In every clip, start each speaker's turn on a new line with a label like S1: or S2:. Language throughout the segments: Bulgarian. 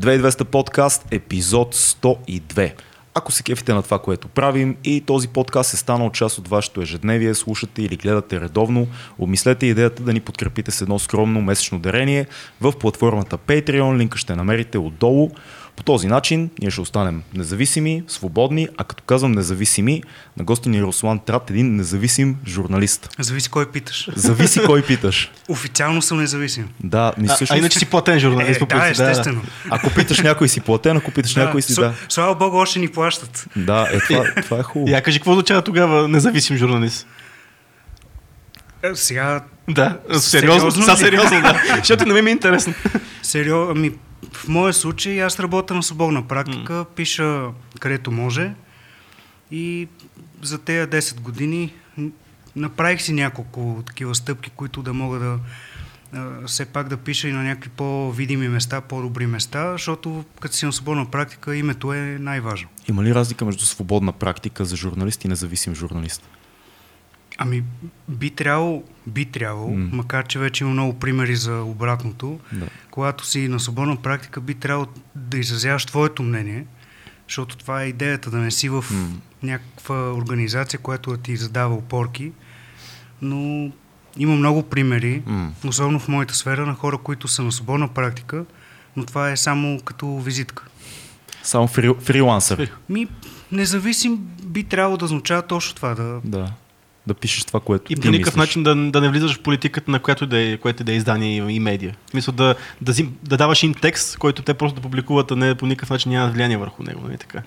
S1: 2200 подкаст, епизод 102. Ако се кефите на това, което правим и този подкаст е станал част от вашето ежедневие, слушате или гледате редовно, обмислете идеята да ни подкрепите с едно скромно месечно дарение в платформата Patreon, линка ще намерите отдолу. По този начин ние ще останем независими, свободни, а като казвам независими, на гости ни е Руслан Трат, един независим журналист.
S2: Зависи кой питаш.
S1: Зависи кой питаш.
S2: Официално съм независим.
S1: Да, ми
S3: А,
S1: всъщност...
S3: а иначе си платен журналист.
S2: Е,
S3: по
S2: да, естествено.
S1: Ако питаш някой си платен, ако питаш някой си, да.
S2: Слава Богу, още ни плащат.
S1: Да, е, това, това е хубаво.
S3: Я кажи, какво означава тогава независим журналист?
S2: Е, сега,
S3: Да, сериозно,
S2: Сериозно
S3: са сериозно, да. Защото не ми е интересно.
S2: сериоз, ами, в моя случай аз работя на свободна практика, пиша където може и за тези 10 години направих си няколко такива стъпки, които да мога да а, все пак да пиша и на някакви по-видими места, по-добри места, защото като си на свободна практика името е най-важно.
S1: Има ли разлика между свободна практика за журналист и независим журналист?
S2: Ами, би трябвало, би трябвало,
S1: М.
S2: макар че вече има много примери за обратното,
S1: Да.
S2: когато си на свободна практика, би трябвало да изразяваш твоето мнение, защото това е идеята, да не си в
S1: М.
S2: някаква организация, която да ти задава опорки, но има много примери,
S1: М.
S2: особено в моята сфера, на хора, които са на свободна практика, но това е само като визитка.
S1: Само фри, фрилансър.
S2: Ми, независим би трябвало да означава точно това, да,
S1: Да. Да пишеш това, което
S3: И
S1: ти
S3: по никакъв начин да, да не влизаш в политиката на която да е, което да е издание и, и медия. В смисъл да, да, зим, да даваш им текст, който те просто да публикуват, а не по никакъв начин нямат влияние върху него. Нали така?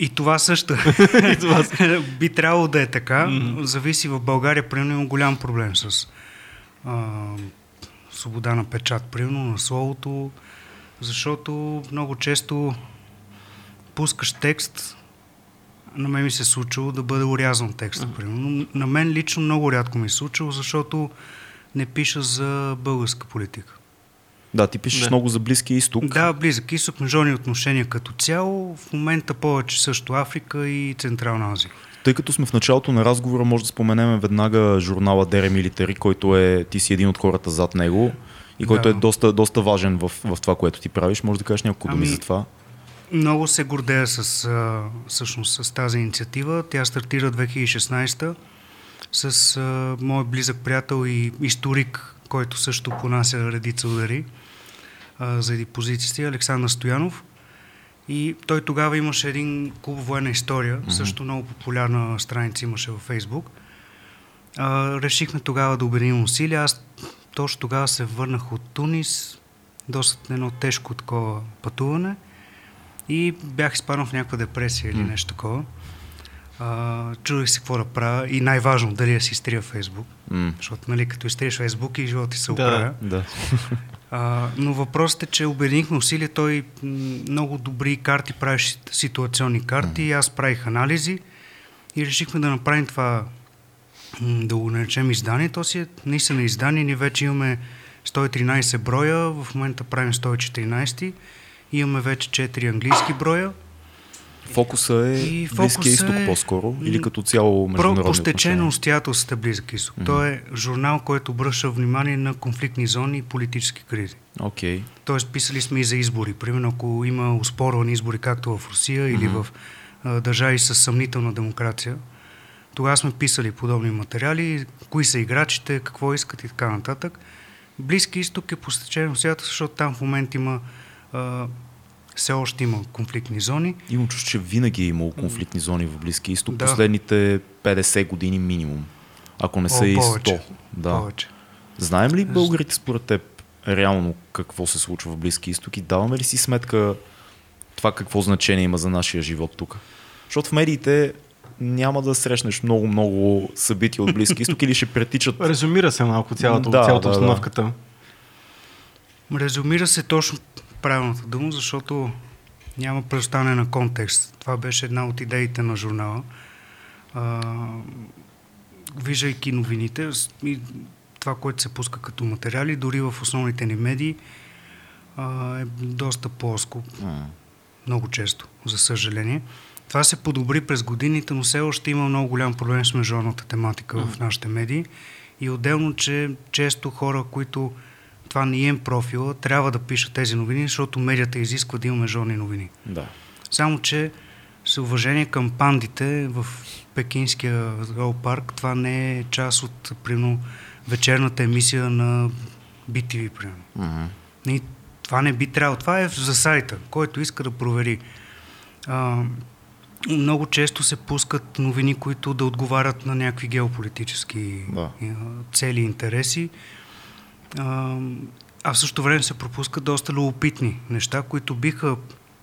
S2: И това също.
S3: И това
S2: Би трябвало да е така.
S3: Мгм.
S2: Зависи в България, примерно, има голям проблем с а, свобода на печат, примерно, на словото, защото много често пускаш текст, на мен ми се е случило да бъде урязан текста, примерно. Но На мен лично много рядко ми се е случило, защото не пиша за българска политика.
S1: Да, ти пишеш
S3: Да.
S1: много за Близкия изток.
S2: Да, близък изток, международни отношения като цяло, в момента повече също Африка и Централна Азия.
S1: Тъй като сме в началото на разговора, може да споменем веднага журнала Дере Милитари, който е, ти си един от хората зад него и който
S2: Да.
S1: е доста, доста важен в, в това, което ти правиш. Може да кажеш няколко думи
S2: Ами,
S1: за това.
S2: Много се гордея с, а, всъщност, с тази инициатива. Тя стартира 2016 с а, мой близък приятел и историк, който също понася редица удари а, заради позициите, Александър Стоянов. И той тогава имаше един клуб военна история,
S1: Мгм.
S2: също много популярна страница имаше във Фейсбук. А, решихме тогава да обединим усилия. Аз точно тогава се върнах от Тунис, доста едно тежко такова пътуване и бях изпаднал в някаква депресия или нещо такова. А, чудех се какво да правя и най-важно дали да си изтрия Фейсбук,
S1: М,
S2: защото нали, като изтриеш Фейсбук и живота ти се
S3: Да.
S2: оправя.
S1: да.
S2: А, но въпросът е, че обединихме усилия. Той много добри карти правиш ситуационни карти. и Аз правих анализи и решихме да направим това, да го наречем издание. То си е наистина издание. Ние вече имаме 113 броя, в момента правим 114. Имаме вече 4 английски броя.
S1: Фокуса е
S2: И фокуса
S1: изток
S2: е-
S1: по-скоро или като цяло
S2: Про,
S1: международни
S2: по стечение на обстоятелствата Близък изток. Той е журнал, който обръща внимание на конфликтни зони и политически кризи.
S1: Окей.
S2: Тоест, писали сме и за избори. Примерно, ако има успорвани избори, както в Русия или
S1: Мгм.
S2: в а, държави с съмнителна демокрация, тогава сме писали подобни материали, кои са играчите, какво искат и така нататък. Близки изток е постечение обстоятелства, защото там в момента има а, все още има конфликтни зони.
S1: Имам чувство, че винаги е имало конфликтни зони в Близкия изток.
S2: Да.
S1: Последните 50 години минимум. Ако не
S2: О,
S1: са и 100.
S2: повече.
S1: Да.
S2: Повече.
S1: Знаем ли българите според теб реално какво се случва в Близки изток и даваме ли си сметка това какво значение има за нашия живот тук? Защото в медиите няма да срещнеш много-много събития от Близки изток или ще претичат
S3: Резумира се малко цялата,
S1: Да,
S3: цялата
S1: да, да.
S3: обстановката.
S2: Резумира се точно правилната дума, защото няма предоставяне на контекст. Това беше една от идеите на журнала. А, виждайки новините и това, което се пуска като материали, дори в основните ни медии, а, е доста плоско,
S1: М.
S2: много често, за съжаление. Това се подобри през годините, но все още има много голям проблем с международната тематика в нашите медии. И отделно, че често хора, които това не им профила, трябва да пишат тези новини, защото медията изисква да имаме жорни новини.
S1: Да.
S2: Само, че с уважение към пандите в Пекинския зоопарк, това не е част от, примерно, вечерната емисия на BTV, примерно.
S1: Мгм.
S2: И това не би трябвало. Това е за сайта, който иска да провери. А, много често се пускат новини, които да отговарят на някакви геополитически
S1: Да.
S2: цели и интереси. А, в същото време се пропускат доста любопитни неща, които биха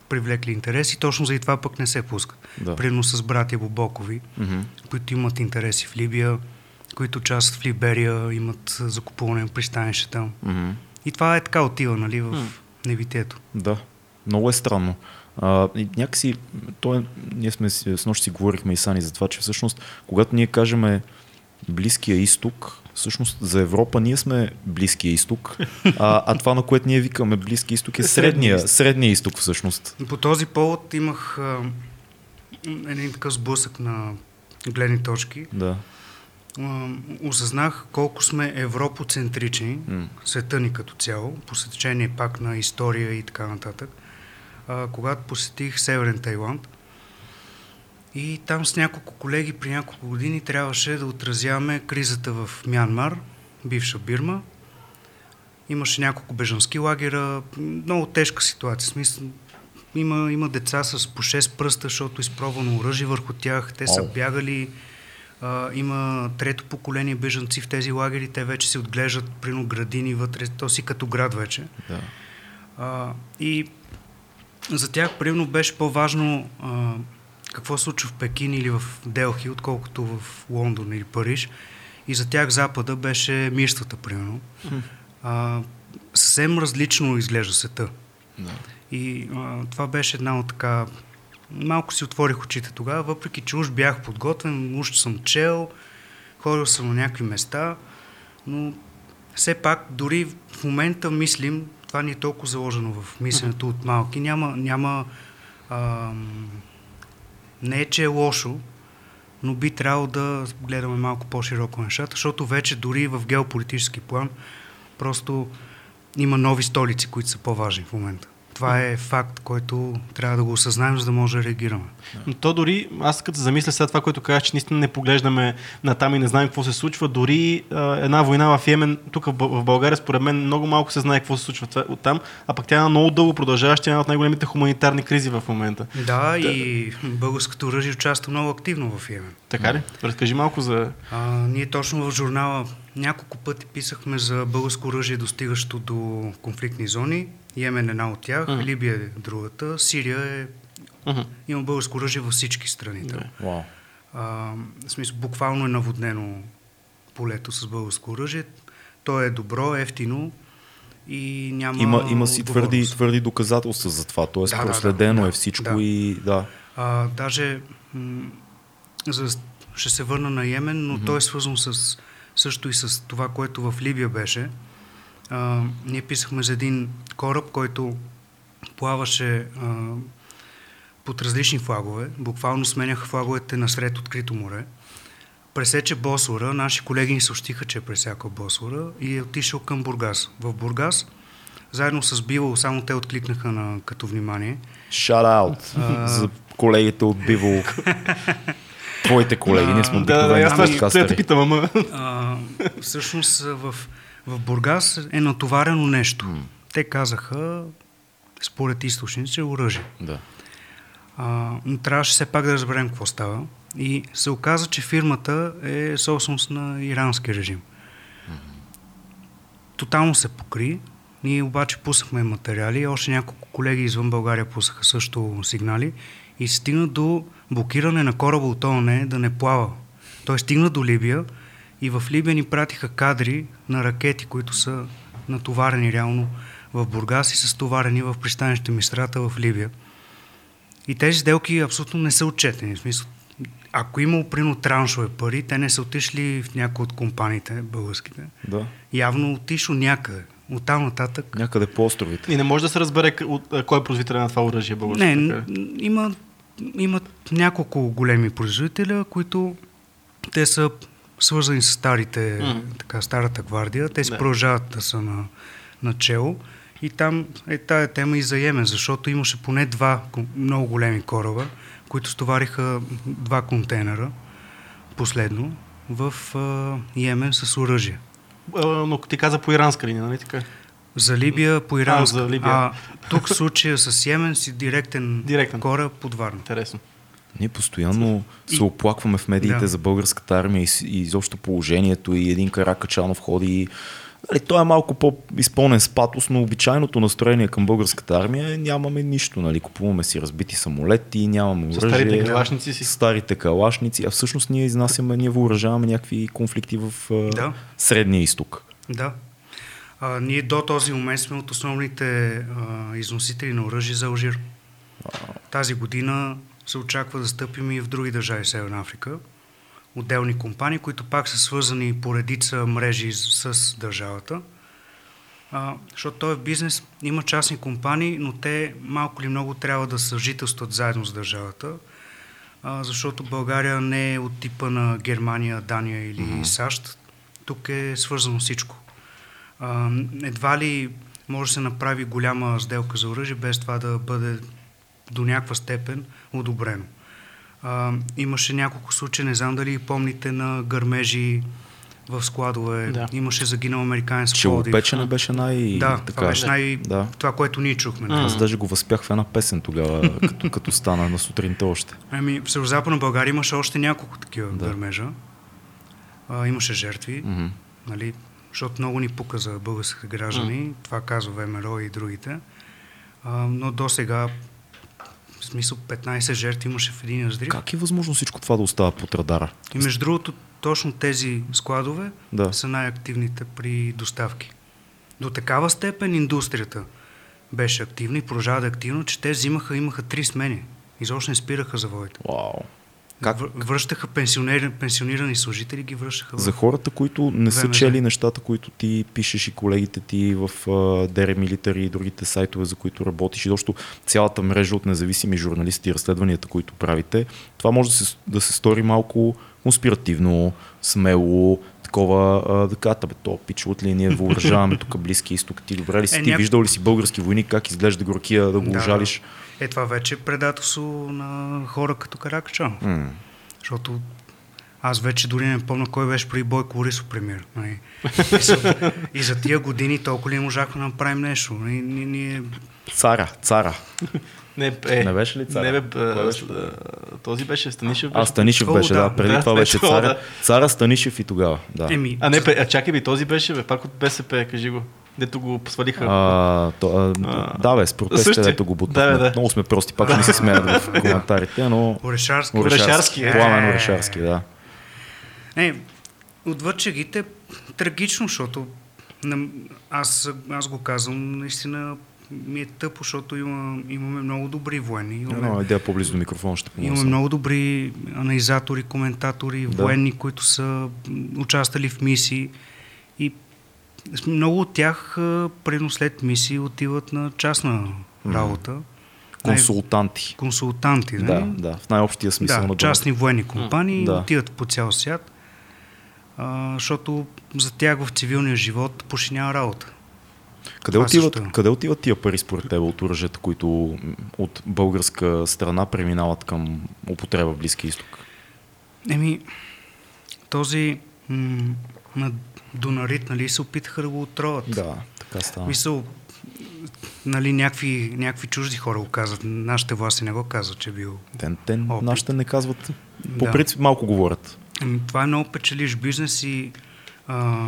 S2: привлекли интереси, точно заради това пък не се пускат.
S1: Да.
S2: Примерно с братя Бобокови,
S1: Мгм.
S2: които имат интереси в Либия, които участват в Либерия, имат закупуване на пристанище там.
S1: Мгм.
S2: И това е така отива, нали, в невитието.
S1: Да, много е странно. А, и някакси, то ние сме, си- с нощ си говорихме и Сани за това, че всъщност, когато ние кажем Близкия изток, всъщност за Европа ние сме Близкия изток, а, а това, на което ние викаме Близкия изток е средния, средния изток всъщност.
S2: По този повод имах а, един такъв сблъсък на гледни точки.
S1: Да.
S2: А, осъзнах колко сме европоцентрични,
S1: М.
S2: света ни като цяло, по сечение пак на история и така нататък. А, когато посетих Северен Тайланд, и там с няколко колеги при няколко години трябваше да отразяваме кризата в Мянмар, бивша Бирма. Имаше няколко бежански лагера, много тежка ситуация. Смисъл, има, има деца с по 6 пръста, защото е изпробвано оръжие върху тях. Те са бягали. А, има трето поколение бежанци в тези лагери. Те вече си отглеждат прино градини вътре. То си като град вече.
S1: да.
S2: А, и за тях, примерно, беше по-важно а, какво се случва в Пекин или в Делхи, отколкото в Лондон или Париж. И за тях Запада беше мирствата, примерно. А, съвсем различно изглежда света.
S1: да.
S2: И а, това беше една от така... Малко си отворих очите тогава, въпреки че уж бях подготвен, уж съм чел, ходил съм на някакви места, но все пак дори в момента мислим, това ни е толкова заложено в мисленето от малки, няма, няма ам, не е, че е лошо, но би трябвало да гледаме малко по-широко нещата, защото вече дори в геополитически план просто има нови столици, които са по-важни в момента. Това е факт, който трябва да го осъзнаем, за да може да реагираме.
S3: Но то дори, аз като замисля след това, което казах, че наистина не поглеждаме на там и не знаем какво се случва, дори а, една война в Йемен, тук в, Бъл- в България, според мен много малко се знае какво се случва това- от там, а пък тя е много дълго продължаваща, една от най-големите хуманитарни кризи в момента.
S2: Да, и българското оръжие участва много активно в Йемен.
S3: Така ли? Разкажи малко за...
S2: А, ние точно в журнала няколко пъти писахме за българско оръжие, достигащо до конфликтни зони. Йемен е една от тях,
S3: Мгм.
S2: Либия е другата, Сирия е...
S3: Мгм.
S2: Има българско оръжие във всички страни.
S3: Да.
S1: Вау.
S2: А, в смисъл, буквално е наводнено полето с българско оръжие. То е добро, ефтино и няма
S1: Има, има си твърди, твърди доказателства за това, т.е.
S2: Да, да,
S1: проследено
S2: да,
S1: е
S2: да,
S1: всичко
S2: да.
S1: и да.
S2: А, даже м- за, ще се върна на Йемен, но той е свързан с, също и с това, което в Либия беше. А, ние писахме за един кораб, който плаваше а, под различни флагове. Буквално сменяха флаговете насред открито море. Пресече Босора, наши колеги ни съобщиха, че е пресякал Босора и е отишъл към Бургас. В Бургас, заедно с Бивол, само те откликнаха на като внимание.
S1: Shout out
S2: А.
S1: за колегите от Биво. Твоите колеги, ние сме
S3: Да, да,
S1: обикновени
S3: аз ще те питам, ама...
S2: Всъщност в, в Бургас е натоварено нещо. Те казаха, според източници, оръжие.
S1: Да.
S2: А, но трябваше все пак да разберем какво става. И се оказа, че фирмата е собственост на ирански режим. Тотално се покри. Ние обаче пусахме материали, още няколко колеги извън България пусаха също сигнали и стигна до блокиране на кораба от ООН да не плава. Той стигна до Либия и в Либия ни пратиха кадри на ракети, които са натоварени реално в Бургас и са стоварени в пристанище Мистрата в Либия. И тези сделки абсолютно не са отчетени. В смисъл, ако има прино траншове пари, те не са отишли в някои от компаниите, българските.
S1: да.
S2: Явно отишло някъде. От там нататък.
S1: Някъде по островите.
S3: И не може да се разбере кой е производител на това оръжие българско.
S2: Не,
S3: така
S2: има, има няколко големи производителя, които те са свързани с старите,
S3: Мгм.
S2: така, старата гвардия. Те си продължават да са на, начало. И там е тая тема и за Йемен, защото имаше поне два много големи кораба, които стовариха два контейнера последно в а, Йемен с оръжие.
S3: Но ти каза по иранска линия, нали така?
S2: За Либия по иранска.
S3: А, за Либия.
S2: а тук случая с Йемен си директен,
S3: Директен.
S2: кораб под Варна.
S3: Интересно.
S1: Ние постоянно
S2: И-
S1: се оплакваме в медиите
S2: Да.
S1: за българската армия и, и изобщо положението и един Каракачанов ходи. Нали, той е малко по-изпълнен с патос, но обичайното настроение към българската армия е нямаме нищо. Нали. Купуваме си разбити самолети, нямаме оръжие.
S3: старите калашници си.
S1: Старите калашници, а всъщност ние изнасяме, ние въоръжаваме някакви конфликти в
S2: Да.
S1: Средния изток.
S2: Да. А, ние до този момент сме от основните а, износители на оръжие за Алжир. Тази година се очаква да стъпим и в други държави в Северна Африка. Отделни компании, които пак са свързани по редица мрежи с, държавата. А, защото този бизнес има частни компании, но те малко или много трябва да съжителстват заедно с държавата, а, защото България не е от типа на Германия, Дания или mm-hmm. САЩ. Тук е свързано всичко. А, едва ли може да се направи голяма сделка за оръжие, без това да бъде до някаква степен одобрено. А, имаше няколко случаи, не знам дали помните на гърмежи в складове.
S3: Да.
S2: Имаше загинал американец в.
S1: Челопечене беше най...
S2: Да,
S1: така,
S2: това беше най...
S1: Да.
S2: това, което ние чухме.
S3: М.
S1: Аз даже го възпях в една песен тогава, като, като стана на сутринта още.
S2: Ами, в Северо-Западна България имаше още няколко такива
S1: Да.
S2: гърмежа. А, имаше жертви,
S1: Мгм.
S2: нали, защото много ни пука за българските граждани. Това казва ВМРО и другите. А, но до сега, в смисъл 15 жертви имаше в един раздрив.
S1: Как е възможно всичко това да остава под радара?
S2: И между другото, точно тези складове
S1: Да.
S2: са най-активните при доставки. До такава степен индустрията беше активна и продължава да е активно, че те взимаха, имаха три смени. Изобщо не спираха заводите.
S1: Вау. Как?
S2: Връщаха пенсионери, пенсионирани служители, ги връщаха.
S1: За хората, които не са чели нещата, които ти пишеш и колегите ти в uh, Dere Military и другите сайтове, за които работиш, и защото цялата мрежа от независими журналисти и разследванията, които правите, това може да се, да се стори малко конспиративно, смело, такова, а, да кажа, бе, то пич от ли ние въоръжаваме тук Близки изток. Ти добре ли си?
S2: Е,
S1: ти
S2: няк-
S1: виждал ли си български войник, как изглежда горкия да го
S2: Да.
S1: ожалиш?
S2: Е, това вече е предателство на хора като Каракачанов.
S1: М.
S2: Защото аз вече дори не помня кой беше при Бойко Борисов премьер. Нали? И, за, и за тия години толкова ли не можахме да направим нещо. Нали? Ние, ние,
S1: Цара, цара.
S3: Не, е,
S1: Не беше ли цар?
S3: Не, бе, а,
S1: беше?
S3: а, този беше Станишев.
S1: А,
S3: Беше.
S1: Станишев
S2: О,
S1: беше, да.
S2: да.
S1: Преди
S3: Да,
S1: това беше царя.
S3: да.
S1: Цара Станишев и тогава. Да.
S2: еми,
S3: А, не, а чакай би, този беше, бе, пак от БСП, кажи го. Дето го свалиха.
S1: А, то, а,
S3: А,
S1: да, бе, с
S3: същия.
S1: дето го бутнахме.
S3: Да, да.
S1: Много сме прости, пак не се смеят в коментарите, но...
S2: Орешарски.
S3: Орешарски, е.
S1: Пламен Орешарски, да.
S2: Е, отвъд трагично, защото аз, аз го казвам, наистина ми е тъпо, защото има, имаме много добри военни. Имаме,
S1: Едно идея по-близо до микрофона ще
S2: Имаме
S1: помогна.
S2: много добри анализатори, коментатори,
S1: да.
S2: военни, които са участвали в мисии много от тях а, предно след мисии отиват на частна работа. Най-
S1: Консултанти.
S2: Консултанти,
S1: Да,
S2: нали?
S1: да, в най-общия смисъл
S2: да,
S1: на думата.
S2: частни военни компании
S1: Да.
S2: отиват по цял свят, а, защото за тях в цивилния живот почти няма работа.
S1: Къде
S2: Това
S1: отиват,
S2: също е.
S1: къде отиват тия пари според теб от оръжията, които от българска страна преминават към употреба в Близки изток?
S2: Еми, този м- на Донарит, нали, се опитаха да го отроват.
S1: Да, така става.
S2: Мисъл, нали, някакви, някакви чужди хора го казват. Нашите власти не го казват, че е бил.
S1: Те, те
S2: Опит.
S1: нашите не казват. По
S2: Да.
S1: принцип малко говорят.
S2: Ами, Това е много печелиш бизнес и а,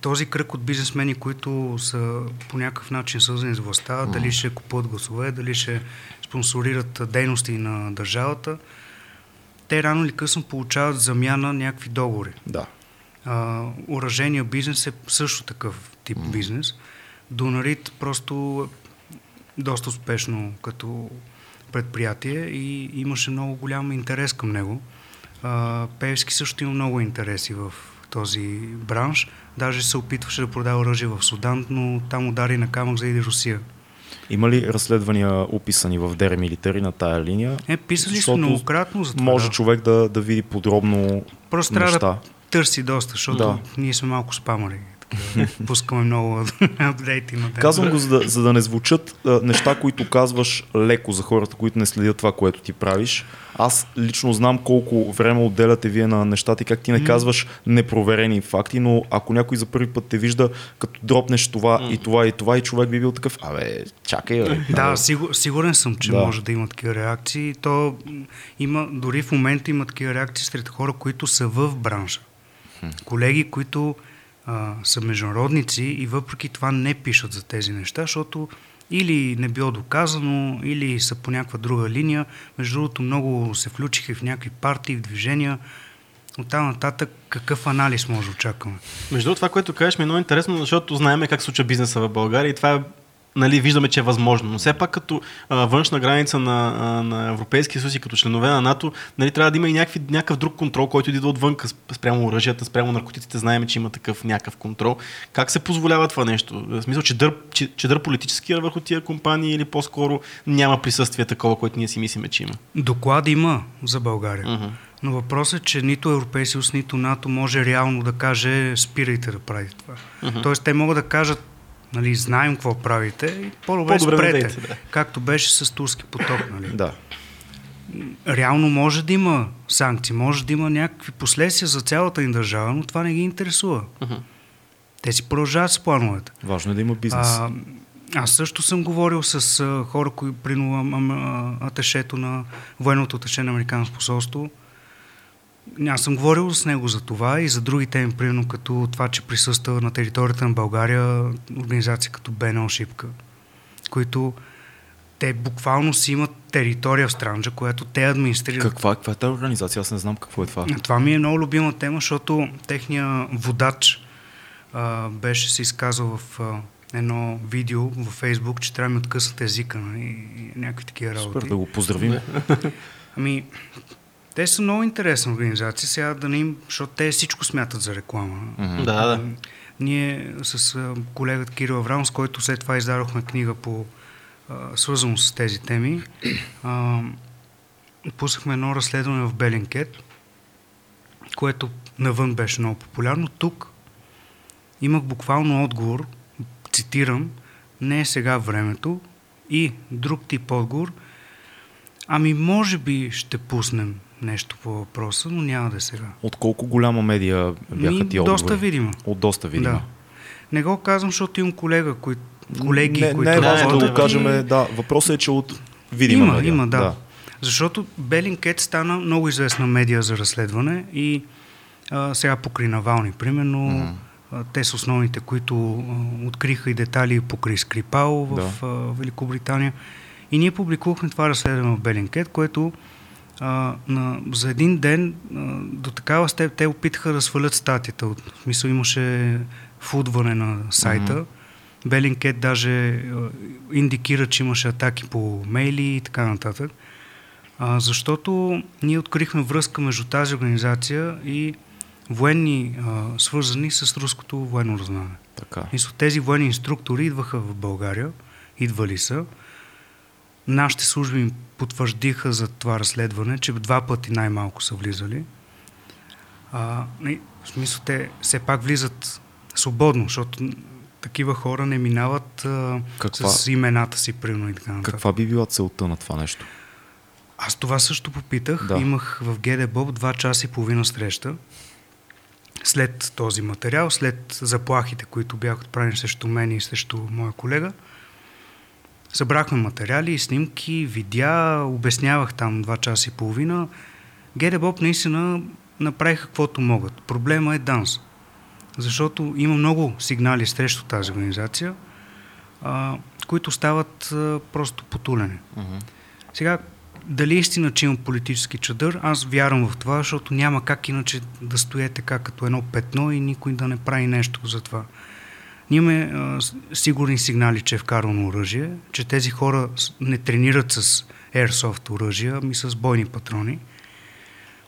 S2: този кръг от бизнесмени, които са по някакъв начин свързани с властта, дали ще купуват гласове, дали ще спонсорират дейности на държавата, те рано или късно получават замяна някакви договори.
S1: Да.
S2: Оръжения бизнес е също такъв тип mm. бизнес. Донарит просто е доста успешно като предприятие и имаше много голям интерес към него. А, Певски също има много интереси в този бранш. Даже се опитваше да продава оръжие в Судан, но там удари на камък заиде Русия.
S1: Има ли разследвания описани в Military на тая линия?
S2: Е, писали сме
S1: Защото
S2: многократно за това.
S1: Може
S2: да.
S1: човек да, да види подробно
S2: Просто трябва
S1: неща.
S2: да търси доста, защото
S1: Да.
S2: ние сме малко спамали. пускаме много апдейти на ден.
S1: Казвам го, за да, за да не звучат а, неща, които казваш леко за хората, които не следят това, което ти правиш. Аз лично знам колко време отделяте вие на нещата и как ти не казваш непроверени факти, но ако някой за първи път те вижда, като дропнеш това и това и това и човек би бил такъв, абе, чакай, бе.
S2: Да, сигур, сигурен съм, че
S1: Да.
S2: може да има такива реакции. То има, дори в момента има такива реакции сред хора, които са в бранша. Колеги, които а, са международници и въпреки това не пишат за тези неща, защото или не било доказано, или са по някаква друга линия. Между другото, много се включиха в някакви партии, в движения. От там нататък какъв анализ може да очакваме?
S3: Между другото, това, което кажеш, ми е много интересно, защото знаеме как случва бизнеса в България и това е нали, виждаме, че е възможно. Но все пак като а, външна граница на, а, на Европейския съюз и като членове на НАТО, нали, трябва да има и някакви, някакъв друг контрол, който идва отвън спрямо оръжията, спрямо наркотиците. Знаем, че има такъв някакъв контрол. Как се позволява това нещо? В смисъл, че дър, че, че дър политически върху тия компании или по-скоро няма присъствие такова, което ние си мислиме, че има?
S2: Доклад има за България.
S3: Мгм.
S2: Но въпросът е, че нито Европейски съюз, нито НАТО може реално да каже спирайте да правите това.
S3: Мгм.
S2: Тоест те могат да кажат, нали, знаем какво правите и по-добре,
S3: По-добре
S2: спрете.
S3: дейте, да.
S2: Както беше с турски поток. Нали.
S1: Да.
S2: Реално може да има санкции, може да има някакви последствия за цялата ни държава, но това не ги интересува.
S3: Мгм.
S2: Те си продължават с плановете.
S1: Важно е да има бизнес.
S2: А, аз също съм говорил с а, хора, които прино атешето на военното атеше на Американско посолство. Аз съм говорил с него за това и за други теми, примерно като това, че присъства на територията на България организация като БНО Шипка, които те буквално си имат територия в Странджа, която те администрират.
S1: Каква, каква е тази организация? Аз не знам какво е това.
S2: Това ми е много любима тема, защото техния водач а, беше се изказал в а, едно видео във Фейсбук, че трябва да ми откъснат езика нали, и някакви такива работи.
S1: Супер, да го поздравим.
S2: Ами, те са много интересна организация, сега да не им, защото те всичко смятат за реклама.
S1: Мгм.
S3: Да, да.
S2: Ние с колегата Кирил Аврам, с който след това издадохме книга по свързано с тези теми, а, пуснахме едно разследване в Белинкет, което навън беше много популярно. Тук имах буквално отговор, цитирам, не е сега времето и друг тип отговор, ами може би ще пуснем нещо по въпроса, но няма да е сега.
S1: От колко голяма медия бяха
S2: Ми, доста
S1: отговори?
S2: видима.
S1: От доста видима.
S2: Да. Не го казвам, защото имам колега, кои, колеги,
S1: не,
S2: които
S1: не е важно да
S3: работят
S1: го кажем.
S2: и-
S1: Да, въпросът е, че от видима
S2: има,
S1: медия.
S2: има, да. Защото Белинкет стана много известна медия за разследване и а, сега покрай Навални, примерно, а, те са основните, които а, откриха и детали покрай Скрипал в
S1: Да.
S2: а, Великобритания. И ние публикувахме това разследване в Белинкет, което а, на, за един ден а, до такава степ те опитаха да свалят статията. От, в смисъл имаше фудване на сайта.
S1: Мгм.
S2: Белинкет даже а, индикира, че имаше атаки по мейли и така нататък. А, защото ние открихме връзка между тази организация и военни, а, свързани с руското военно разузнаване.
S1: Така.
S2: Мисля, тези военни инструктори идваха в България, идвали са. Нашите служби им потвърждиха за това разследване, че два пъти най-малко са влизали. А, и, в смисъл, те все пак влизат свободно, защото такива хора не минават а,
S1: Каква-
S2: с имената си, примерно и така нататък.
S1: Каква би била целта на това нещо?
S2: Аз това също попитах.
S1: Да.
S2: Имах в ГД Боб два часа и половина среща. След този материал, след заплахите, които бяха отправени срещу мен и срещу моя колега, събрахме материали снимки, видеа, обяснявах там два часа и половина. ГД Боб наистина направиха каквото могат. Проблема е ДАНС. Защото има много сигнали срещу тази организация, а, които стават а, просто потулени. Сега, дали е истина, че имам политически чадър, аз вярвам в това, защото няма как иначе да стоя така като едно петно и никой да не прави нещо за това. Ние имаме а, сигурни сигнали, че е вкарано оръжие, че тези хора не тренират с airsoft оръжия, ами с бойни патрони.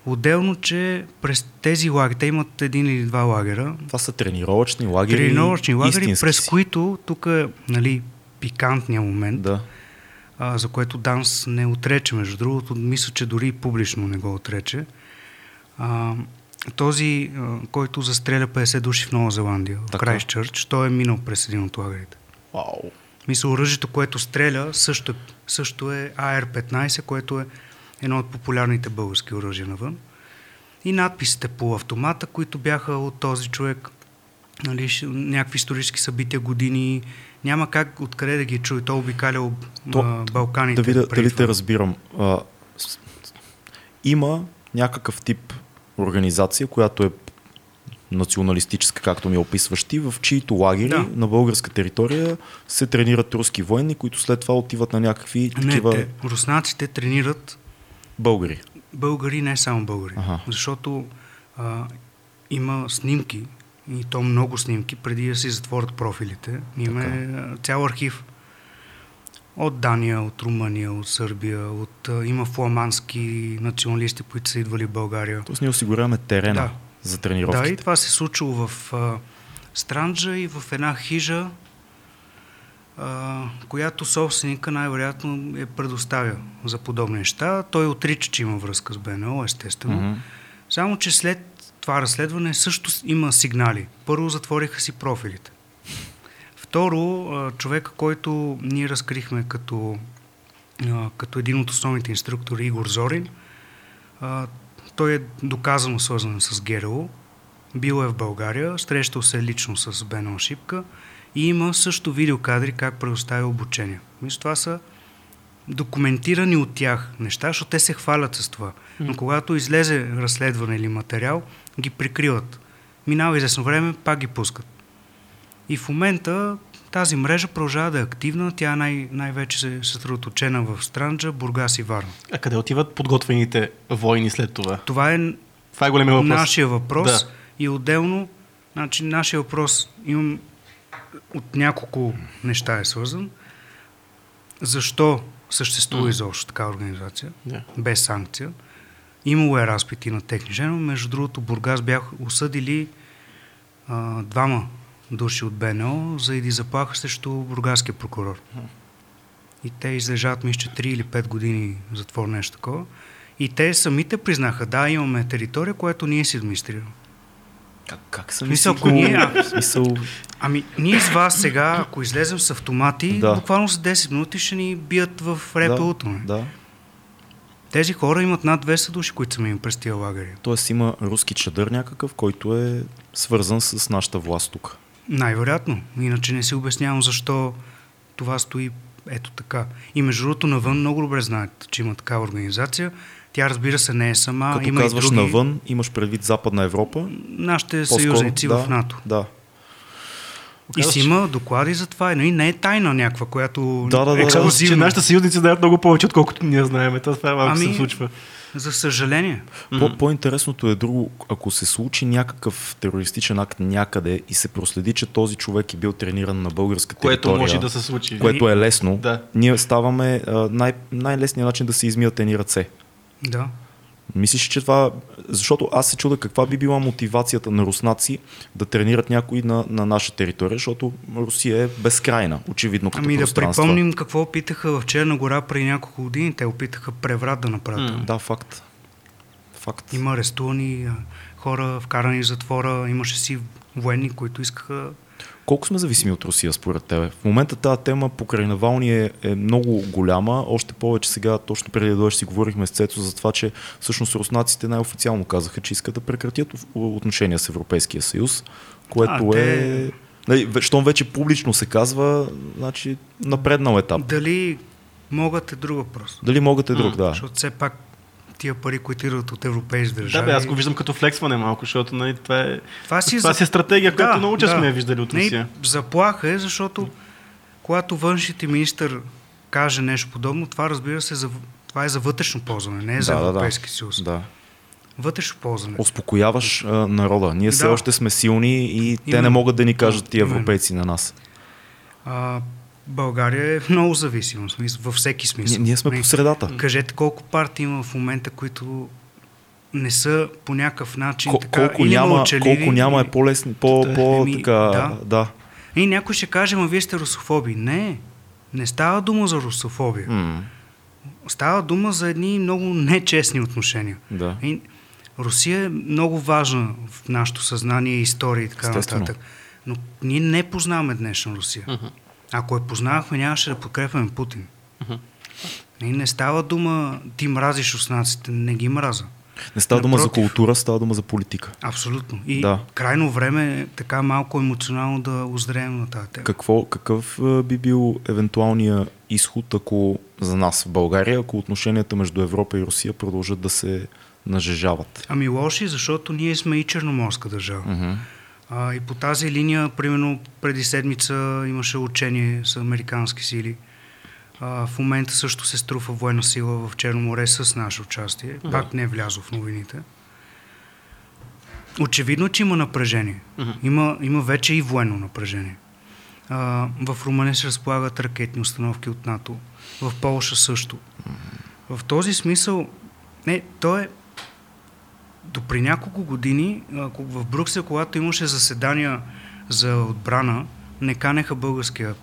S2: Отделно, че през тези лагери, те имат един или два лагера,
S1: Това са тренировъчни лагери.
S2: тренировъчни лагери, през които тук е нали, пикантния момент,
S1: Да.
S2: а, за което Данс не отрече, между другото, мисля, че дори и публично не го отрече. А, този, който застреля 50 души в Нова Зеландия, в
S1: Така.
S2: Крайстчърч, той е минал през един от лагерите.
S3: Вау.
S2: Мисля, оръжието, което стреля, също, също е AR-15, което е едно от популярните български оръжия навън. И надписите по автомата, които бяха от този човек, нали, някакви исторически събития, години, няма как откъде да ги чуе. Той е обикалял
S1: То-
S2: а, Балканите.
S1: Да видя дали те разбирам. А, има някакъв тип организация, която е националистическа, както ми описваш ти, в чието лагери
S2: Да.
S1: на българска територия се тренират руски военни, които след това отиват на някакви
S2: Не,
S1: такива
S2: те, руснаците тренират
S1: българи.
S2: българи, не само българи.
S1: Аха.
S2: Защото а, има снимки, и то много снимки, преди да си затворят профилите. Има а, цял архив. От Дания, от Румъния, от Сърбия, от, има фламандски националисти, които са идвали в България.
S1: Тоест ние осигуряваме терена
S2: Да.
S1: за
S2: Да,
S1: тренировките.
S2: и това се случило в а, Странджа и в една хижа, а, която собственика най-вероятно е предоставя за подобни неща. Той отрича, че има връзка с БНО, естествено.
S1: Мгм.
S2: Само, че след това разследване също има сигнали. Първо затвориха си профилите. Второ, а, човека, който ние разкрихме като, като един от основните инструктори, Игор Зорин, той е доказано свързан с ГРУ, бил е в България, срещал се лично с Бено Шипка и има също видеокадри как предоставя обучение. Мисля, това са документирани от тях неща, защото те се хвалят с това. Но когато излезе разследване или материал, ги прикриват. Минава известно време, пак ги пускат. И в момента тази мрежа продължава да е активна. Тя най- най-вече се съсредоточена в Странджа, Бургас и Варна.
S3: А къде отиват подготвените войни след това?
S2: Това е
S3: Това е големия въпрос.
S2: нашия въпрос.
S3: Да.
S2: И отделно, значи, нашия въпрос имам от няколко неща е свързан. Защо съществува
S3: М.
S2: изобщо така организация,
S3: Да.
S2: без санкция? Имало е разпити на техни членове. Между другото, Бургас бях осъдили а, двама души от БНО заради заплаха срещу бургаския прокурор. И те излежават, мисля, че 3 или 5 години затвор, нещо такова. И те самите признаха, да, имаме територия, която ние си администрираме.
S1: Как, как са
S2: Смисъл, ако ние-
S1: смисъл,
S2: Ами, ние с вас сега, ако излезем с автомати,
S1: Да.
S2: буквално за 10 минути ще ни бият в РПУ-то. не?
S1: да.
S2: Тези хора имат над 200 души, които са минали през тия лагери.
S1: Тоест има руски чадър някакъв, който е свързан с нашата власт тук.
S2: Най-вероятно. Иначе не си обяснявам защо това стои ето така. И между другото навън много добре знаят, че има такава организация. Тя разбира се не е сама.
S1: Като
S2: има
S1: казваш
S2: и други,
S1: навън, имаш предвид Западна Европа.
S2: Нашите
S1: По-скоро,
S2: съюзници
S1: да,
S2: в НАТО.
S1: Да.
S2: И си има доклади за това. Нали, не е тайна някаква, която
S1: Да, да, да, да.
S3: Че
S2: ексклюзивна.
S3: нашите съюзници знаят много повече, отколкото ние знаем. Това това малко
S2: Ами,
S3: се случва.
S2: За съжаление.
S1: По- По-интересното е друго, ако се случи някакъв терористичен акт някъде и се проследи, че този човек е бил трениран на българска
S3: Което
S1: територия,
S3: може да се случи.
S1: което е лесно,
S3: Да.
S1: ние ставаме а, най- най-лесният начин да се измият едни ръце.
S2: Да.
S1: Мислиш, че това... Защото аз се чуда каква би била мотивацията на руснаци да тренират някой на, на наша територия, защото Русия е безкрайна, очевидно като
S2: Ами да припомним какво опитаха в Черна гора преди няколко години. Те опитаха преврат да направят.
S3: М.
S1: Да, факт. Факт.
S2: Има арестувани хора, вкарани в затвора. Имаше си военни, които искаха...
S1: Колко сме зависими от Русия според тебе? В момента тази тема покрай Навални е, е много голяма, още повече сега, точно преди да дойдеш си говорихме с Цецо за това, че всъщност руснаците най-официално казаха, че искат да прекратят отношения с Европейския съюз, което
S2: А,
S1: е...
S2: те-
S1: Нали, Щом вече публично се казва, значи напреднал етап.
S2: Дали могат е друг въпрос.
S1: Дали могат е друг,
S3: М,
S1: да.
S2: Защото все пак тия пари, които идват от европейски
S3: Да,
S2: държави...
S3: бе, аз го виждам като флексване малко, защото нали, това е,
S2: Това си,
S3: това
S2: за-
S3: си е стратегия, която много често
S2: да.
S3: сме я виждали от
S2: Не,
S3: Русия.
S2: заплаха е, защото когато външните министър каже нещо подобно, това разбира се, за, това е за вътрешно ползване, не е за
S1: Да, да, да.
S2: Европейски съюз.
S1: да.
S2: Вътрешно ползване.
S1: Успокояваш а, народа. Ние все
S2: Да.
S1: още сме силни и те не
S2: Именно.
S1: могат да ни кажат тия
S2: Именно.
S1: европейци на нас.
S2: А, България е много смисъл- във всеки
S1: Ние,
S2: смисъл.
S1: ние сме
S2: Не,
S1: по средата.
S2: Кажете колко партии има в момента, които не са по някакъв начин
S1: Кол-
S2: така,
S1: колко,
S2: или
S1: няма,
S2: мълчаливи,
S1: колко няма е по-лесно, по,
S3: Да,
S1: по,
S2: еми,
S1: така,
S2: да.
S1: да.
S2: И някой ще каже, ма вие сте русофоби. Не, не става дума за русофобия.
S1: М,
S2: Става дума за едни много нечестни отношения.
S1: да.
S2: И Русия е много важна в нашето съзнание, история и така
S1: Естествено.
S2: нататък. Но ние не познаваме днешна Русия. Ако я познавахме, нямаше да подкрепяме Путин. И не става дума ти мразиш руснаците, не ги мраза.
S1: Не става дума за култура, става дума за политика.
S2: Абсолютно. И
S1: Да.
S2: крайно време е така малко емоционално да озреем на тази тема.
S1: Какво, какъв е, би бил евентуалния изход, ако за нас в България, ако отношенията между Европа и Русия продължат да се нажежават?
S2: Ами лоши, защото ние сме и черноморска държава.
S1: Мгм.
S2: А, и по тази линия, примерно, преди седмица имаше учение с американски сили. А, в момента също се струва военна сила в Черно море с наше участие. Пак не е влязло в новините. Очевидно, че има напрежение. Има, има вече и военно напрежение. А, в Румъния се разполагат ракетни установки от НАТО. В Полша също. В този смисъл, не, то е до при няколко години в Брюксел, когато имаше заседания за отбрана, не канеха българския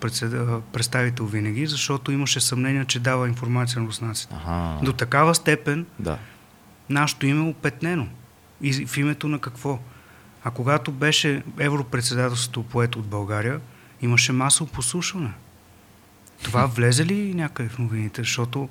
S2: представител винаги, защото имаше съмнение, че дава информация на руснаците.
S1: Ага.
S2: До такава степен
S1: Да.
S2: нашето име е опетнено. И в името на какво? А когато беше европредседателството поето от България, имаше масово послушване. Това влезе ли някъде в новините? Защото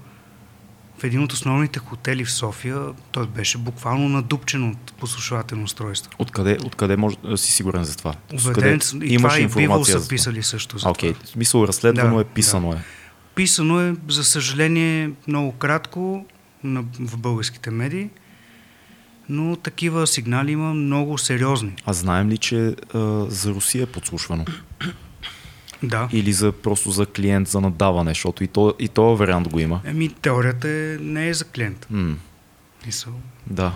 S2: в един от основните хотели в София той беше буквално надупчен от послушвателно устройство.
S1: Откъде, откъде може да си сигурен за това?
S2: Убеден. И това и Бивол са писали също за
S1: Окей,
S2: това.
S1: смисъл разследвано
S2: Да,
S1: е, писано е.
S2: Писано е, за съжаление, много кратко на, в българските медии, но такива сигнали има много сериозни.
S1: А знаем ли, че а, за Русия е подслушвано?
S2: Да.
S1: Или за, просто за клиент за надаване, защото и, то, и този вариант го има.
S2: Еми, теорията е, не е за клиент. Мисъл.
S1: да.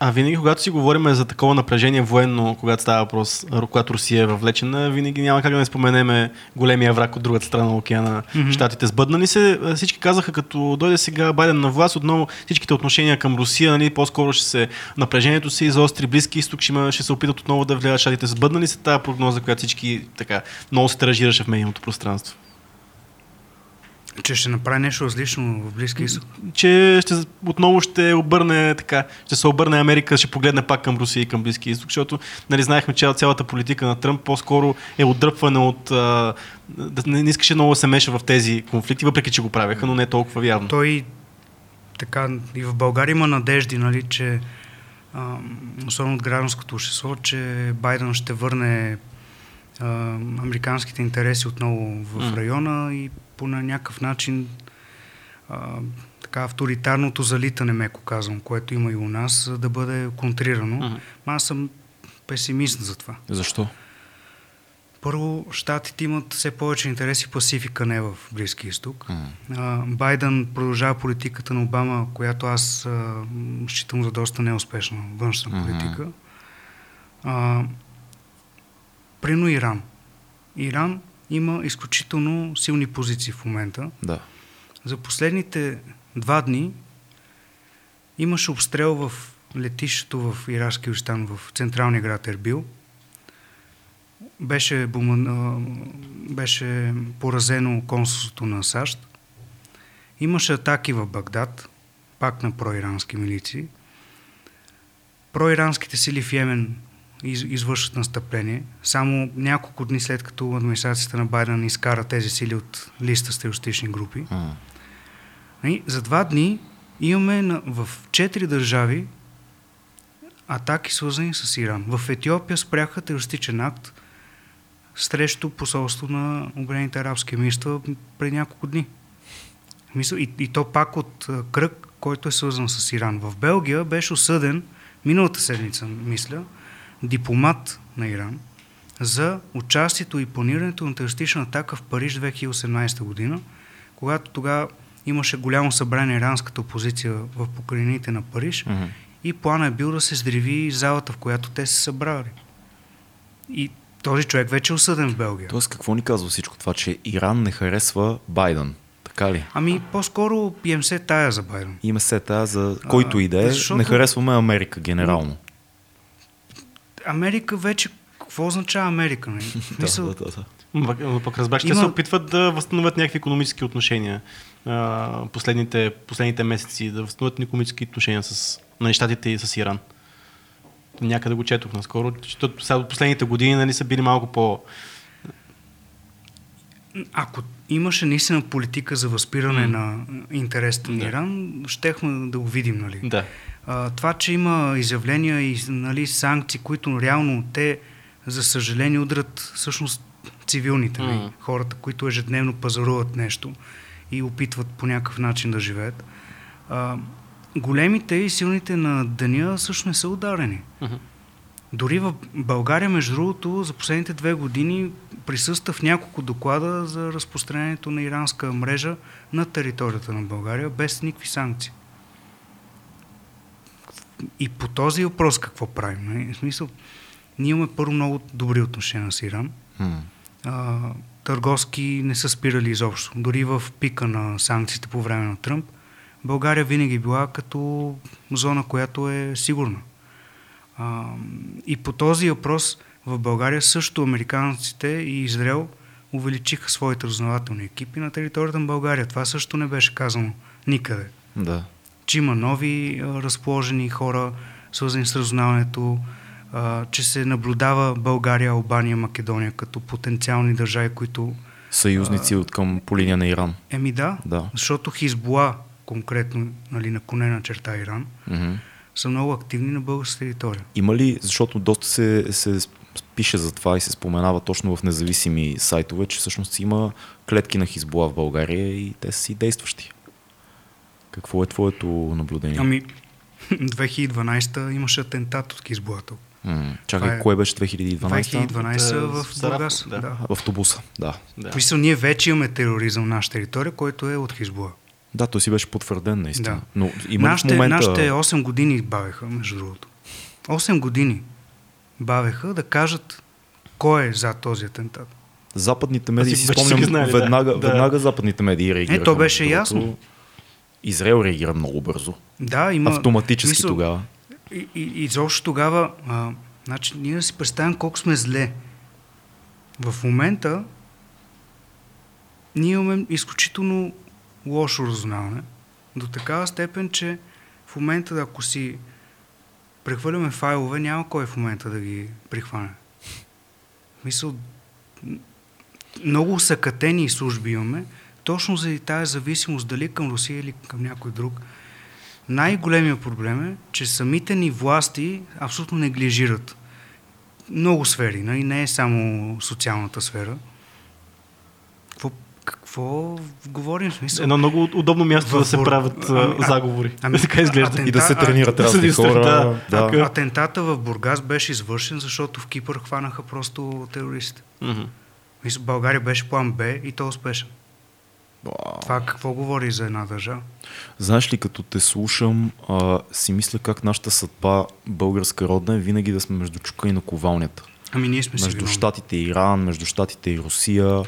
S3: А винаги, когато си говорим за такова напрежение военно, когато става въпрос, когато Русия е въвлечена, винаги няма как да не споменеме големия враг от другата страна на океана,
S2: Мгм.
S3: щатите. Сбъднали се, а, всички казаха, като дойде сега Байден на власт, отново всичките отношения към Русия, нали, по-скоро ще се, напрежението се изостри, Близки изток ще, има, ще се опитат отново да влияят щатите. Сбъднали се тази прогноза, която всички така много се тиражираше в медийното пространство?
S2: Че ще направи нещо различно в Близки изток.
S3: че ще, отново ще обърне така, ще се обърне Америка, ще погледне пак към Русия и към Близки изток, защото нали, знаехме, че цялата политика на Тръмп по-скоро е отдръпване от... А, не, не искаше много да се меша в тези конфликти, въпреки че го правеха, но не толкова явно.
S2: Той така и в България има надежди, нали, че а, особено от гражданското общество, че Байден ще върне а, американските интереси отново в района и по на някакъв начин а, така авторитарното залитане, меко казвам, което има и у нас, да бъде контрирано.
S3: Мгм.
S2: Аз съм песимист за това.
S1: Защо?
S2: Първо, щатите имат все повече интереси в Пасифика, не в Близки изток. А, Байден продължава политиката на Обама, която аз а, считам за доста неуспешна външна
S1: Мгм.
S2: политика. А, Прино Иран. Иран има изключително силни позиции в момента.
S1: Да.
S2: За последните два дни имаше обстрел в летището в Иракски Кюрдистан, в централния град Ербил. Беше, боман, а, беше поразено консулството на САЩ. Имаше атаки в Багдад, пак на проирански милиции. Проиранските сили в Йемен из, извършват настъпление. Само няколко дни след като администрацията на Байден изкара тези сили от листа с терористични групи.
S1: М.
S2: Нали, За два дни имаме на, в четири държави атаки свързани с Иран. В Етиопия спряха терористичен акт срещу посолство на Обединените арабски емирства преди няколко дни. Мисъл, и, и то пак от кръг, който е свързан с Иран. В Белгия беше осъден миналата седмица, мисля, дипломат на Иран за участието и планирането на терористична атака в Париж 2018 година, когато тогава имаше голямо събрание иранската опозиция в покрайнините на Париж
S1: Мгм.
S2: и плана е бил да се сдриви залата, в която те се събрали. И този човек вече е осъден в Белгия.
S1: Тоест, какво ни казва всичко това, че Иран не харесва Байден? Така ли?
S2: Ами, по-скоро им се тая за Байден.
S1: Има се тая за който и да е.
S2: защото-
S1: Не харесваме Америка генерално.
S2: Америка вече, какво означава Америка? Не? Мисъл,
S1: да, да, да.
S3: Пък- но пък разбрах, че
S2: Има-
S3: те се опитват да възстановят някакви економически отношения а, последните, последните месеци, да възстановят економически отношения с на щатите и с Иран. Някъде го четох наскоро, защото сега последните години нали, са били малко по...
S2: Ако имаше наистина политика за възпиране
S3: М.
S2: на интересите на
S3: Да.
S2: Иран, щехме да го видим, нали?
S3: Да.
S2: А, това, че има изявления и нали, санкции, които реално те, за съжаление, удрят всъщност цивилните, нали,
S3: Мгм.
S2: хората, които ежедневно пазаруват нещо и опитват по някакъв начин да живеят. А, големите и силните на деня също не са ударени.
S3: Мгм.
S2: Дори в България, между другото, за последните две години присъства в няколко доклада за разпространението на иранска мрежа на територията на България без никакви санкции. И по този въпрос какво правим? нали? В смисъл, ние имаме първо много добри отношения с Иран.
S1: М.
S2: А, търговски не са спирали изобщо. Дори в пика на санкциите по време на Тръмп, България винаги била като зона, която е сигурна. А, и по този въпрос в България също американците и Израел увеличиха своите разнователни екипи на територията на България. Това също не беше казано никъде.
S1: Да.
S2: Че има нови а, разположени хора, свързани с разузнаването, а, че се наблюдава България, Албания, Македония като потенциални държави, които...
S1: Съюзници от към по линия на Иран.
S2: Еми да,
S1: Да.
S2: защото Хизбула, конкретно нали, наклонена черта Иран,
S1: Мгм.
S2: Са много активни на българска територия.
S1: Има ли, защото доста се, се пише за това и се споменава точно в независими сайтове, че всъщност има клетки на Хизбула в България и те са си действащи. Какво е твоето наблюдение?
S2: Ами, 2012 имаше атентат от тук.
S1: М, чакай,
S2: това е-
S1: кое беше 2012?
S2: 2012
S3: Е,
S2: в Бургас.
S3: да.
S2: Да.
S1: В автобуса, да.
S3: Да.
S2: В Мисъл, ние вече имаме тероризъм на нашата територия, който е от Хизбула.
S1: Да, той си беше потвърден наистина.
S2: Да.
S1: Но има
S2: Нашите,
S1: момента...
S2: нашите 8 години бавеха, между другото. 8 години бавеха да кажат кой е за този атентат.
S1: Западните медии си
S3: си
S1: спомням,
S3: знали,
S1: веднага,
S3: Да.
S1: веднага западните медии реагираха.
S2: Е, то беше ясно.
S1: Израел реагира много бързо.
S2: Да, има...
S1: Автоматически
S2: мисъл,
S1: тогава.
S2: И, и, и изобщо тогава, а, значи, ние да си представим колко сме зле. В момента ние имаме изключително лошо разузнаване. До такава степен, че в момента, ако си прехвърляме файлове, няма кой в момента да ги прихване. Мисъл, много съкатени служби имаме, точно заради тази зависимост, дали към Русия или към някой друг. Най-големият проблем е, че самите ни власти абсолютно неглижират много сфери, нали? не е само социалната сфера. Какво, говорим смисъл?
S3: Едно много удобно място
S2: В
S3: да се правят
S2: Ами,
S3: а,
S2: а-
S3: заговори.
S2: ами,
S3: така изглежда.
S2: атен-
S1: И да се тренират
S3: а-
S1: разни
S3: да
S1: хора.
S3: да,
S1: Да.
S3: така.
S2: Атентата в Бургас беше извършен, защото в Кипър хванаха просто терористите.
S3: Мгм.
S2: Мисля, България беше план Б и то успешен.
S1: Вау.
S2: Това какво говори за една държава?
S1: Знаеш ли, като те слушам, а, си мисля как нашата съдба българска родна е винаги да сме между чука и наковалнята.
S2: Ами ние сме си
S1: Между щатите и Иран, между щатите и Русия.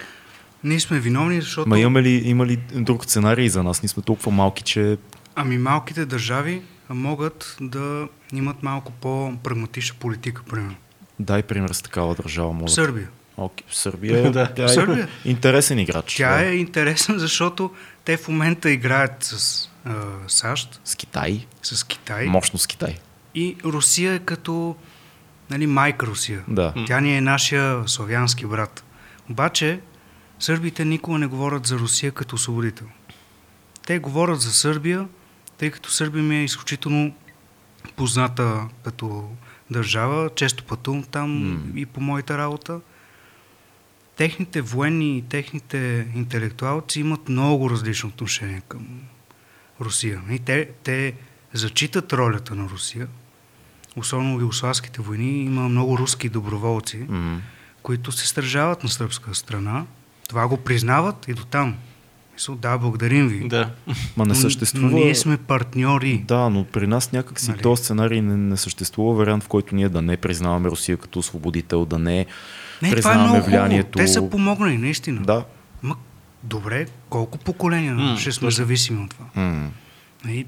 S2: Ние сме виновни, защото...
S1: Ма имаме ли, има ли друг сценарий за нас? Ние сме толкова малки, че
S2: Ами малките държави могат да имат малко по-прагматична политика, примерно.
S1: дай пример с такава държава. Може.
S2: Сърбия.
S1: Окей, Сърбия,
S3: Да.
S1: тя е
S2: Сърбия.
S1: интересен играч.
S2: Тя
S1: да.
S2: е интересна, защото те в момента играят с а, САЩ,
S1: С Китай.
S2: с Китай
S1: Мощно с Китай.
S2: и Русия е като нали, майка Русия.
S1: Да.
S2: Тя ни е нашия славянски брат. Обаче сърбите никога не говорят за Русия като освободител. Те говорят за Сърбия, тъй като Сърбия ми е изключително позната като държава. Често пътувам там
S1: М.
S2: и по моята работа. Техните военни и техните интелектуалци имат много различно отношение към Русия. И те, те зачитат ролята на Русия. Особено в югославските войни има много руски доброволци,
S1: М.
S2: които се стържават на сръбска страна. Това го признават и до там. Мисъл, да, благодарим ви.
S3: Да.
S1: Ма не съществува...
S2: Но ние сме партньори.
S1: Да, но при нас някак си
S2: Нали?
S1: този сценарий не, не съществува вариант, в който ние да не признаваме Русия като освободител, да не,
S2: Не, това е
S1: признаваме
S2: много хубаво.
S1: влиянието.
S2: Те са помогнали, наистина.
S1: Да.
S2: Ма, добре, колко поколения
S3: М,
S2: ще сме
S3: точно.
S2: зависими от това?
S1: М.
S2: Нали,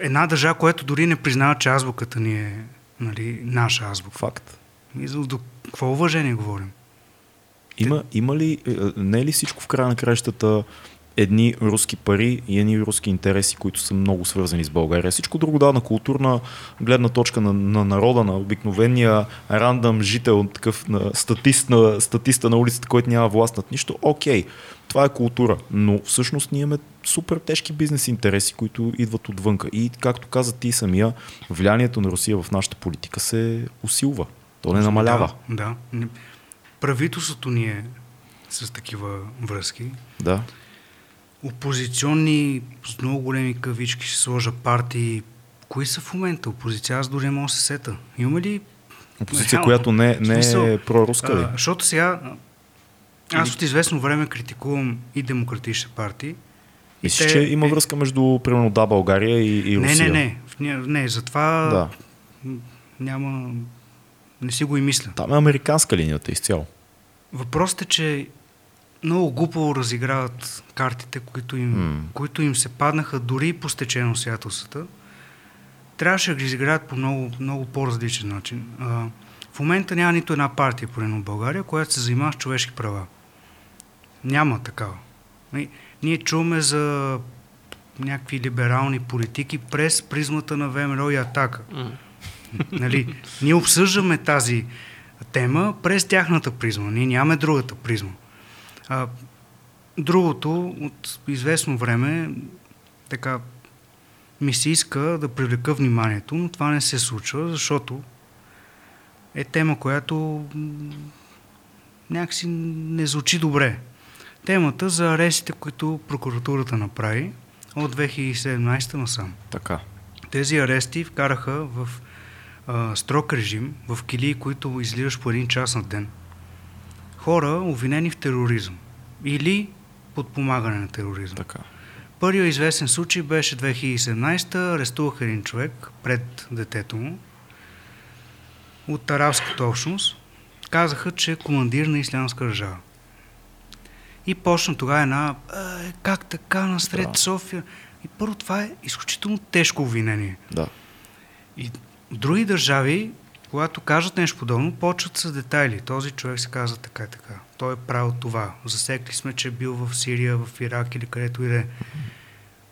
S2: Една държава, която дори не признава, че азбуката ни е нали, наша азбука.
S1: Факт.
S2: И за до какво уважение говорим?
S1: Има, има ли, е, не е ли всичко в края на краищата едни руски пари и едни руски интереси, които са много свързани с България. Всичко друго да, на културна гледна точка на, на народа, на обикновения рандъм жител, такъв на статист на, статиста на улицата, който няма власт над нищо, окей, това е култура. Но всъщност ние имаме супер тежки бизнес интереси, които идват отвънка. И както каза ти самия, влиянието на Русия в нашата политика се усилва. То не намалява.
S2: Да, да. Правителството ни е с такива връзки.
S1: Да.
S2: Опозиционни, с много големи кавички ще сложа партии. Кои са в момента? Опозиция, аз дори не мога да се сета. Има ли
S1: Опозиция, Реално, която не, не е проруска ли?
S2: Защото сега аз от известно време критикувам и демократични партии.
S1: Мислиш, те... че има е- връзка между, примерно, да, България и, и Русия?
S2: Не, не, не. Не, затова да. няма... Не си го и мисля.
S1: Там е американска линията изцяло.
S2: Въпросът е, че много глупо разиграват картите, които им, mm. които им се паднаха дори по стечение обстоятелствата. Трябваше да ги изиграят по много, много по-различен начин. А, в момента няма нито една партия, поне в България, която се занимава с човешки права. Няма такава. Ние чуваме за някакви либерални политики през призмата на ВМРО и Атака. Mm. Нали? Ние обсъждаме тази тема през тяхната призма. Ние нямаме другата призма. А, другото, от известно време, така, ми се иска да привлека вниманието, но това не се случва, защото е тема, която някакси не звучи добре. Темата за арестите, които прокуратурата направи от 2017 насам.
S1: Така.
S2: Тези арести вкараха в а, строг режим, в килии, които излизаш по един час на ден. Хора, обвинени в тероризъм или подпомагане на тероризъм.
S1: Така.
S2: Първият известен случай беше 2017 арестуваха един човек пред детето му от арабската общност. Казаха, че е командир на ислямска държава. И почна тогава една, е, как така насред да. София? И първо това е изключително тежко обвинение.
S1: Да.
S2: И други държави, когато кажат нещо подобно, почват с детайли. Този човек се казва така и така. Той е правил това. Засекли сме, че е бил в Сирия, в Ирак или където и да е.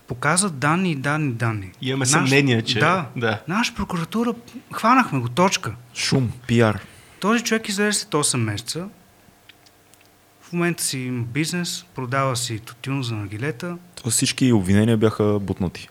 S2: Показват данни и данни, данни.
S3: Имаме наш, съмнение, че...
S2: Да, да. Наша прокуратура, хванахме го, точка.
S1: Шум, пиар.
S2: Този човек излезе след 8 месеца. В момента си има бизнес, продава си тютюн за нагилета.
S1: То всички обвинения бяха бутнати.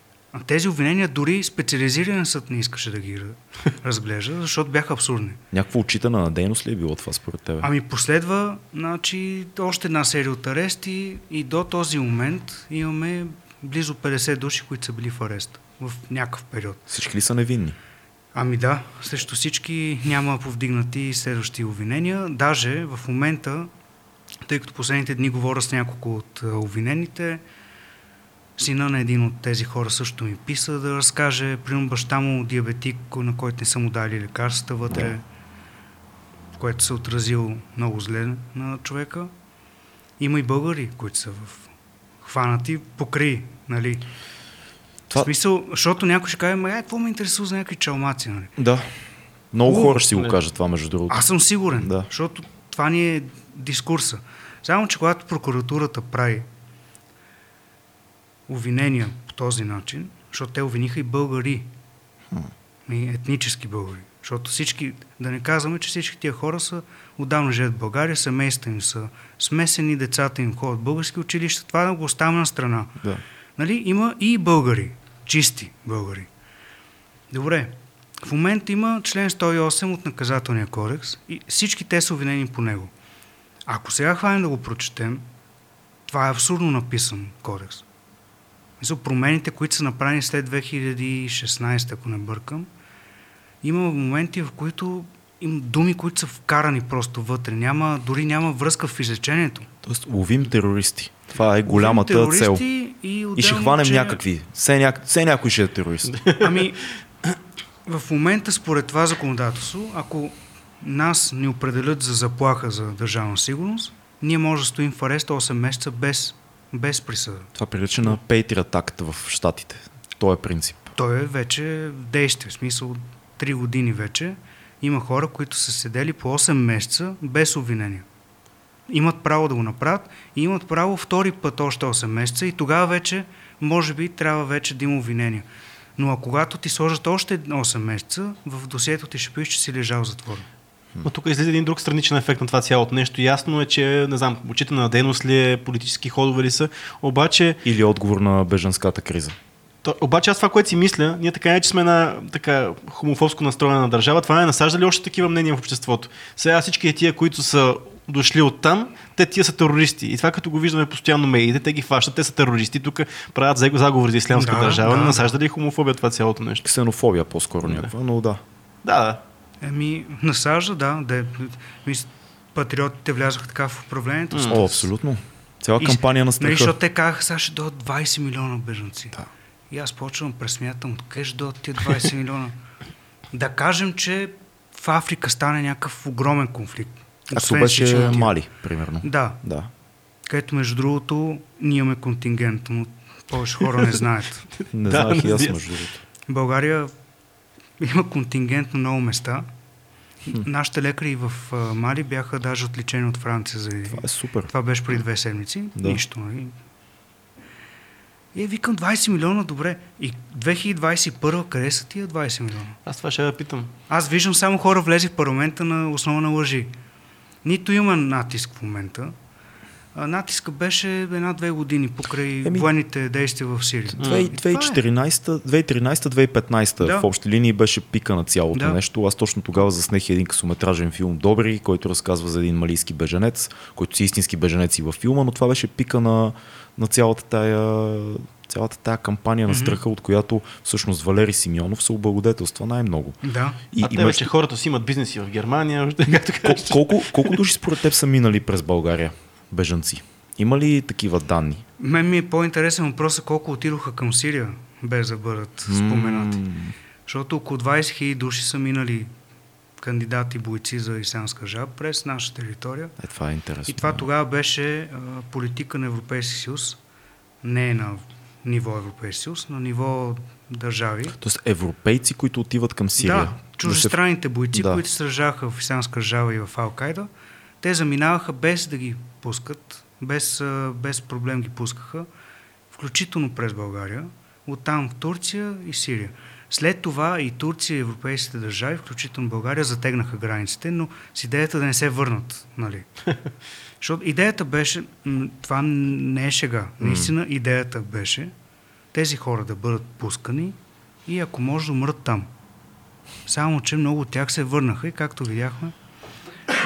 S2: Тези обвинения дори специализиран съд не искаше да ги разглежда, защото бяха абсурдни.
S1: Някаква отчитана на дейност ли е било това според тебе?
S2: Ами последва значи, още една серия от арести и до този момент имаме близо 50 души, които са били в арест в някакъв период.
S1: Всички ли са невинни?
S2: Ами да, срещу всички няма повдигнати следващи обвинения. Даже в момента, тъй като последните дни говоря с няколко от обвинените, Сина на един от тези хора също ми писа да разкаже, примерно баща му диабетик, на който не са му дали лекарствата вътре, да. което се отразил много зле на човека. Има и българи, които са в хванати покри, нали? Това... В смисъл, защото някой ще каже, ма, е, какво ме интересува за някакви чалмаци, нали?
S1: Да. Много О, хора ще си го кажат това, между другото.
S2: Аз съм сигурен, да. защото това ни е дискурса. Само, че когато прокуратурата прави обвинения по този начин, защото те обвиниха и българи, и етнически българи. Защото всички, да не казваме, че всички тия хора са отдавна живеят в България, семейства им са смесени, децата им ходят в български училища, това да го оставим на страна.
S1: Да.
S2: Нали? Има и българи, чисти българи. Добре, в момента има член 108 от наказателния кодекс и всички те са обвинени по него. Ако сега хванем да го прочетем, това е абсурдно написан кодекс. Мисля, промените, които са направени след 2016, ако не бъркам, има моменти, в които има думи, които са вкарани просто вътре. Няма, дори няма връзка в изречението.
S1: Тоест, ловим терористи. Това е голямата цел.
S2: И,
S1: и ще хванем че... някакви. Все, ня... Все някой ще е терорист.
S2: Ами, в момента, според това законодателство, ако нас ни определят за заплаха за държавна сигурност, ние може да стоим в арест 8 месеца без без присъда.
S1: Това прилича на Patriot Act в Штатите. То е принцип.
S2: Той е вече действие. В смисъл 3 години вече има хора, които са седели по 8 месеца без обвинения. Имат право да го направят и имат право втори път още 8 месеца и тогава вече, може би, трябва вече да има обвинения. Но а когато ти сложат още 8 месеца, в досието ти ще пише, че си лежал в затвора.
S3: Но тук излиза един друг страничен ефект на това цялото нещо. Ясно е, че, не знам, очите на дейност ли е, политически ходове ли са, обаче...
S1: Или отговор на беженската криза.
S3: То, обаче аз това, което си мисля, ние така не, че сме на така хомофобско настроена държава, това е насажда ли още такива мнения в обществото. Сега всички тия, които са дошли от там, те тия са терористи. И това като го виждаме постоянно медиите, те ги фащат, те са терористи, тук правят заговори за ислямска
S2: Да,
S3: държава,
S2: да.
S3: насажда ли хомофобия това цялото нещо?
S1: Ксенофобия по-скоро някаква, но да.
S3: Да, да.
S2: Еми, насажда, да. да мис, патриотите влязоха така в управлението.
S1: О, абсолютно. Цяла
S2: И-
S1: кампания на
S2: Нали,
S1: страха.
S2: защото те казаха, сега ще дойдат 20 милиона бежанци.
S1: Да.
S2: И аз почвам пресмятам, откъде ще дойдат тия 20 милиона. Да кажем, че в Африка стане някакъв огромен конфликт.
S1: Ако беше
S2: тия.
S1: Мали, примерно.
S2: Да,
S1: Да.
S2: където между другото ние имаме контингент, но повече хора не знаят.
S1: Не
S3: Да,
S1: знаех и аз между другото.
S2: България има контингент на много места. Нашите лекари в Мали бяха даже отличени от Франция заради
S1: Това е супер.
S2: Това беше преди две седмици.
S1: Да.
S2: Нищо. Нали? И е, викам 20 милиона, добре. И 2021 къде са тия 20 милиона?
S3: Аз това ще я питам.
S2: Аз виждам само хора влезли в парламента на основа на лъжи. Нито има натиск в момента. Натиска беше една-две години покрай
S1: Еми-
S2: военните действия в Сирия.
S1: Две-
S2: И това е.
S1: 2014, 2013-2015
S2: Да.
S1: в общи линии беше пика на цялото
S2: Да.
S1: нещо. Аз точно тогава заснех един късометражен филм Добри, който разказва за един малийски беженец, който си истински беженец и във филма, но това беше пика на, на цялата тая цялата тая кампания на
S2: Мгм.
S1: страха, от която всъщност Валери Симеонов се облагодетелства най-много.
S2: Да.
S1: И,
S3: а те
S1: и
S3: вече хората си имат бизнеси в Германия, както
S1: Кол- колко, колко души според теб са минали през България бежанци? Има ли такива данни?
S2: Мен ми е по-интересен въпросът колко отидоха към Сирия, без да бъдат споменати.
S1: М,
S2: Защото около 20 000 души са минали кандидати бойци за ислямска жаба през наша територия.
S1: Е, това е интересно.
S2: И това
S1: да.
S2: тогава беше а, политика на Европейския съюз, не на ниво Европейски съюз, на ниво държави.
S1: Тоест европейци, които отиват към Сирия.
S2: Да, чужестранните бойци,
S1: Да.
S2: които сражаха в Исламска държава и в Ал-Кайда, те заминаваха без да ги пускат, без, без проблем ги пускаха, включително през България, оттам в Турция и Сирия. След това и Турция и европейските държави, включително България, затегнаха границите, но с идеята да не се върнат. Нали? Защото идеята беше, това не е шега, наистина идеята беше тези хора да бъдат пускани и ако може да умрат там. Само, че много от тях се върнаха и както видяхме,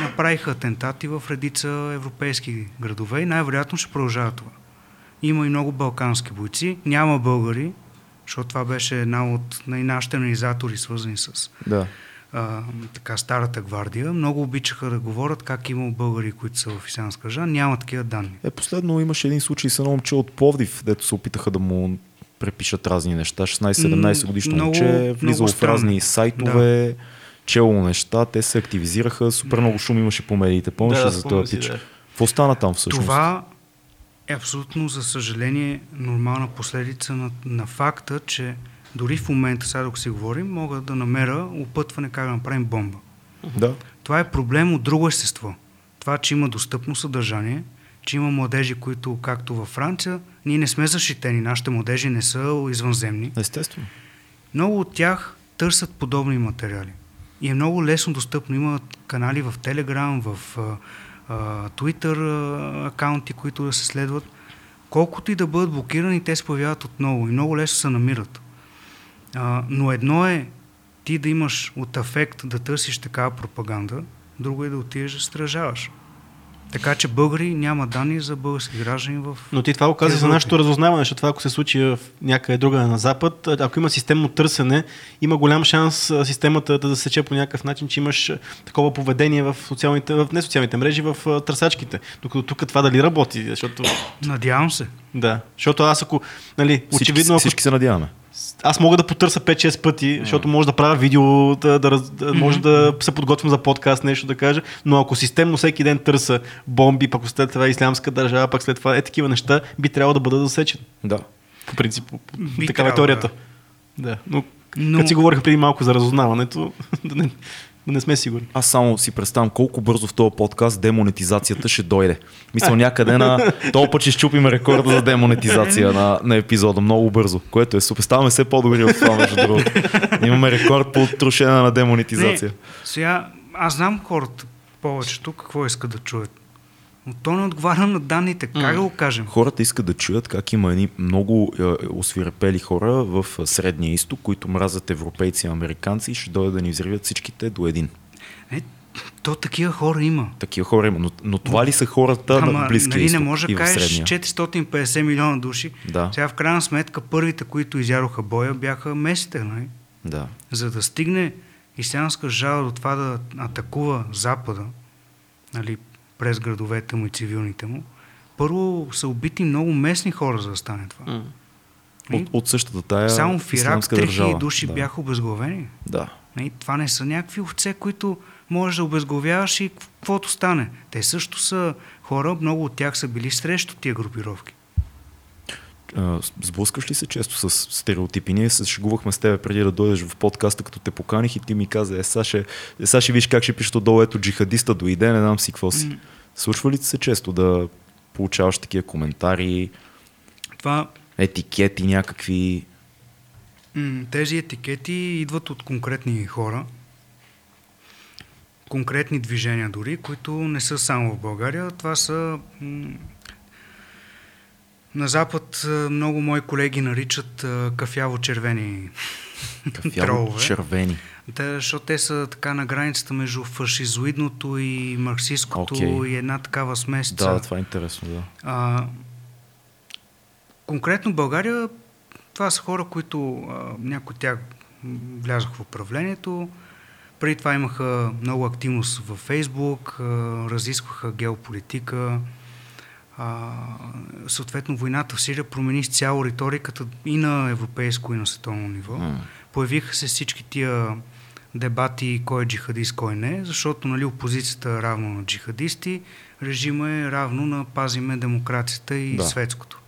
S2: направиха атентати в редица европейски градове и най-вероятно ще продължава това. Има и много балкански бойци, няма българи, защото това беше една от най- нашите организатори, свързани с
S1: Да.
S2: а, така старата гвардия. Много обичаха да говорят как имало българи, които са в Исламска жа. Няма такива данни.
S1: Е, последно имаше един случай с едно момче от Пловдив, дето се опитаха да му препишат разни неща. 16-17 годишно
S2: Много-
S1: момче, е влизало
S2: много
S1: в разни сайтове, чело неща, те се активизираха, супер много шум имаше по медиите. Помниш
S3: Да,
S1: за този пич?
S3: да.
S1: Какво стана там всъщност?
S2: Това е абсолютно, за съжаление, нормална последица на, на факта, че дори в момента, сега докато си говорим, мога да намеря опътване как да направим бомба.
S1: Да.
S2: Това е проблем от друго естество. Това, че има достъпно съдържание, че има младежи, които, както във Франция, ние не сме защитени, нашите младежи не са извънземни.
S1: Естествено.
S2: Много от тях търсят подобни материали. И е много лесно достъпно. Има канали в Телеграм, в а, Twitter а, акаунти, които да се следват. Колкото и да бъдат блокирани, те се появяват отново и много лесно се намират. А, но едно е ти да имаш от афект да търсиш такава пропаганда, друго е да отидеш да стражаваш. Така че българи няма данни за български граждани в...
S3: Но ти това го каза за нашето разузнаване, защото това ако се случи в някъде друга на Запад, ако има системно търсене, има голям шанс системата да засече по някакъв начин, че имаш такова поведение в, социалните, в не социалните мрежи, в търсачките. Докато тук това дали работи, защото...
S2: Надявам се.
S3: Да, защото аз ако, нали,
S1: Всички,
S3: очевидно, ако
S1: всички се надяваме.
S3: Аз мога да потърся 5-6 пъти, защото може да правя видео, да, да, може да се подготвям за подкаст, нещо да кажа, но ако системно всеки ден търся бомби, пък след това ислямска държава, пък след това е такива неща, би трябвало да бъда засечен.
S1: Да.
S3: По принцип,
S2: Би
S3: такава е теорията. Да. Но,
S2: Но-
S3: като си говориха преди малко за разузнаването, да не, не сме сигурни.
S1: Аз само си представям колко бързо в този подкаст демонетизацията ще дойде. Мисля, някъде на този път ще щупим рекорда за демонетизация на, на епизода много бързо, което е супер. Ставаме все по-добри от това, между другото. Имаме рекорд по трушене на демонетизация.
S2: Не, сега, аз знам хората повечето какво искат да чуят. Но то не отговаря на данните. Как да го кажем?
S1: Хората искат да чуят как има едни много е, освирепели хора в Средния изток, които мразят европейци и американци и ще дойдат да ни взривят всичките до един.
S2: Не, то такива хора има.
S1: Такива хора има. Но, но това ли са хората
S2: Ама,
S1: на Близкия
S2: нали,
S1: изток
S2: не може да кажеш
S1: Средния?
S2: 450 милиона души.
S1: Да.
S2: Сега в крайна сметка първите, които изядоха боя, бяха месите. Нали?
S1: Да.
S2: За да стигне ислямска жала до това да атакува Запада, нали, през градовете му и цивилните му, първо са убити много местни хора, за да стане това.
S3: М.
S1: От, от същата тая
S2: Само в Ирак
S1: ислямска
S2: 3000
S1: държава.
S2: души
S1: да.
S2: бяха обезглавени.
S1: Да.
S2: Нали, това не са някакви овце, които можеш да обезглавяваш и каквото стане. Те също са хора, много от тях са били срещу тия групировки.
S1: А, Сблъскваш ли се често с стереотипи? Ние се шегувахме с теб преди да дойдеш в подкаста, като те поканих и ти ми каза, е, сега ще, е, сега ще виж как ще пишеш долу, ето джихадиста дойде, не знам си какво си.
S2: М.
S1: Случва ли се често да получаваш такива коментари,
S2: Това,
S1: етикети някакви?
S2: м, тези етикети идват от конкретни хора, конкретни движения дори, които не са само в България. Това са м, на Запад много мои колеги наричат кафяво-червени
S1: Кафяво
S2: тролове.
S1: червени.
S2: Те, защото те са така на границата между фашизоидното и марксистското
S1: Окей.
S2: и една такава смесица.
S1: Да, това е интересно, да.
S2: А, конкретно България, това са хора, които а, някои от тях м, влязоха в управлението. Преди това имаха много активност във Фейсбук, разискваха геополитика. А, съответно, войната в Сирия промени цяло риториката и на европейско, и на световно ниво.
S1: М.
S2: Появиха се всички тия дебати кой е джихадист, кой не, защото нали, опозицията е равно на джихадисти, режима е равно на пазиме демокрацията и
S1: Да.
S2: светското.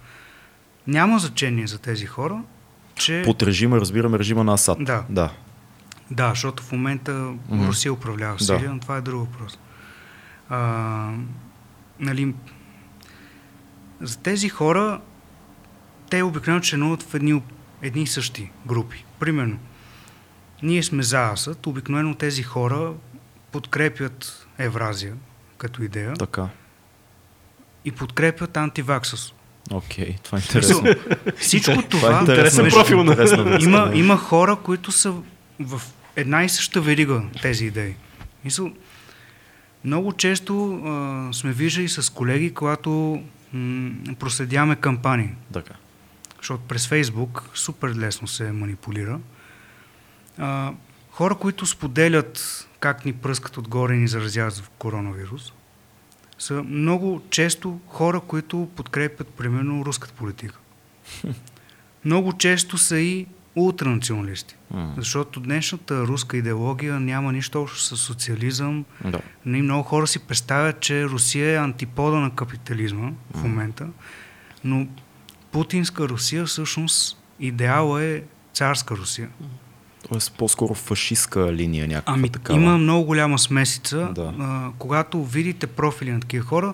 S2: Няма значение за тези хора, че...
S1: Под режима разбираме режима на Асад.
S2: Да.
S1: да.
S2: Да, защото в момента
S1: Мгм.
S2: Русия управлява в
S1: Да.
S2: Сирия, но това е друг въпрос. А, нали, за тези хора, те обикновено членуват в едни, едни и същи групи. Примерно, ние сме за Асад, обикновено тези хора подкрепят Евразия като идея
S1: Така.
S2: и подкрепят антиваксус.
S1: Окей, това е интересно.
S2: Всичко
S1: Това е
S3: между- профил на-
S2: има, има хора, които са в една и съща верига тези идеи. Мисъл, много често а, сме виждали с колеги, когато м- проследяваме кампании,
S1: Така.
S2: защото през Фейсбук супер лесно се манипулира. А, хора, които споделят как ни пръскат отгоре и ни заразяват в коронавирус, са много често хора, които подкрепят, примерно, руската политика. Много често са и ултранационалисти.
S1: М.
S2: Защото днешната руска идеология няма нищо общо с социализъм.
S1: Да.
S2: Нали, много хора си представят, че Русия е антипода на капитализма в момента, но путинска Русия всъщност идеал е царска Русия.
S1: Тоест по-скоро фашистска линия някаква
S2: Ами
S1: такава.
S2: има много голяма смесица.
S1: Да.
S2: А, когато видите профили на такива хора,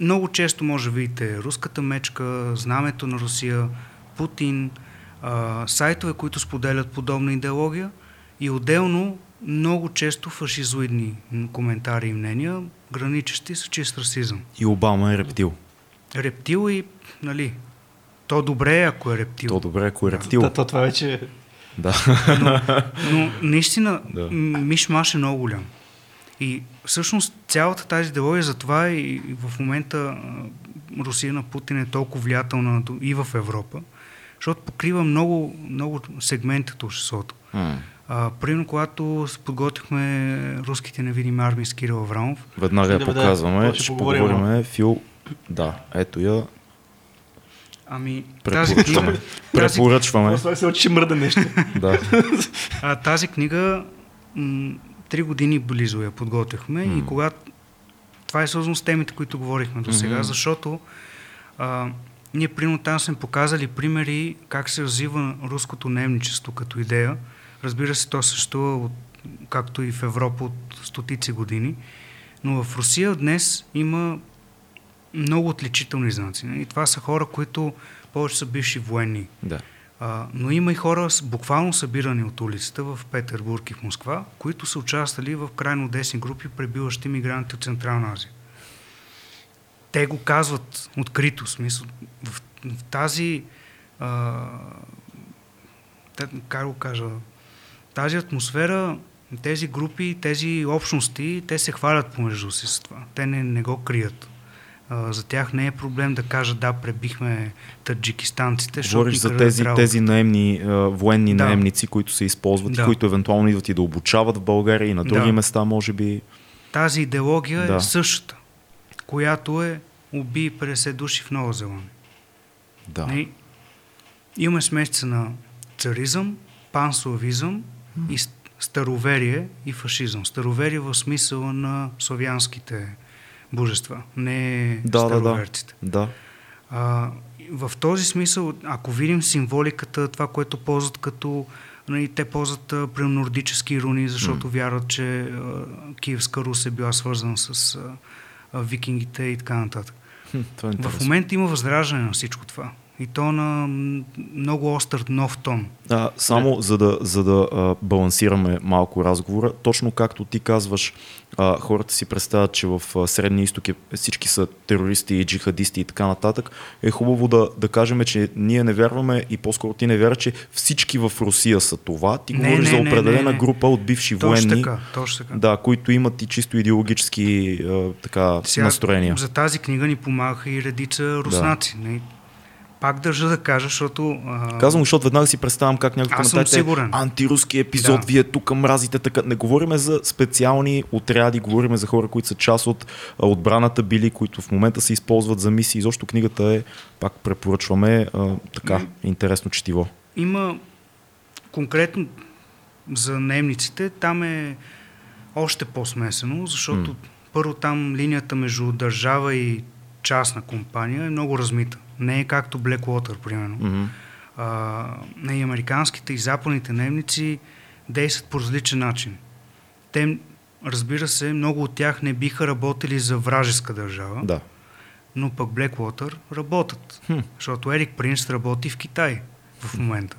S2: много често може да видите руската мечка, знамето на Русия, Путин, а, сайтове, които споделят подобна идеология и отделно много често фашизоидни коментари и мнения, граничещи с чист расизъм.
S1: И Обама е рептил.
S2: Рептил и, нали, то добре е, ако е рептил.
S1: То добре, ако е рептил.
S3: Та, то, това вече е
S1: Да.
S2: Но наистина
S1: Да.
S2: да. мишмаш е много голям. И всъщност цялата тази идеология за това и, в момента Русия на Путин е толкова влиятелна и в Европа, защото покрива много, много сегменти от обществото. А, примерно, когато подготвихме руските невидими армии с Кирил Аврамов,
S1: Веднага я
S3: Да, да,
S1: показваме.
S3: ще
S1: Ще
S3: поговорим.
S1: поговорим. Фил. Да, ето я.
S2: ами тази книга,
S1: Препоръчваме.
S3: Се очи мръда нещо.
S1: Да.
S2: а, тази книга м, три години близо я подготвяхме
S1: М.
S2: и когато това е свързано с темите, които говорихме до сега,
S1: Мгм.
S2: защото а, ние примерно там сме показали примери как се развива руското немничество като идея. Разбира се, то съществува от както и в Европа от стотици години. Но в Русия днес има много отличителни знаци. И това са хора, които повече са бивши военни.
S1: Да.
S2: А, но има и хора буквално събирани от улицата в Петербург и в Москва, които са участвали в крайно десни групи, пребиващи мигранти от Централна Азия. Те го казват открито, в смисъл. В, в тази а, как го кажа, тази атмосфера, тези групи, тези общности, те се хвалят помежду си с това. Те не, не го крият. А, за тях не е проблем да кажат да, пребихме таджикистанците.
S1: Говориш за тези, тези наемни, военни да. наемници, които се използват да. и които евентуално идват и да обучават в България и на други да. места, може би.
S2: Тази идеология да. е същата, която е уби 50 души в Нова Зеландия.
S1: Да.
S2: Не, имаме смесица на царизъм, панславизъм и староверие и фашизъм. Староверие в смисъла на славянските божества, не
S1: да,
S2: староверците.
S1: Да, да.
S2: А, в този смисъл, ако видим символиката, това, което ползват като нали, те ползват при нордически руни, защото mm. вярват, че а, Киевска Рус е била свързана с а, а, викингите и така нататък.
S1: Хм, е
S2: в момента има възраждане на всичко това и то на много остър нов тон.
S1: А, само Не. за да, за да а, балансираме малко разговора, точно както ти казваш, а, хората си представят, че в а, Средния изток е, всички са терористи и джихадисти и така нататък, е хубаво да, да кажем, че ние не вярваме и по-скоро ти не вярваш, че всички в Русия са това. Ти не, говориш не, за определена не, не, група от бивши
S2: точно
S1: военни,
S2: така, точно така.
S1: Да, които имат и чисто идеологически а, така, Сега, настроения.
S2: За тази книга ни помагаха и редица руснаци. Да пак държа да кажа, защото...
S1: А... Казвам, защото веднага си представям как някой коментарите антируски епизод, да. вие тук мразите така. Не говориме за специални отряди, говориме за хора, които са част от отбраната били, които в момента се използват за мисии. Изобщо книгата е, пак препоръчваме, а, така, интересно четиво.
S2: Има конкретно за немниците, там е още по-смесено, защото mm. първо там линията между държава и частна компания е много размита. Не е както Blackwater, примерно. Mm-hmm. А, и американските и западните немници действат по различен начин. Те, разбира се, много от тях не биха работили за вражеска държава,
S1: да.
S2: но пък Blackwater работят. Хм. Защото Ерик Принс работи в Китай в момента.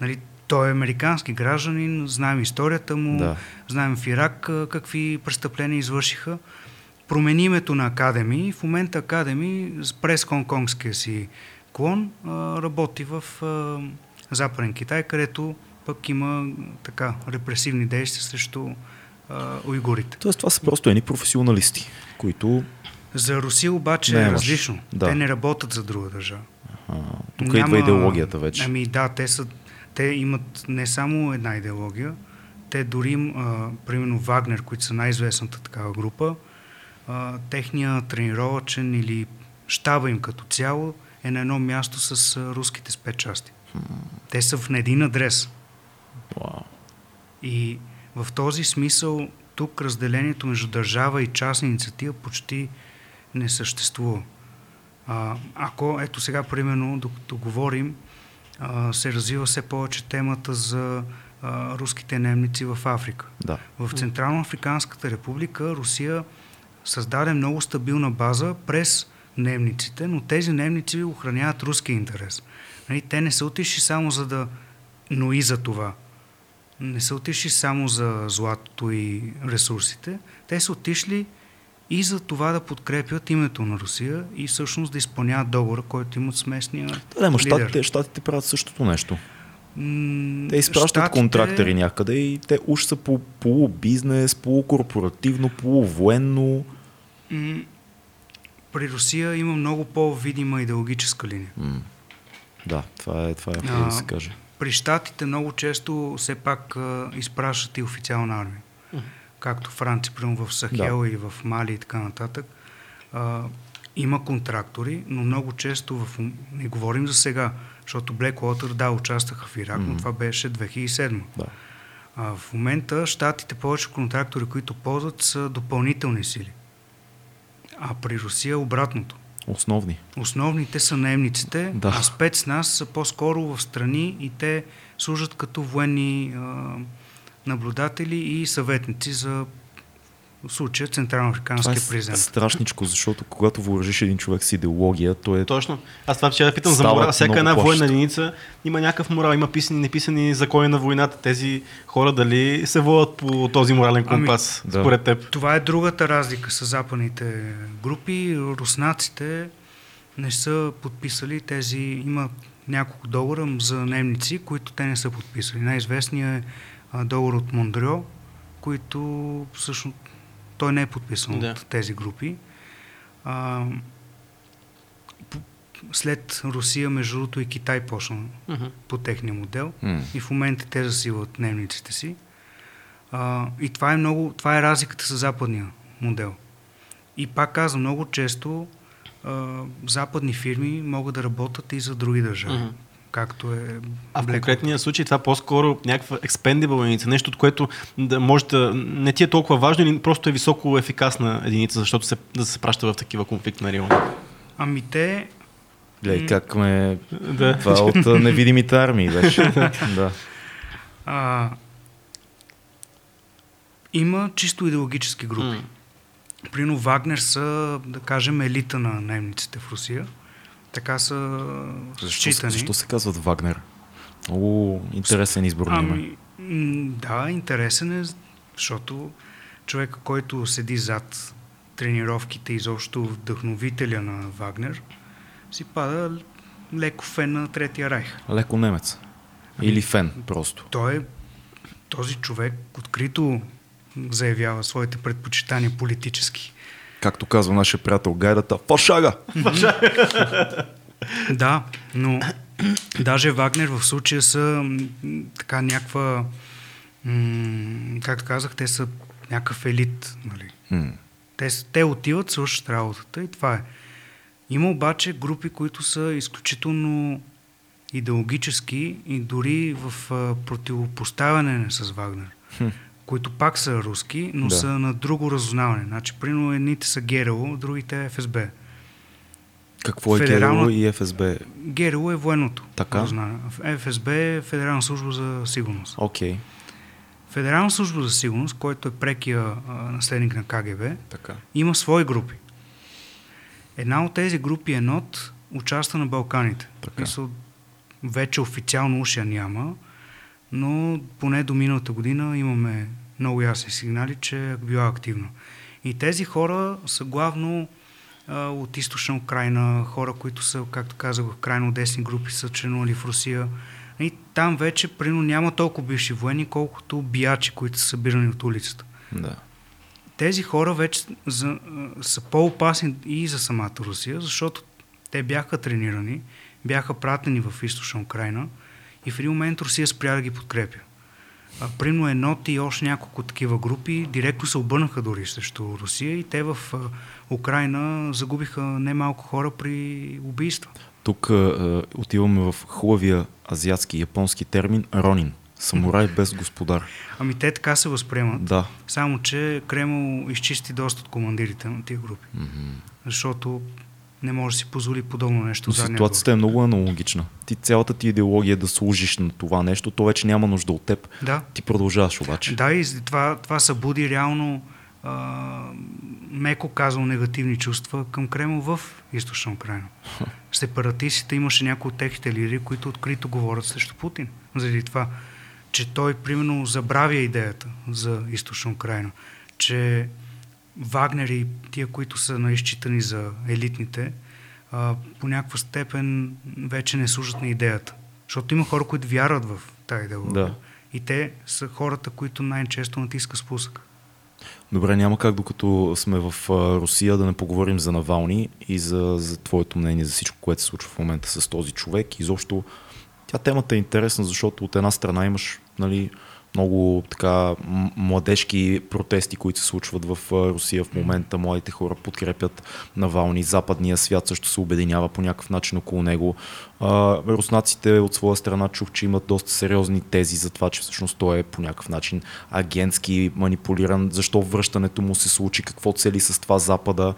S2: Нали, той е американски гражданин, знаем историята му, да. знаем в Ирак какви престъпления извършиха промени името на Академи. В момента Академи през хонконгския си клон работи в Западен Китай, където пък има така репресивни действия срещу а, уйгурите.
S1: Тоест това са просто едни професионалисти, които...
S2: За Русия обаче не е различно. Да. Те не работят за друга държава.
S1: Ага. Тук Няма... идва идеологията вече.
S2: Ами да, те, са, те имат не само една идеология, те дори, а, примерно Вагнер, които са най-известната такава група, а, техния тренировачен или щаба им като цяло е на едно място с а, руските спецчасти. Hmm. Те са в един адрес.
S1: Wow.
S2: И в този смисъл тук разделението между държава и частна инициатива почти не съществува. А, ако, ето сега, примерно, докато говорим, а, се развива все повече темата за а, руските немници в Африка.
S1: Да.
S2: В Централно Африканската република Русия създаде много стабилна база през немниците, но тези немници охраняват руски интерес. Нали, те не са отишли само за да, но и за това. Не са отишли само за златото и ресурсите. Те са отишли и за това да подкрепят името на Русия и всъщност да изпълняват договора, който имат с местния
S1: Да, но щатите, щатите правят същото нещо. Те изпращат Штатите... контрактори някъде и те уж са по полубизнес, полукорпоративно, полувоенно
S2: при Русия има много по-видима идеологическа линия.
S1: Mm. Да, това е, това е а, да се каже.
S2: При щатите много често все пак а, изпращат и официална армия. Mm. Както Франция, примерно в Сахел да. и в Мали и така нататък. А, има контрактори, но много често, в, не говорим за сега, защото Blackwater, да, участваха в Ирак, mm. но това беше 2007.
S1: Да.
S2: А, в момента щатите повече контрактори, които ползват, са допълнителни сили. А при Русия е обратното.
S1: Основни.
S2: Основните са наемниците, да. а спецназ са по-скоро в страни и те служат като военни а, наблюдатели и съветници за в случая Централно-Африканския
S1: Това е
S2: президент.
S1: страшничко, защото когато въоръжиш един човек с идеология, то е...
S3: Точно. Аз това вчера питам за морал. Всяка една
S1: плаща.
S3: военна единица има някакъв морал, има писани неписани закони на войната. Тези хора дали се водят по този морален
S2: Ами,
S3: компас,
S1: да.
S3: според теб?
S2: Това е другата разлика с западните групи. Руснаците не са подписали тези, има няколко договора за немници, които те не са подписали. Най-известният е договор от Мондрё, които всъщност той не е подписан
S3: Да.
S2: от тези групи. А, след Русия, между другото и Китай почна
S3: Мгм.
S2: по техния модел
S1: М.
S2: и в момента те засилват дневниците си. А, и това е много, това е разликата с западния модел. И пак казвам, много често а, западни фирми могат да работят и за други държави.
S3: Мгм.
S2: Както е
S3: А в конкретния случай това по-скоро някаква expendable единица, нещо, от което да може да не ти е толкова важно или просто е високо ефикасна единица, защото се, да се праща в такива конфликтни райони.
S2: Ами те,
S1: Гледай как ме...
S3: Да.
S1: Това е от невидимите армии беше. да.
S2: а, има чисто идеологически групи.
S3: М.
S2: Прино Вагнер са, да кажем, елита на немниците в Русия. Така са
S1: Защо,
S2: считани.
S1: защо се казват Вагнер? Много интересен избор на име.
S2: Ами, да, интересен е, защото човека, който седи зад тренировките, изобщо вдъхновителя на Вагнер, си пада леко фен на Третия райх.
S1: Леко немец. Или фен, просто.
S2: Той е, този човек открито заявява своите предпочитания политически.
S1: Както казва нашия приятел Гайдата, фашага!
S2: Да, но даже Вагнер в случая са така някаква, м, както казах, те са някакъв елит. Нали? Те, те отиват, свършат работата и това е. Има обаче групи, които са изключително идеологически и дори в а, противопоставяне с Вагнер. Които пак са руски, но
S1: Да.
S2: са на друго разузнаване. Значи, примерно едните са ГРУ, другите е ФСБ.
S1: Какво е
S2: Федерална-
S1: ГРУ и ФСБ?
S2: ГРУ е военното.
S1: Така.
S2: разузнаване. ФСБ е Федерална служба за сигурност.
S1: Окей.
S2: Федерална служба за сигурност, който е прекия а, наследник на КГБ,
S1: Така.
S2: има свои групи. Една от тези групи е НОТ, участва на Балканите.
S1: Така.
S2: Мисъл, вече официално я няма, но поне до миналата година имаме много ясни сигнали, че е била активна. И тези хора са главно а, от източна Украина, хора, които са, както казах, в крайно десни групи, са членували в Русия. И там вече, прино, няма толкова бивши военни, колкото биячи, които са събирани от улицата
S1: Да.
S2: тези хора вече за, са по-опасни и за самата Русия, защото те бяха тренирани, бяха пратени в източна Украина и в един момент Русия спря да ги подкрепя. А, примерно Енот и още няколко такива групи директно се обърнаха дори срещу Русия и те в а, Украина загубиха немалко хора при убийства.
S1: Тук а, отиваме в хубавия азиатски японски термин ронин. Самурай без господар.
S2: Ами те така се възприемат,
S1: Да.
S2: само че Кремъл изчисти доста от командирите на тия групи,
S1: Мгм.
S2: защото не може да си позволи подобно нещо.
S1: Но
S2: задния
S1: ситуацията е много аналогична. Ти цялата ти идеология е да служиш на това нещо, то вече няма нужда от теб.
S2: Да.
S1: Ти продължаваш обаче.
S2: Да, и това, това събуди реално, а, меко казано, негативни чувства към Кремъл в източна Украина. Сепаратистите имаше някои от техните лидери, които открито говорят срещу Путин. Заради това, че той, примерно, забравя идеята за източна Украина. Че Вагнер и тия, които са наизчитани за елитните, а, по някаква степен вече не служат на идеята. Защото има хора, които вярват в тази идеология.
S1: Да.
S2: И те са хората, които най-често натиска спусък.
S1: Добре, няма как докато сме в Русия да не поговорим за Навални и за, за твоето мнение за всичко, което се случва в момента с този човек. Изобщо тя темата е интересна, защото от една страна имаш нали, много така младежки протести, които се случват в Русия в момента. Младите хора подкрепят Навални, западния свят също се обединява по някакъв начин около него. А, руснаците от своя страна чух, че имат доста сериозни тези за това, че всъщност той е по някакъв начин агентски манипулиран, защо връщането му се случи, какво цели с това Запада.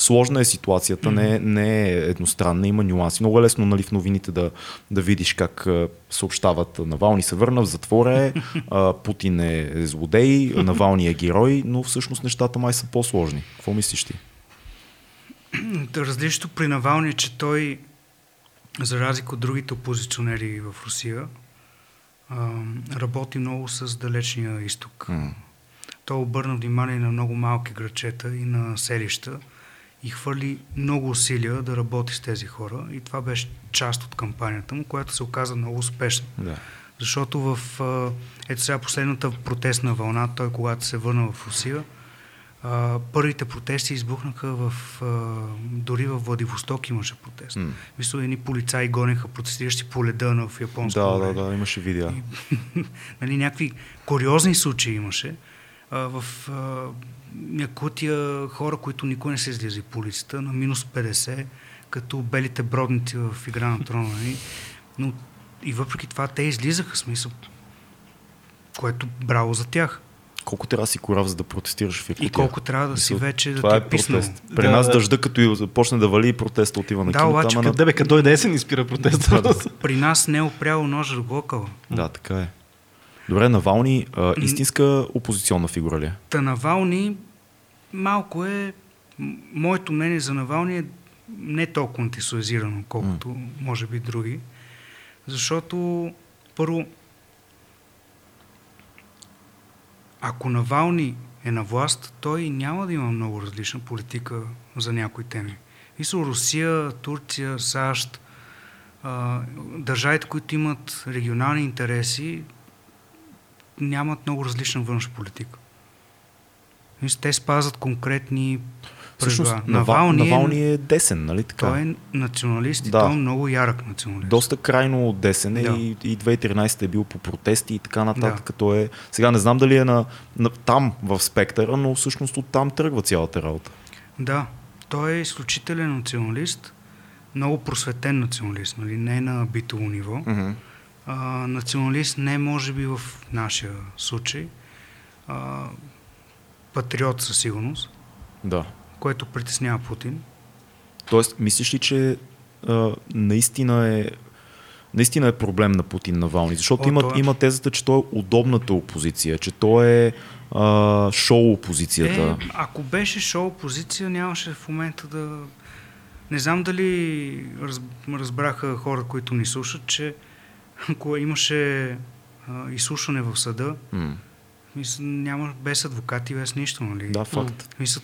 S1: Сложна е ситуацията, не, не е едностранна, има нюанси. Много е лесно нали, в новините да, да видиш как съобщават Навални се върна в затвора е, а, Путин е злодей, Навални е герой, но всъщност нещата май са по-сложни. Какво мислиш ти?
S2: Различното при Навални е, че той, за разлика от другите опозиционери в Русия, работи много с далечния изток.
S1: М.
S2: Той обърна внимание на много малки грачета и на селища и хвърли много усилия да работи с тези хора. И това беше част от кампанията му, която се оказа много успешна.
S1: Да.
S2: Защото в ето сега последната протестна вълна, той когато се върна в Русия, а, първите протести избухнаха в... А, дори в Владивосток имаше протест.
S1: М.
S2: Мисля, едни полицаи гонеха протестиращи по леда в японско
S1: Да,
S2: море.
S1: да, да, имаше видеа.
S2: нали, някакви куриозни случаи имаше. А, в а, Якутия хора, които никой не се излиза по улицата, на минус 50, като белите бродници в Игра на трона. Нали? Но и въпреки това те излизаха, смисъл, което браво за тях.
S1: Колко трябва да си корав, за да протестираш в Якутия?
S2: И колко трябва да си вече да
S1: Това
S2: те
S1: е
S2: е писнал.
S1: При
S3: Да,
S1: нас
S3: да.
S1: дъжда, като и започне да вали, протеста отива на
S2: Да,
S1: кино.
S2: обаче
S1: ама на-
S3: Къде бе, като дойде есен и спира протеста.
S2: При нас не е опряло ножа в глокала.
S1: Да, така е. Добре, Навални, а, истинска опозиционна фигура ли е?
S2: Та Навални малко е... Моето мнение за Навални е не толкова антисуазирано, колкото може би други. Защото първо ако Навални е на власт, той няма да има много различна политика за някои теми. Мисля, Русия, Турция, САЩ, държавите, които имат регионални интереси, нямат много различна външна политика. Те спазват конкретни
S1: Всъщност. Навални,
S2: Навални, е,
S1: е десен, нали така?
S2: той е националист и
S1: Да.
S2: той е много ярък националист.
S1: Доста крайно десен е
S2: Да.
S1: и, и 2013 е бил по протести и така нататък.
S2: Да.
S1: Като е, сега не знам дали е на, на, там в спектъра, но всъщност оттам тръгва цялата работа.
S2: Да, той е изключителен националист, много просветен националист, нали? не на битово ниво.
S1: Mm-hmm.
S2: А, националист не може би в нашия случай. А, патриот със сигурност,
S1: Да.
S2: което притеснява Путин.
S1: Тоест, мислиш ли, че а, наистина е наистина е проблем на Путин Навални, защото
S2: О,
S1: има,
S2: той е.
S1: има тезата, че той е удобната опозиция, че той е а, шоу опозицията.
S2: Е, ако беше шоу позиция, нямаше в момента да... Не знам дали раз, разбраха хора, които ни слушат, че ако имаше а, изслушване в съда,
S1: М.
S2: мисля, няма без адвокати, без нищо, нали?
S1: Да, факт.
S2: Мисля,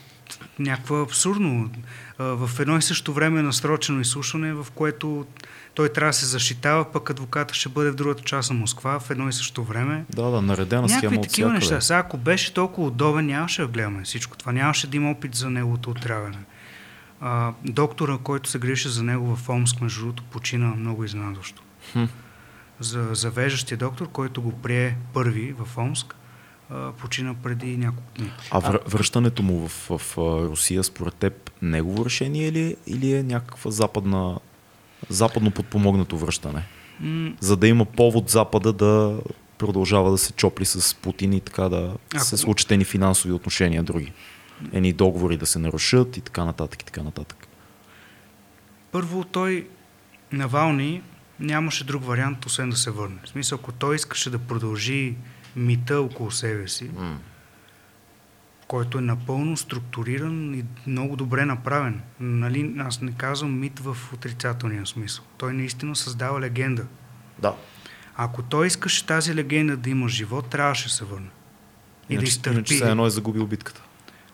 S2: някаква абсурдно. А, В едно и също време насрочено изслушване, в което той трябва да се защитава, пък адвоката ще бъде в другата част на Москва в едно и също време.
S1: Да, да, наредена схема
S2: Някакви
S1: от
S2: такива неща. Сега, ако беше толкова удобен, нямаше да гледаме всичко това. Нямаше да има опит за неговото отряване. А, доктора, който се греше за него в Омск, между другото, почина много изненадващо.
S1: Хм.
S2: За завеждащия доктор, който го прие първи в Омск, почина преди няколко дни.
S1: А вър, връщането му в, в, Русия, според теб, негово решение ли, или е някаква западна, западно подпомогнато връщане?
S2: М,
S1: За да има повод Запада да продължава да се чопли с Путин и така да
S2: Ако-
S1: се случат едни финансови отношения други. Едни договори да се нарушат и така нататък и така нататък.
S2: Първо, той Навални нямаше друг вариант, освен да се върне. В смисъл, ако той искаше да продължи мита около себе си,
S1: М.
S2: който е напълно структуриран и много добре направен. Нали, аз не казвам мит в отрицателния смисъл. Той наистина създава легенда.
S1: Да.
S2: Ако той искаше тази легенда да има живот, трябваше да се върне. И да изтърпи.
S1: иначе все едно е загубил битката.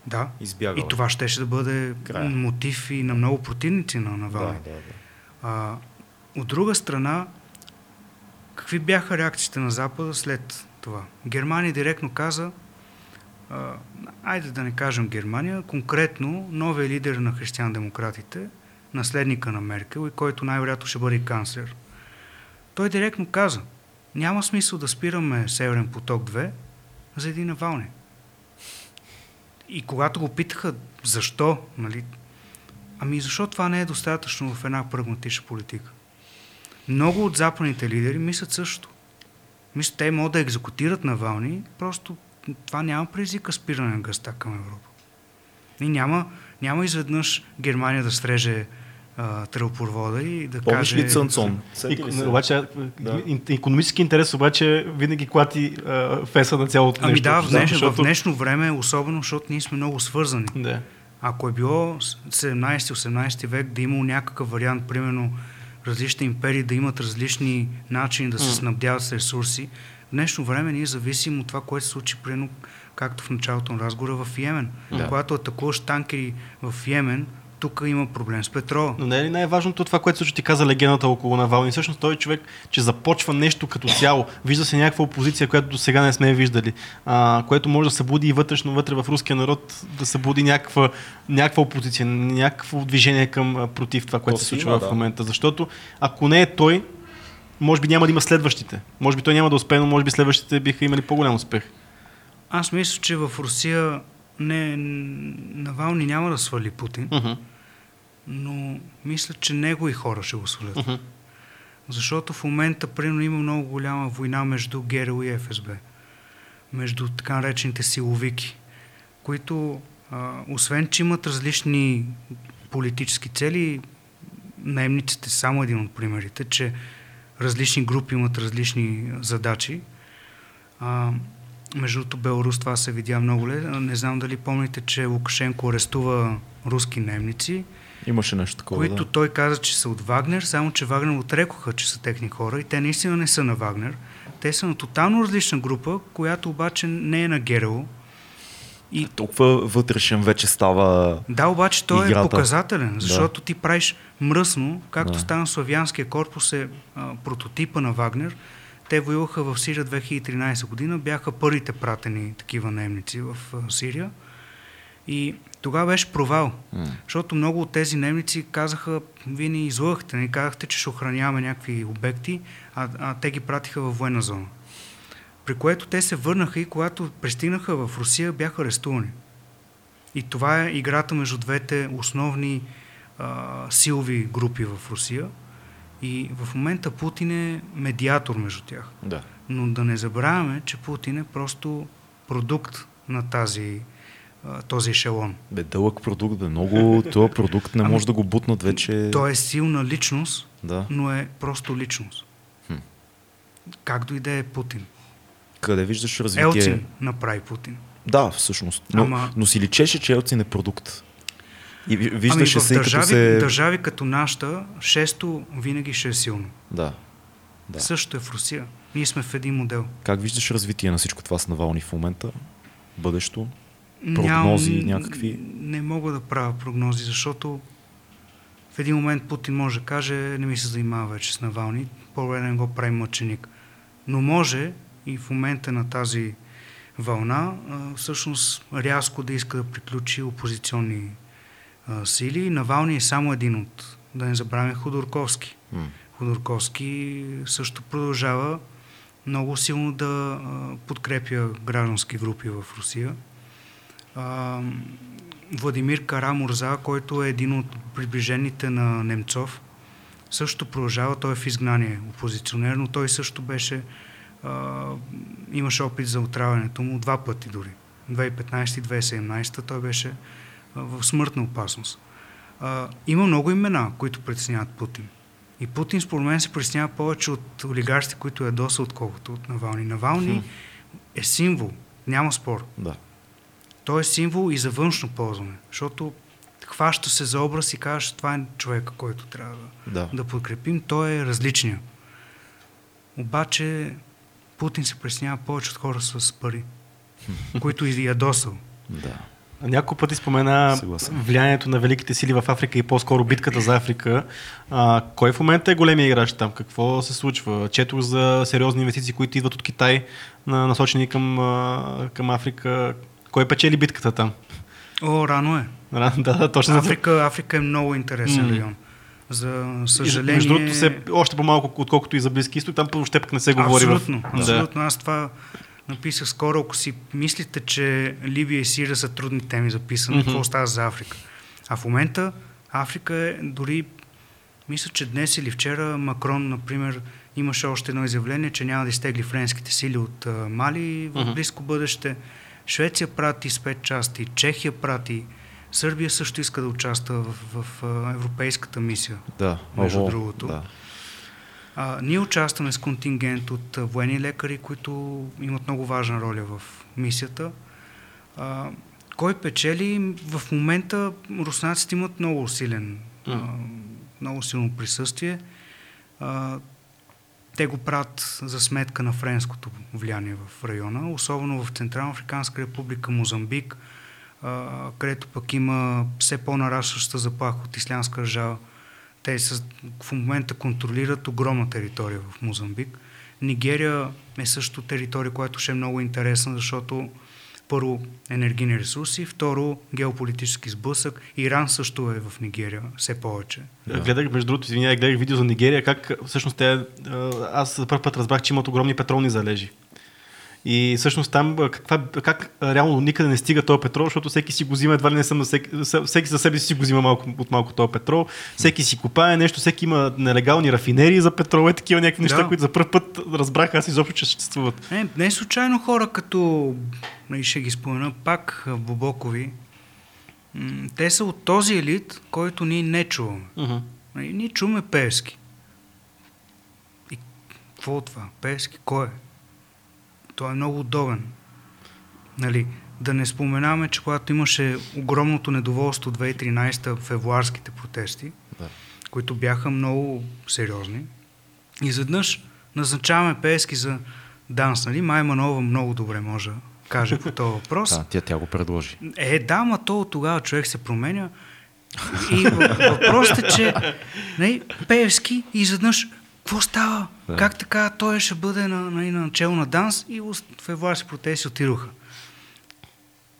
S2: Да.
S1: Избягал.
S2: И това щеше да бъде
S1: Края.
S2: мотив и на много противници на
S1: да,
S2: Навални.
S1: да, да.
S2: А, от друга страна, какви бяха реакциите на Запада след това? Германия директно каза, айде да не кажем Германия, конкретно новия лидер на християн-демократите, наследника на Меркел и който най-вероятно ще бъде канцлер. Той директно каза, няма смисъл да спираме Северен поток 2 за един Навални. И когато го питаха защо, нали, Ами защо това не е достатъчно в една прагматична политика? Много от западните лидери мислят също. Мислят, те могат да екзекутират Навални, просто това няма предизвика спиране на гъста към Европа. И няма, Няма изведнъж Германия да стреже а, тръбопровода и да
S1: Помниш
S2: каже...
S1: ли Цънцон?
S3: Обаче,
S1: Да.
S3: економически интерес обаче винаги клати а, феса на цялото
S2: Ами
S3: нещо.
S2: да, в, днеш,
S3: защото-
S2: в днешно време, особено, защото ние сме много свързани.
S3: Да.
S2: Ако е било 17-18 век да има някакъв вариант, примерно различни империи да имат различни начини да се снабдяват с ресурси, в днешно време ние зависим от това, което се случи примерно, както в началото на разговора в Йемен.
S1: Да.
S2: Когато атакуваш танкери в Йемен, тук има проблем с петрола.
S3: Но не е ли най-важното това, което също ти каза легендата около Навални? Всъщност той е човек, че започва нещо като цяло. Вижда се някаква опозиция, която до сега не сме виждали. А, което може да събуди и вътрешно вътре в руския народ, да събуди някаква, някаква опозиция, някакво движение към против това, което
S1: То
S3: се случва
S1: има,
S3: в
S1: да.
S3: момента. Защото ако не е той, може би няма да има следващите. Може би той няма да успее, но може би следващите биха имали по-голям успех.
S2: Аз мисля, че в Русия не, Навални няма да свали Путин,
S3: Мгм.
S2: Но мисля, че негови хора ще го свалят.
S3: Мгм.
S2: Защото в момента, примерно, има много голяма война между ГРУ и ФСБ. Между така наречените силовики, които, а, освен че имат различни политически цели, наемниците са само един от примерите, че различни групи имат различни задачи. А, между другото, Беларус това се видя много ле. Не знам дали помните, че Лукашенко арестува руски наемници,
S1: Имаше нещо такова,
S2: които
S1: да.
S2: той каза, че са от Вагнер, само че Вагнер отрекоха, че са техни хора и те наистина не са на Вагнер. Те са на тотално различна група, която обаче не е на ГРУ. И
S1: Толкова вътрешен вече става...
S2: да, обаче той
S1: Играта.
S2: е показателен,
S1: Да.
S2: защото ти правиш мръсно, както
S1: Да.
S2: стана Славянския корпус е а, прототипа на Вагнер. Те воюваха в Сирия 2013 година, бяха първите пратени такива наемници в а, Сирия. И тогава беше провал,
S1: М.
S2: защото много от тези наемници казаха, вие ни излъгахте, ни казахте, че ще охраняваме някакви обекти, а, а те ги пратиха във военна зона. При което те се върнаха и когато пристигнаха в Русия, бяха арестувани. И това е играта между двете основни а, силови групи в Русия. И в момента Путин е медиатор между тях.
S1: Да.
S2: Но да не забравяме, че Путин е просто продукт на тази, този ешелон.
S1: Бе, дълъг продукт, бе, много... Този продукт не
S2: Ами,
S1: може да го бутнат вече...
S2: Той е силна личност,
S1: Да.
S2: но е просто личност.
S1: Хм.
S2: Как дойде Путин?
S1: Къде виждаш развитие?
S2: Елцин направи Путин.
S1: Да, всъщност. Но,
S2: Ама-
S1: но си личеше, че Елцин е продукт. И ви- виждаше
S2: ами
S1: се и като
S2: държави,
S1: се...
S2: държави като нашата, шесто винаги ще е силно.
S1: Да.
S2: Да.
S1: Да.
S2: Също е в Русия. Ние сме в един модел.
S1: Как виждаш развитие на всичко това с Навални в момента? Бъдещо? Прогнози
S2: Ням-
S1: някакви?
S2: Не мога да правя прогнози, защото в един момент Путин може да каже, не ми се занимава вече с Навални, по-добре да не го прави мъченик. Но може и в момента на тази вълна, всъщност рязко да иска да приключи опозиционни а, сили. Навални е само един от, да не забравяме, Ходорковски.
S1: М.
S2: Ходорковски също продължава много силно да а, подкрепя граждански групи в Русия. А, Владимир Карамурза, който е един от приближените на Немцов, също продължава, той е в изгнание опозиционер, но той също беше, а, имаше опит за отравянето му два пъти дори. 2015 и 2017 той беше а, в смъртна опасност. А, има много имена, които притесняват Путин. И Путин, според мен, се притеснява повече от олигарсите, които ядоса, отколкото от Навални. Навални
S1: Хм.
S2: е символ, няма спор.
S1: Да.
S2: Той е символ и за външно ползване, защото хваща се за образ и казваш, това е човека, който трябва да,
S1: Да.
S2: да подкрепим. Той е различния. Обаче Путин се преснява повече от хора с пари, които и ядосал.
S1: Да.
S3: Няколко пъти спомена
S1: Съгласен.
S3: влиянието на великите сили в Африка и по-скоро битката за Африка. А, кой в момента е големия играч там? Какво се случва? Четох за сериозни инвестиции, които идват от Китай, на- насочени към, към Африка. Кой печели битката там?
S2: О, рано е.
S3: Да, да, точно.
S2: Африка, Африка е много интересен
S3: М.
S2: район. За
S3: И,
S2: съжаление...
S3: Между другото, се, още по-малко, отколкото и за Близки изток, там въобще пък не се говори.
S2: Абсолютно,
S3: в...
S2: абсолютно. Аз това написах скоро. Ако си мислите, че Либия и Сирия са трудни теми за писане,
S3: Мгм.
S2: какво става за Африка? А в момента Африка е дори, мисля, че днес или вчера Макрон, например, имаше още едно изявление, че няма да изтегли френските сили от Мали в близко бъдеще. Швеция прати с пет части, Чехия прати Сърбия също иска да участва в, в, в европейската мисия.
S1: Да,
S2: между
S1: Ого,
S2: другото.
S1: Да.
S2: А, ние участваме с контингент от а, военни лекари, които имат много важна роля в мисията. А, кой печели? В момента руснаците имат много силен, а, много силно присъствие. А, те го правят за сметка на френското влияние в района, особено в Централна Африканска република, Мозамбик, където пък има все по-нарастваща заплаха от ислямска държава. Те с, в момента контролират огромна територия в Мозамбик. Нигерия е също територия, която ще е много интересна, защото първо енергийни ресурси, второ геополитически сблъсък. Иран също е в Нигерия все повече.
S3: Да. Гледах, между другото, извинявай, гледах видео за Нигерия, как всъщност те, аз за първ път разбрах, че имат огромни петролни залежи. И всъщност там каква, как реално никъде не стига този петрол, защото всеки си го взима, едва ли не съм на всеки, всеки за себе си го взима малко, от малко този петрол, всеки си купае нещо, всеки има нелегални рафинерии за петрол, е такива някакви неща,
S2: Да.
S3: които за първ път разбрах аз изобщо, че съществуват.
S2: Не, не случайно хора като, и ще ги спомена пак, Бобокови, те са от този елит, който ние не чуваме.
S3: Uh-huh.
S2: Ние чуваме Певски. И какво от това? Певски кой е? Той е много удобен. Нали, да не споменаваме, че когато имаше огромното недоволство 2013 февруарските протести,
S1: Да.
S2: които бяха много сериозни, изведнъж назначаваме Певски за данс. Нали? Май Манова много добре може да каже по този въпрос.
S1: Да, тя, тя го предложи.
S2: Е, да, ма то тогава човек се променя. И въ- въпросът е, че не, Певски изведнъж какво става?
S1: Да.
S2: Как така той ще бъде на, на, на начало на данс и февруарски протести отидоха.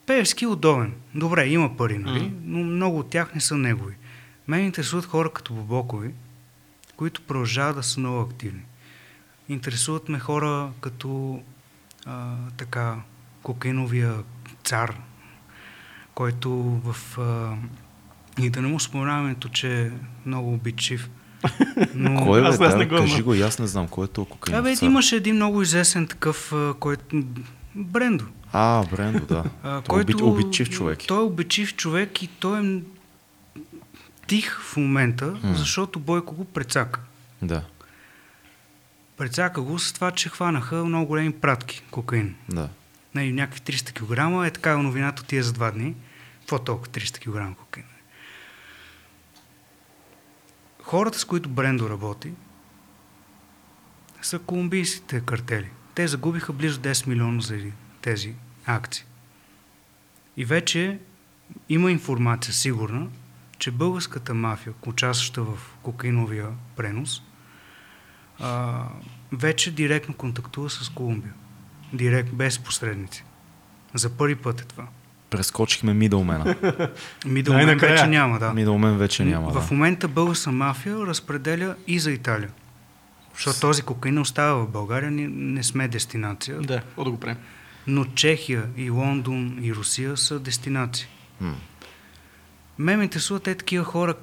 S2: Певски е удобен. Добре, има пари, нали?
S3: Мгм.
S2: но много от тях не са негови. Мен интересуват хора като Бобокови, които продължават да са много активни. Интересуват ме хора като а, така кокаиновия цар, който в... А, и да не му споменаваме, че е много обидчив. Но,
S1: Кой бе?
S3: аз- аз не го
S1: кажи го, и аз не знам. Кой е толкова кокаинов
S2: Абе, имаше един много известен такъв, който... Брендо.
S1: А, Брендо, да.
S2: А,
S1: Той е обидчив човек.
S2: Той е обидчив човек и той е тих в момента,
S1: М.
S2: защото Бойко го прецака.
S1: Да,
S2: Прецака го с това, че хванаха много големи пратки кокаин.
S1: да.
S2: Нали, някакви 300 кг, е така новината отива за два дни. Какво толкова 300 кг кокаин? Хората, с които Брендо работи, са колумбийските картели. Те загубиха близо 10 милиона заради тези акции. И вече има информация сигурна, че българската мафия, участваща в кокаиновия пренос, а, вече директно контактува с Колумбия. Директ, без посредници. За първи път е това.
S1: Прескочихме мидълмена.
S2: Мидълмен вече няма, да.
S1: Мидълмен вече няма.
S2: в
S1: Да.
S2: момента българска мафия разпределя и за Италия. Защото този кокаин остава в България, ние не сме дестинация.
S3: Да, какво да го правим?
S2: Но Чехия и Лондон и Русия са дестинации.
S1: М.
S2: Ме ме интересуват те такива хора.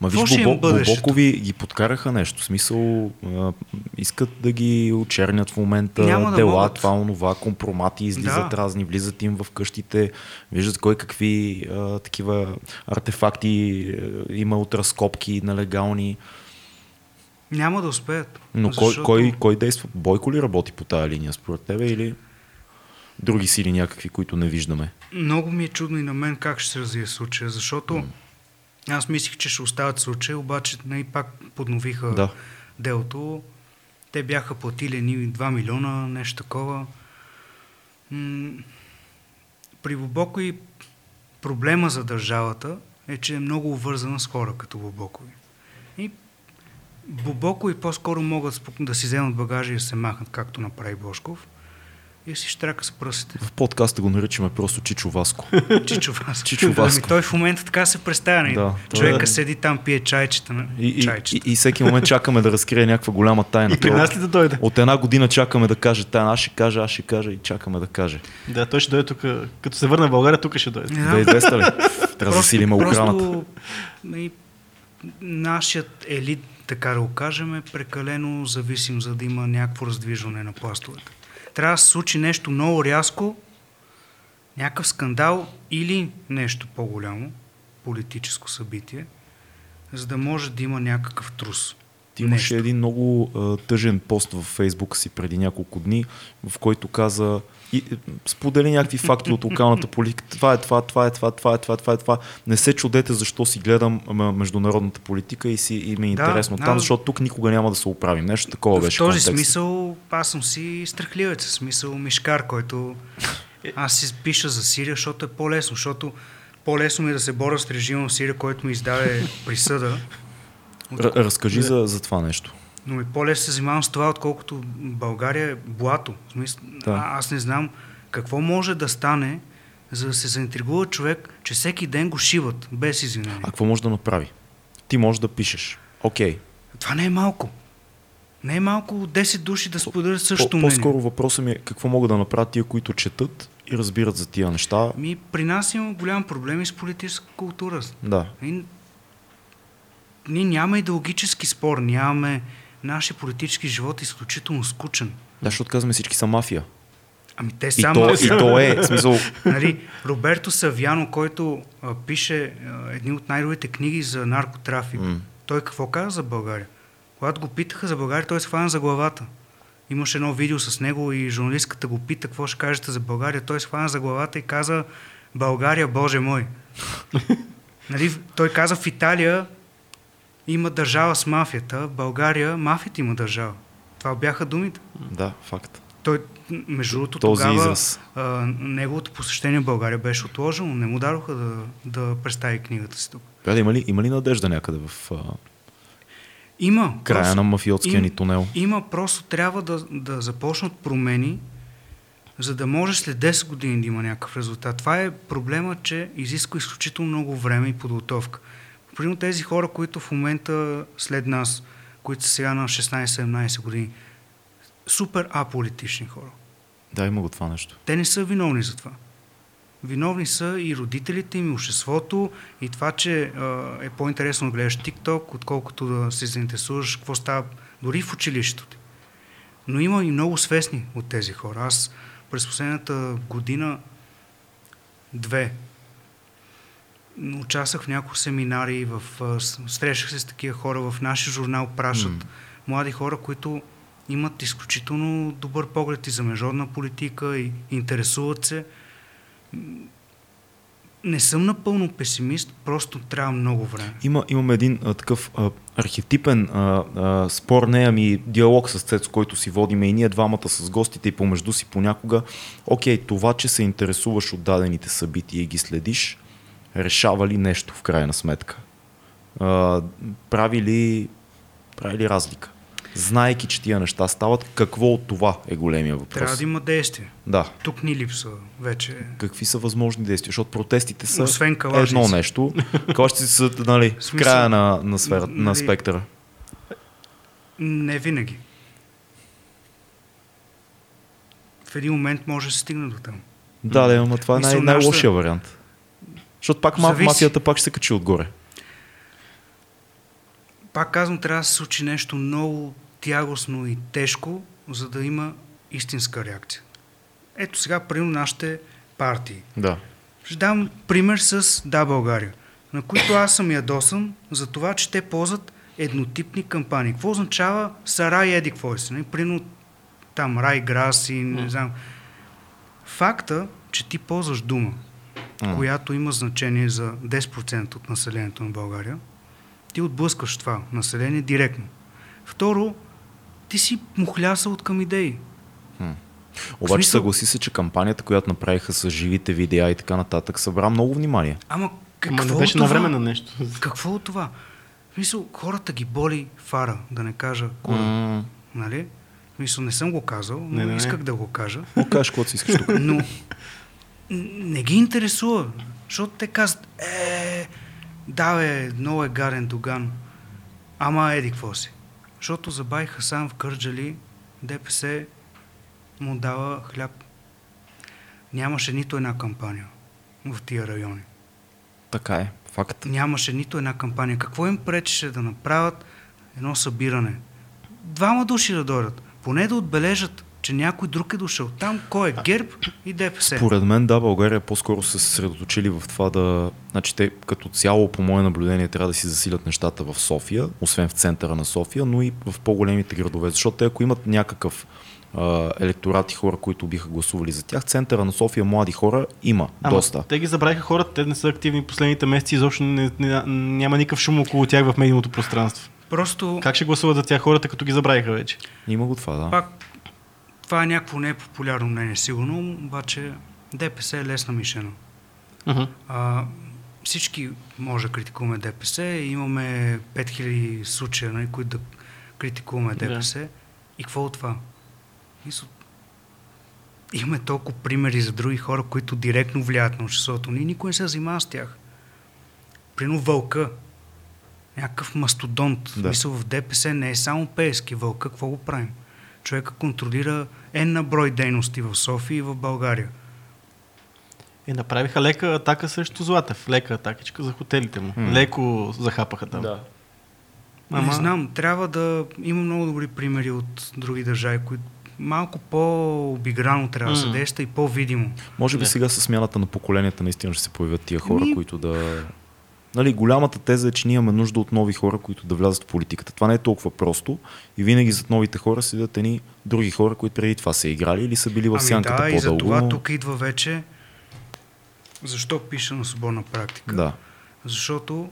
S1: Ма виж, Бобо? Бобокови ги подкараха нещо. В смисъл, а, искат да ги очернят в момента,
S2: Няма да
S1: дела,
S2: могат.
S1: това, онова, компромати, излизат
S2: Да.
S1: разни, влизат им в къщите, виждат кой какви а, такива артефакти а, има от разкопки нелегални.
S2: Няма да успеят.
S1: Но кой,
S2: защото
S1: кой, кой действа? Бойко ли работи по тая линия според тебе или други сили някакви, които не виждаме?
S2: Много ми е чудно и на мен как ще се развие случая, защото аз мислих, че ще остават случая, обаче не пак подновиха
S1: Да.
S2: делото. Те бяха платили ни 2 милиона, нещо такова. М- При Бобокови проблема за държавата е, че е много увързана с хора като Бобокови. И Бобокови по-скоро могат да си вземат багажа и да се махнат, както направи Бошков. И си штрака с пръстите.
S1: В подкаста го наричаме просто Чичо Васко.
S2: Чичо Васко.
S1: Чичо Васко.
S2: Ами той в момента така се представя. нали?
S1: Да, той
S2: Човека
S1: е-
S2: седи там, пие чайчета. на-
S1: И, и, и,
S2: чайчета.
S1: и всеки момент чакаме да разкрие някаква голяма тайна.
S3: И при нас ли да дойде?
S1: От една година чакаме да каже тайна. Аз ще кажа, аз ще кажа и чакаме да каже.
S3: Да, той ще дойде тук. Като се върне в България, тук ще дойде.
S2: Знам.
S1: 2200 ли? Трябва да засилим охраната.
S2: Просто нали, нашият елит, така да го кажем, е прекалено зависим, за да има някакво раздвижване на пластовете. Трябва да се случи нещо много рязко, някакъв скандал или нещо по-голямо, политическо събитие, за да може да има някакъв трус.
S1: Ти имаше един много а, тъжен пост в Фейсбук си преди няколко дни, в който каза и е, сподели някакви факти от локалната политика. Това е това, това е това, това е това, това е това. Не се чудете защо си гледам международната политика и, си, и ми е
S2: Да,
S1: интересно
S2: да.
S1: там, защото тук никога няма да се оправим. Нещо такова
S2: В
S1: беше
S2: този
S1: контекстът.
S2: смисъл аз съм си страхливец, в смисъл мишкар, който аз си пиша за Сирия, защото е по-лесно, защото по-лесно ми е да се боря с режима в Сирия, който ми издаде присъда,
S1: Р- разкажи за, за това нещо.
S2: Но ми по-лесно се занимавам с това, отколкото България е блато. Смисъл,
S1: Да.
S2: а, аз не знам какво може да стане, за да се заинтригува човек, че всеки ден го шиват, без извинение.
S1: А какво може да направи? Ти можеш да пишеш. Окей.
S2: Това не е малко. Не е малко 10 души да споделят същото мнение.
S1: По-скоро въпросът ми е какво могат да направят тия, които четат и разбират за тия неща.
S2: Ми, при нас има голям проблем и с политическа култура.
S1: Да.
S2: И, ние нямаме идеологически спор, нямаме... Нашия политически живот е изключително скучен.
S1: Да, защото казваме всички са мафия.
S2: Ами те
S1: И
S2: само...
S1: то, и то е, в смисъл,
S2: Нали, Роберто Савяно, който а, пише а, едни от най-добрите книги за наркотрафик,
S1: М.
S2: той какво каза за България? Когато го питаха за България, той се хвана за главата. Имаше едно видео с него и журналистката го пита какво ще кажете за България. Той се хвана за главата и каза България, Боже мой. нали, той каза в Италия има държава с мафията, България мафията има държава. Това бяха думите.
S1: да, факт.
S2: Той, между другото, тогава
S1: израз.
S2: а, неговото посещение в България беше отложено. Не му дадоха да, да представи книгата си тук.
S1: Бе, има, ли, има ли надежда някъде в а,
S2: Има.
S1: края
S2: просто-
S1: на мафиотския
S2: им-
S1: ни тунел?
S2: Има, просто трябва да, да започнат промени, за да може след 10 години да има някакъв резултат. Това е проблема, че изисква изключително много време и подготовка. Примерно тези хора, които в момента след нас, които са сега на 16-17 години, супер аполитични хора.
S1: Да, има го това нещо.
S2: Те не са виновни за това. Виновни са и родителите им, и обществото, и това, че а, е по-интересно да гледаш TikTok, отколкото да се заинтересуваш какво става дори в училището ти. Но има и много свестни от тези хора. Аз през последната година, две, участвах в няколко семинари, в, срещах се с такива хора, в нашия журнал пращат
S1: М.
S2: млади хора, които имат изключително добър поглед и за международна политика и интересуват се. Не съм напълно песимист, просто трябва много време.
S1: Има, имаме един а, такъв а, архетипен а, а, спор, не ами диалог с Цецо, който си водиме и ние двамата с гостите и помежду си понякога. Окей, това, че се интересуваш от дадените събития и ги следиш, решава ли нещо в крайна сметка? А, прави, ли, прави ли разлика? Знаейки, че тия неща стават, какво от това е големия въпрос?
S2: Трябва да има действие.
S1: Да.
S2: Тук ни липсва вече.
S1: Какви са възможни действия? Защото протестите са
S2: Освен
S1: едно нещо. Калажници са нали, в края на, на, сфера, на
S2: нали,
S1: спектъра.
S2: Не винаги. В един момент може да се стигне до там.
S1: Да, да, но това е най- най-лошия вариант. Защото пак
S2: Зависи.
S1: мафията пак ще се качи отгоре.
S2: Пак казвам, трябва да се случи нещо много тягостно и тежко, за да има истинска реакция. Ето сега, примерно, нашите партии.
S1: Да.
S2: Ще дам пример с Да България, на които аз съм ядосан за това, че те ползват еднотипни кампании. Какво означава Сарай Еди какво си? нали? Примерно там Рай Грас и не знам. Факта, че ти ползваш дума,
S1: М.
S2: която има значение за 10% от населението на България, ти отблъскваш това население директно. Второ, ти си мухлясал от към идеи.
S1: Обаче
S2: смисъл-
S1: съгласи се, че кампанията, която направиха с живите видеа и така нататък, събра много внимание.
S2: Ама какво
S3: Ама не беше
S2: това?
S3: на време на нещо.
S2: Какво от това? В смисъл, хората ги боли фара, да не кажа кой.
S1: М,
S2: Нали? В смисъл, не съм го казал, но
S3: Не, не, не.
S2: исках да го кажа.
S1: Мога кажеш каквото си искаш тук.
S2: Но не ги интересува, защото те казват, е, да бе, много е гарен Доган, ама еди какво си. Защото забай Хасан в Кърджали, ДПС му дава хляб. Нямаше нито една кампания в тия райони.
S1: Така е, факт.
S2: Нямаше нито една кампания. Какво им пречеше да направят едно събиране? Двама души да дойдат. Поне да отбележат че някой друг е дошъл. Там кой е? ГЕРБ и ДПС.
S1: Според мен, да, България по-скоро са се съсредоточили в това да... Значи те като цяло, по мое наблюдение, трябва да си засилят нещата в София, освен в центъра на София, но и в по-големите градове. Защото те, ако имат някакъв електорат и хора, които биха гласували за тях, центъра на София млади хора има
S3: Ама,
S1: доста.
S3: Те ги забравиха хората, те не са активни последните месеци, изобщо не, не, няма никакъв шум около тях в медийното пространство.
S2: Просто
S3: Как ще гласуват за тях хората, като ги забравиха вече?
S1: Има го това, да.
S2: пак това е някакво непопулярно мнение, сигурно, обаче ДПС е лесна мишена.
S3: Uh-huh.
S2: А, всички може да критикуваме ДПС. Имаме 5000 случая, нали, които да критикуваме. ДПС. И какво от това? Имаме толкова примери за други хора, които директно влияят на обществото. Ние никой не се занимава с тях. Прино вълка. Някакъв мастодонт.
S1: Да.
S2: Мисъл в ДПС не е само пески. Вълка, какво го правим? Човека контролира N на брой дейности в София и в България.
S3: И направиха лека атака срещу Златев. Лека атакичка за хотелите му.
S1: М.
S3: Леко захапаха там.
S1: Да.
S2: Ама... Не знам, трябва да има много добри примери от други държави, които малко по-обиграно трябва да се действа и по-видимо.
S1: Може би
S3: Да.
S1: сега с смяната на поколенията наистина ще се появят тия хора,
S2: Ми-
S1: които да... Нали, голямата теза е, че ние имаме нужда от нови хора, които да влязат в политиката. Това не е толкова просто и винаги зад новите хора седят едни други хора, които преди това са играли или са били в сянката
S2: Ами да, и за
S1: по-дълго.
S2: това
S1: но...
S2: тук идва вече защо пиша на свободна практика.
S1: Да.
S2: Защото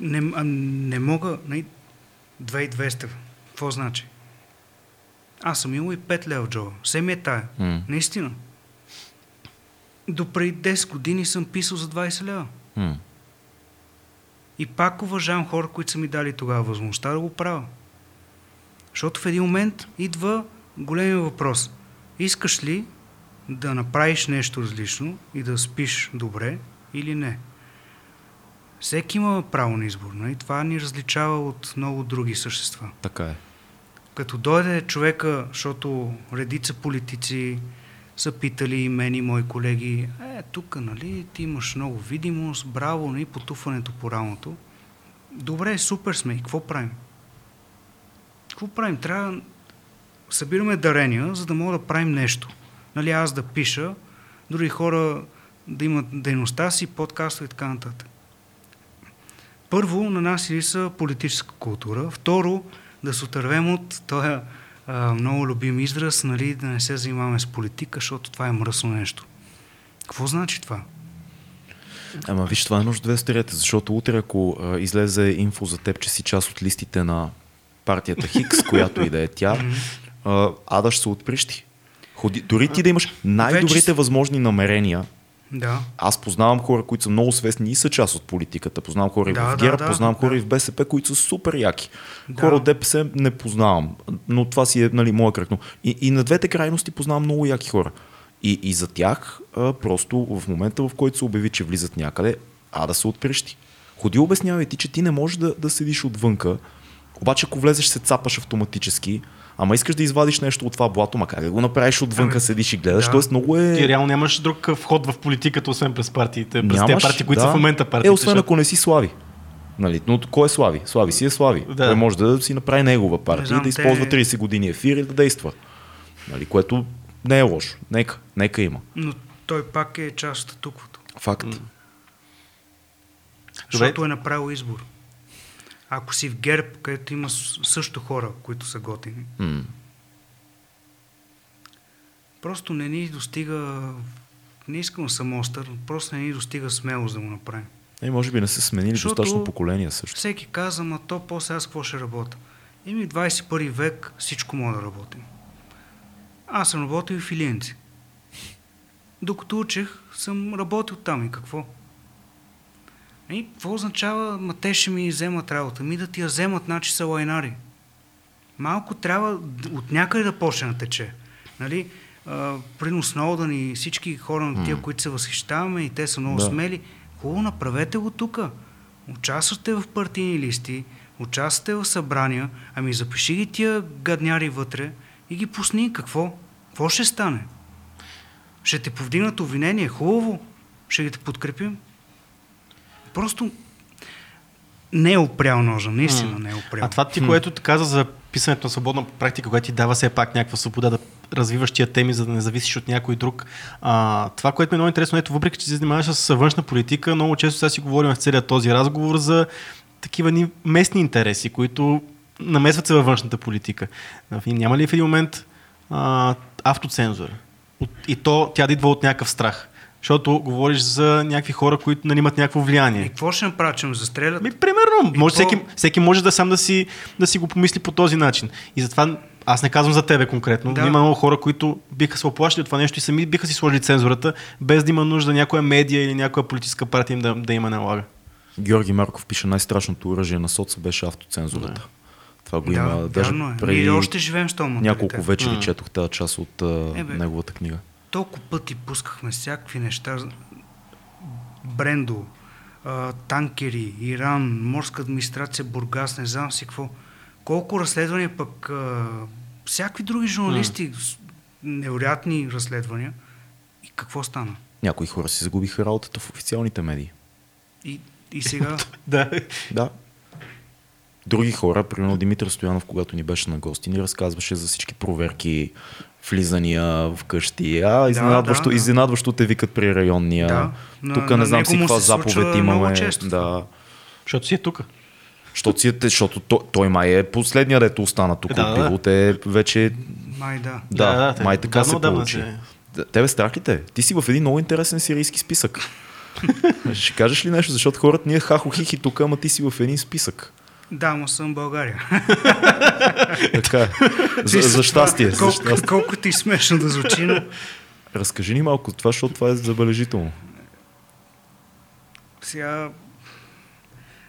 S2: не, не мога... Не, 2200. Какво значи? Аз съм имал и 5 лева джоба. Все ми е тая.
S1: М.
S2: Наистина. До преди 10 години съм писал за 20 лева.
S1: М.
S2: И пак уважавам хора, които са ми дали тогава възможността да го правя. Защото в един момент идва големия въпрос. Искаш ли да направиш нещо различно и да спиш добре или не? Всеки има право на избор. Нали? Това ни различава от много други същества.
S1: Така е.
S2: Като дойде човека, защото редица политици са питали и мен и мои колеги, е, тук, нали, ти имаш много видимост, браво, нали, потупването по рамото. Добре, супер сме, и какво правим? Какво правим? Трябва събираме дарения, за да мога да правим нещо. Нали, аз да пиша, други хора да имат дейността си, подкаста и така нататък. Първо, на нас ли са политическа култура. Второ, да се отървем от този а, много любим израз, нали, да не се занимаваме с политика, защото това е мръсно нещо. Какво значи това?
S1: Ама виж, това е нужда да стерете, защото утре, ако а, излезе инфо за теб, че си част от листите на партията Хикс, която и да е тя, а, Ада ще се отприщи. Ходи, дори ти да имаш най-добрите
S2: Вече-
S1: възможни намерения,
S2: Да.
S1: аз познавам хора, които са много свестни и са част от политиката. Познавам хора и
S2: Да,
S1: в
S2: да,
S1: ГЕРБ,
S2: да,
S1: познавам хора
S2: да.
S1: и в БСП, които са супер яки.
S2: Да.
S1: Хора от ДПС не познавам, но това си е нали, моя кръг. Но И, и на двете крайности познавам много яки хора. И, и за тях а, просто в момента, в който се обяви, че влизат някъде, а да се отпрещи. Ходи обяснявай ти, че ти не можеш да, да седиш отвънка, обаче ако влезеш се цапаш автоматически, ама искаш да извадиш нещо от това блато, ма как да го направиш отвънка,
S2: Ами,
S1: седиш и гледаш,
S2: да.
S1: тоест много е...
S3: Ти реално нямаш друг вход в политиката, освен през партиите, през тези
S1: Нямаш,
S3: партии, които
S1: да.
S3: са в момента партии.
S1: Е, освен ако не си Слави. Нали, но кой е Слави? Слави си е Слави.
S3: Да.
S1: Той може да си направи негова партия,
S2: знам,
S1: да използва
S2: те-
S1: 30 години ефир и да действа. Нали, което не е лошо. Нека, нека има.
S2: Но той пак е част от статуквото.
S1: Факт.
S3: Добре.
S2: Защото е направил избор. Ако си в ГЕРБ, където има също хора, които са готини,
S1: М.
S2: просто не ни достига, не искам съм остър, просто не ни достига смелост да го направим.
S1: Е, може би не са сменили
S2: Защото-
S1: достатъчно поколения също.
S2: Всеки каза, ма то после аз какво ще работя? Еми 21 век всичко мога да работим. Аз съм работил и в Илиенци. Докато учех, съм работил там и какво? И какво означава, ма те ще ми вземат работа? Ми да ти я вземат, значи са лайнари. Малко трябва от някъде да почне да тече. Нали? Прино Сноудън и всички хора на тия,
S1: М.
S2: които се възхищаваме и те са много
S1: Да.
S2: смели. Хубаво, направете го тук. Участвате в партийни листи, участвате в събрания, ами запиши ги тия гадняри вътре и ги пусни. Какво? Какво ще стане? Ще те повдигнат обвинение. Хубаво. Ще ги те подкрепим. Просто не е опрял ножа, наистина не е опрял.
S3: А това ти, което ти каза за писането на свободна практика, която ти дава все пак някаква свобода да развиваш тия теми, за да не зависиш от някой друг. А, това, което ми е много интересно, ето, въпреки че се занимаваш с външна политика, много често сега си говорим в целият този разговор за такива ни местни интереси, които намесват се във външната политика. Няма ли в един момент а, автоцензура? И то тя да идва от някакъв страх. Защото говориш за някакви хора, които нали, имат някакво влияние.
S2: И какво ще направят, че ме застрелят?
S3: Ми, примерно, може, какво... всеки, всеки може да сам да си, да си го помисли по този начин. И затова аз не казвам за тебе конкретно, да. но има много хора, които биха се оплашили от това нещо и сами биха си сложили цензурата, без да има нужда някоя медия или някоя политическа партия им да, да има налага.
S1: Георги Марков пише най-страшното оръжие на соца беше автоцензурата. Да. Това го
S2: да,
S1: има. Даже
S2: е.
S1: преди
S2: Ние още живеем с този
S1: Няколко вечери mm. четох тази част от е, бе, неговата книга.
S2: Толкова пъти пускахме всякакви неща. Брендо, танкери, Иран, морска администрация, Бургас, не знам си какво. Колко разследвания пък, а, всякакви други журналисти, mm. невероятни разследвания. И какво стана?
S1: Някои хора си загубиха работата в официалните медии.
S2: И, и сега...
S3: да.
S1: да. Други хора, примерно Димитър Стоянов, когато ни беше на гости, ни разказваше за всички проверки, влизания в къщи. А, изненадващо, да, да, да. изненадващо те викат при районния. Да, тук не знам си каква заповед имаме. Да.
S3: Защото си е тук.
S1: Защото, си е, защото той, той май е последния, дето остана тук да, от пиво. Те вече...
S2: Май да.
S1: Да, да, да май така се получи. Се... Тебе страх ли те? Ти си в един много интересен сирийски списък. Ще кажеш ли нещо? Защото хората ние хахо-хихи тук, ама ти си в един списък.
S2: Да, но съм България.
S1: така е. За, за щастие.
S2: Колко,
S1: за щастие.
S2: колко ти смешно да звучи, но...
S1: Разкажи ни малко това, защото това е забележително.
S2: Сега...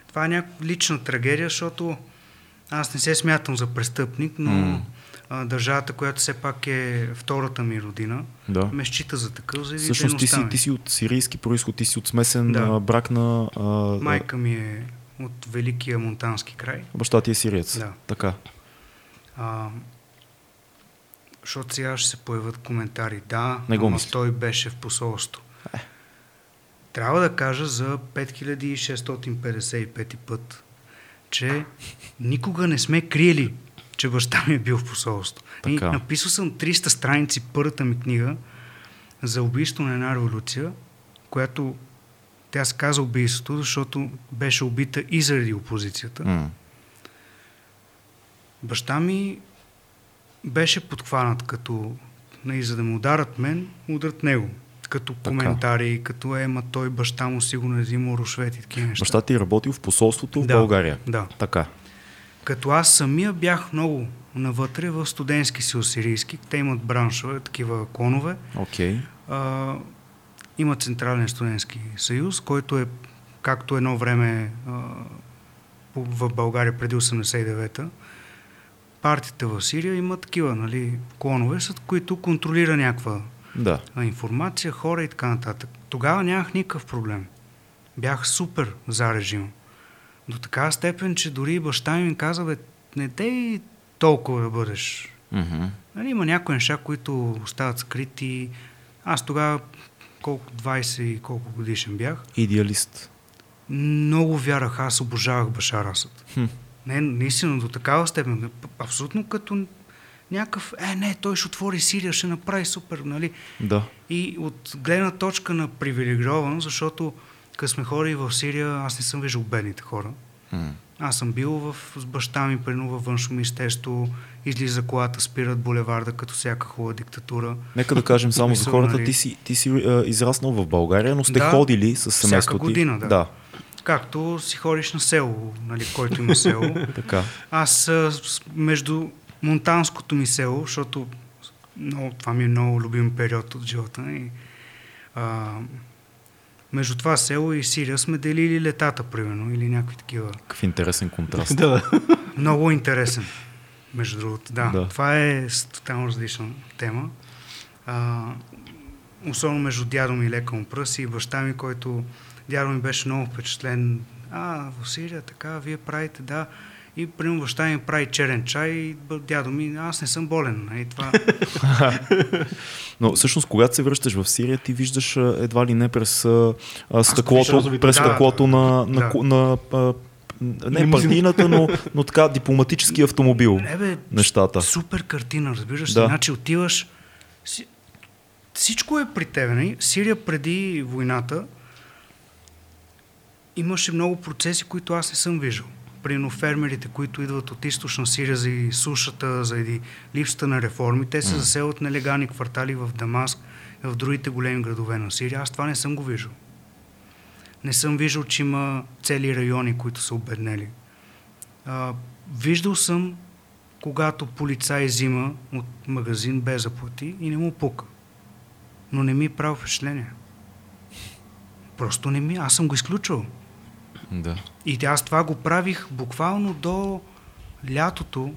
S2: Това е някаква лична трагедия, защото аз не се смятам за престъпник, но mm. а, държавата, която все пак е втората ми родина, да. ме счита за такъв, за
S1: Всъщност ти си, ти си от сирийски происход, ти си от смесен да. брак на... А,
S2: Майка ми е от Великия Монтански край.
S1: Баща ти е сириец.
S2: Да.
S1: Така.
S2: А, защото сега ще се появят коментари. Да,
S1: Не го
S2: но той беше в посолство. Е. Трябва да кажа за 5655 път, че никога не сме криели, че баща ми е бил в посолство. И написал съм 300 страници първата ми книга за убийство на една революция, която тя се каза убийството, защото беше убита и заради опозицията. Mm. Баща ми беше подхванат като, и за да му ударат мен, удрат него. Като така. коментари, като ема той баща му сигурно е взимал рушвет и такива неща.
S1: Баща ти е работил в посолството в
S2: да,
S1: България.
S2: Да.
S1: Така.
S2: Като аз самия бях много навътре в студентски си сирийски. Те имат браншове, такива клонове.
S1: Okay.
S2: А, има Централен студентски съюз, който е както едно време в България преди 89-та. Партията в Сирия има такива нали, клонове, с които контролира някаква
S1: да.
S2: информация, хора и така нататък. Тогава нямах никакъв проблем. Бях супер за режим. До такава степен, че дори баща ми каза, бе, не те толкова да бъдеш.
S1: Mm-hmm.
S2: Нали, има някои неща, които остават скрити. Аз тогава колко 20 и колко годишен бях.
S1: Идеалист.
S2: Много вярах, аз обожавах Башар Асад.
S1: Хм.
S2: Не, наистина до такава степен. Абсолютно като някакъв, е, не, той ще отвори Сирия, ще направи супер, нали?
S1: Да.
S2: И от гледна точка на привилегировано, защото като сме хора и в Сирия, аз не съм виждал бедните хора.
S1: Хм.
S2: Аз съм бил в, с баща ми, преди във външно министерство, излиза колата, спират булеварда, като всяка хубава диктатура.
S1: Нека да кажем само за хората, нали... ти си, ти си е, израснал в България, но сте
S2: да,
S1: ходили с семейството
S2: всяка година,
S1: да.
S2: да. Както си ходиш на село, нали, който има село.
S1: така.
S2: Аз между монтанското ми село, защото много, това ми е много любим период от живота. И, а, между това село и Сирия сме делили летата, примерно, или някакви такива.
S1: Какъв интересен контраст.
S3: да.
S2: Много интересен, между другото. Да, да. това е тотално различна тема. А, особено между дядо ми лека му пръси и баща ми, който дядо ми беше много впечатлен. А, в Сирия така, вие правите, да. И примерно баща ми прави черен чай и дядо ми, аз не съм болен. И нали, това...
S1: Но всъщност, когато се връщаш в Сирия, ти виждаш едва ли не през а, стъклото, през стъклото да, на, на, да. на, на не партийната, но, но така дипломатически автомобил.
S2: Не бе,
S1: нещата.
S2: Супер картина, разбираш
S1: Да.
S2: Значи отиваш... Си, всичко е при теб. Нали? Сирия преди войната имаше много процеси, които аз не съм виждал. Примерно фермерите, които идват от източна Сирия заради сушата, заради липсата на реформи, те се заселват на легални квартали в Дамаск, в другите големи градове на Сирия. Аз това не съм го виждал. Не съм виждал, че има цели райони, които са обеднели. А, виждал съм, когато полицай взима от магазин без заплати и не му пука. Но не ми е прави впечатление. Просто не ми. Аз съм го изключвал.
S1: Да.
S2: И аз това го правих буквално до лятото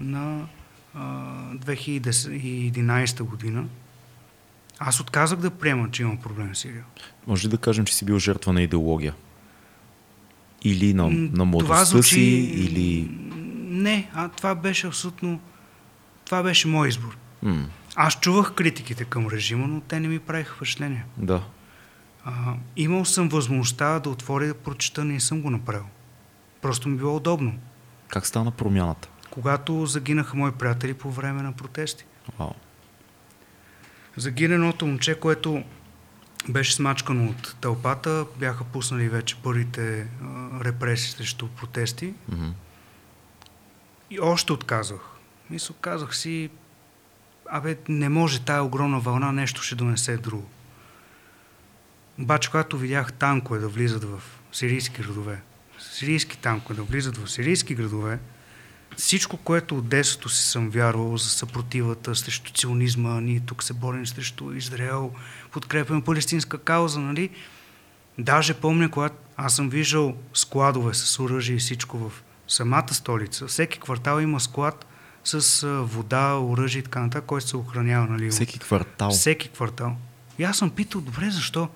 S2: на а, 2011 година. Аз отказах да приема, че имам проблем с Сирия.
S1: Може ли да кажем, че си бил жертва на идеология? Или на, на младостта
S2: звучи-
S1: си, или...
S2: Не, а това беше абсолютно... Това беше мой избор.
S1: М,
S2: Аз чувах критиките към режима, но те не ми правиха впечатление.
S1: да.
S2: А, имал съм възможността да отворя да прочета, не съм го направил. Просто ми било удобно.
S1: Как стана промяната?
S2: Когато загинаха мои приятели по време на протести.
S1: Вау.
S2: Загина едното момче, което беше смачкано от тълпата, бяха пуснали вече първите а, репресии срещу протести
S1: Мгм.
S2: и още отказах. Мисля, казах си, абе, не може тая огромна вълна, нещо ще донесе друго. Обаче, когато видях танкове да влизат в сирийски градове, сирийски танкове да влизат в сирийски градове, всичко, което от детството си съм вярвал за съпротивата срещу ционизма, ние тук се борим срещу Израел, подкрепяме палестинска кауза, нали? Даже помня, когато аз съм виждал складове с оръжие и всичко в самата столица. Всеки квартал има склад с вода, оръжие и така нататък, който се охранява, нали?
S1: Всеки квартал.
S2: Всеки квартал. И аз съм питал, добре, защо?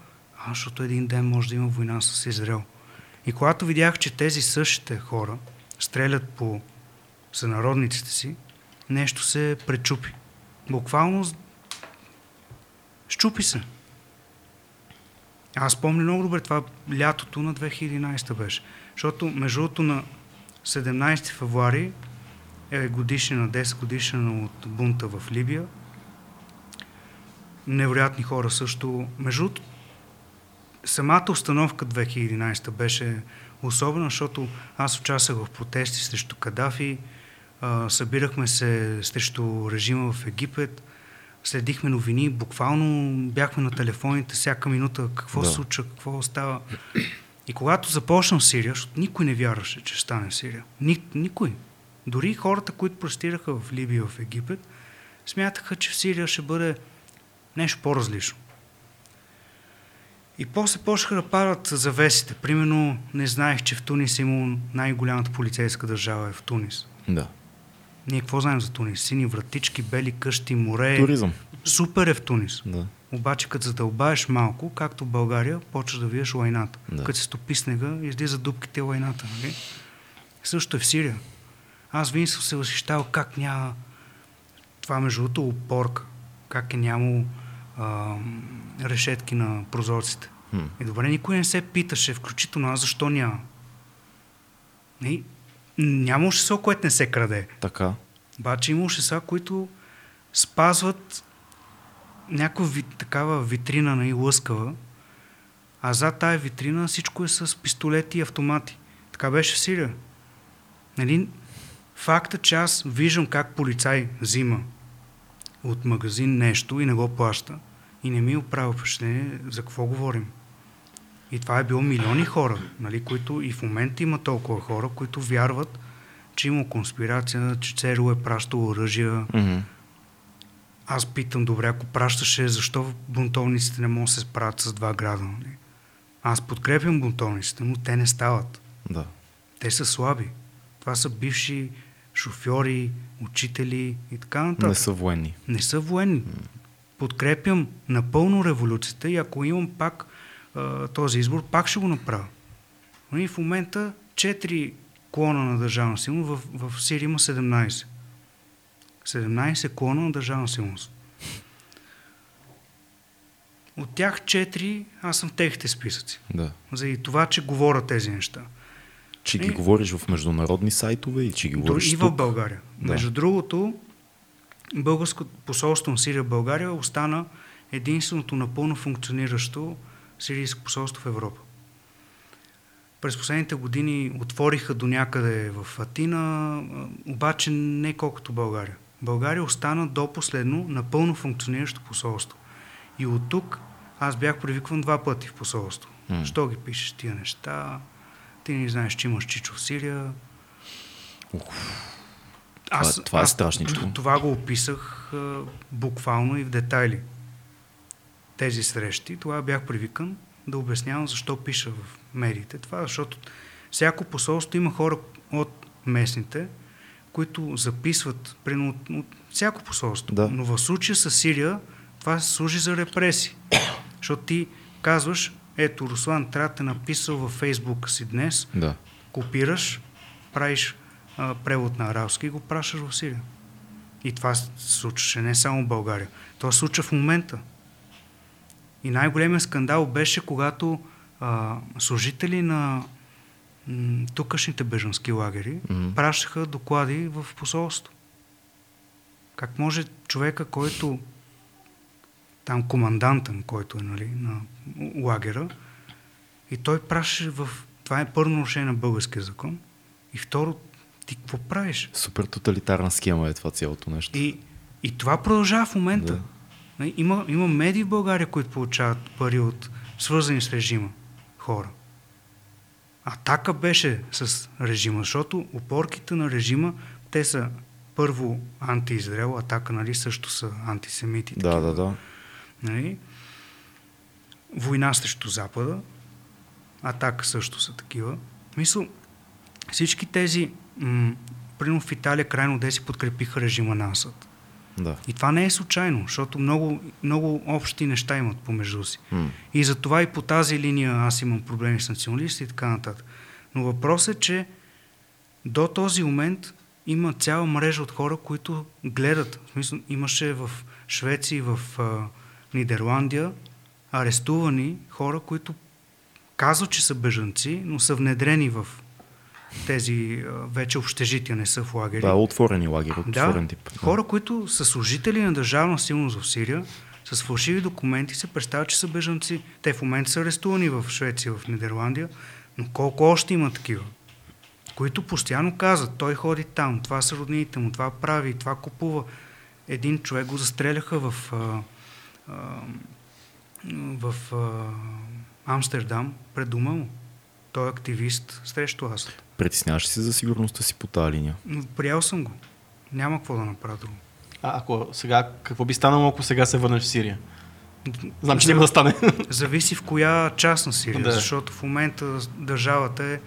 S2: А, защото един ден може да има война с Израел. И когато видях, че тези същите хора стрелят по сънародниците си, нещо се пречупи. Буквално щупи се. Аз помня много добре това лятото на 2011 беше. Защото между на 17 февруари е годишна, 10 годишна от бунта в Либия. Невероятни хора също. Между самата установка 2011 беше особена, защото аз участвах в протести срещу Кадафи, а, събирахме се срещу режима в Египет, следихме новини, буквално бяхме на телефоните всяка минута, какво
S1: Да.
S2: се случва, какво става. И когато започна в Сирия, защото никой не вярваше, че ще стане в Сирия. Ни, никой. Дори хората, които простираха в Либия в Египет, смятаха, че в Сирия ще бъде нещо по-различно. И после почнаха да падат завесите. Примерно, не знаех, че в Тунис имало най-голямата полицейска държава е в Тунис.
S1: Да.
S2: Ние какво знаем за Тунис? Сини вратички, бели къщи, море.
S1: Туризъм.
S2: Супер е в Тунис.
S1: Да.
S2: Обаче, като задълбаеш малко, както в България, почваш да виеш лайната.
S1: Да.
S2: Като се стопи снега, излиза дубките и лайната. Нали? Също е в Сирия. Аз винаги съм се възхищавал как няма това между другото опорка. Как е нямало а, решетки на прозорците.
S1: Хм.
S2: И добре, никой не се питаше, включително аз, защо няма. Не, няма общество, което не се краде.
S1: Така.
S2: Обаче има общества, които спазват някаква ви, такава витрина на и лъскава, а зад тая витрина всичко е с пистолети и автомати. Така беше в Сирия. Нали? Факта, че аз виждам как полицай взима от магазин нещо и не го плаща и не ми оправя впечатление за какво говорим. И това е било милиони хора, нали, които и в момента има толкова хора, които вярват, че има конспирация, че ЦРУ е пращал оръжия.
S1: Мгм.
S2: Аз питам, добре, ако пращаше, защо бунтовниците не могат да се справят с два града? Нали? Аз подкрепям бунтовниците, но те не стават.
S1: Да.
S2: Те са слаби. Това са бивши шофьори, учители и така нататък.
S1: Не са военни.
S2: Не са военни. Подкрепям напълно революцията и ако имам пак а, този избор, пак ще го направя. Но и в момента четири клона на държавна сигурност, в, в Сирия има 17. 17 клона на държавна сигурност. От тях четири аз съм в техните списъци.
S1: Да.
S2: Заради това, че говоря тези неща.
S1: Че ги
S2: И-
S1: говориш в международни сайтове и че ги говориш
S2: и в? България.
S1: Да.
S2: Между другото, българското посолство на Сирия България остана единственото напълно функциониращо сирийско посолство в Европа. През последните години отвориха до някъде в Атина, обаче не колкото България. България остана до последно напълно функциониращо посолство. И от тук аз бях привикван два пъти в посолство.
S1: М.
S2: Що ги пишеш тия неща? Ти не знаеш, че имаш чичо в Сирия.
S1: Това- това е страшничко.
S2: Това го описах а, буквално и в детайли. Тези срещи, това бях привикан да обяснявам защо пиша в медиите. Това защото всяко посолство има хора от местните, които записват примерно от, от всяко посолство.
S1: Да.
S2: Но в случая с Сирия това служи за репресии. Защото ти казваш, ето Руслан трябва да те написал във фейсбука си днес,
S1: Да.
S2: копираш, правиш а, превод на арабски и го пращаш в Сирия. И това се случваше не само в България. Това се случва в момента. И най-големият скандал беше, когато а, служители на м, тукашните бежански лагери
S1: Мгм.
S2: пращаха доклади в посолство. Как може човека, който там команданта, който е нали, на лагера, и той праше в... Това е първо нарушение на българския закон. И второ, ти какво правиш?
S1: Супер тоталитарна схема е това цялото нещо.
S2: И, и това продължава в момента.
S1: Да.
S2: Нали, Има, има медии в България, които получават пари от свързани с режима хора. Атака беше с режима, защото опорките на режима, те са първо анти-Израел, атака нали, също са антисемити.
S1: Да,
S2: такива.
S1: да, да.
S2: Нали? Война срещу Запада, атака също са такива. Мисъл, всички тези, м- примерно в Италия крайно деси подкрепиха режима на Асад.
S1: Да.
S2: И това не е случайно, защото много, много общи неща имат помежду си.
S1: М.
S2: И затова и по тази линия аз имам проблеми с националисти и така нататък. Но въпросът е, че до този момент има цяла мрежа от хора, които гледат. В смисъл, имаше в Швеция и в а, Нидерландия арестувани хора, които казват, че са бежанци, но са внедрени в тези вече общежития, не са в лагери.
S1: Да, отворени лагери, от отворен тип. Да.
S2: Хора, които са служители на държавна силност в Сирия, с фалшиви документи се представят, че са бежанци. Те в момента са арестувани в Швеция, в Нидерландия, но колко още има такива? Които постоянно казват, той ходи там, това са роднините му, това прави, това купува. Един човек го застреляха в, а, а, в а, Амстердам пред дома му. Той е активист срещу Асад.
S1: Притесняваш се за сигурността си по тази линия?
S2: Приял съм го. Няма какво да направя друго.
S3: А ако сега, какво би станало, ако сега се върнеш в Сирия? Знам, че няма да стане.
S2: Зависи в коя част на Сирия,
S3: Да.
S2: защото в момента държавата е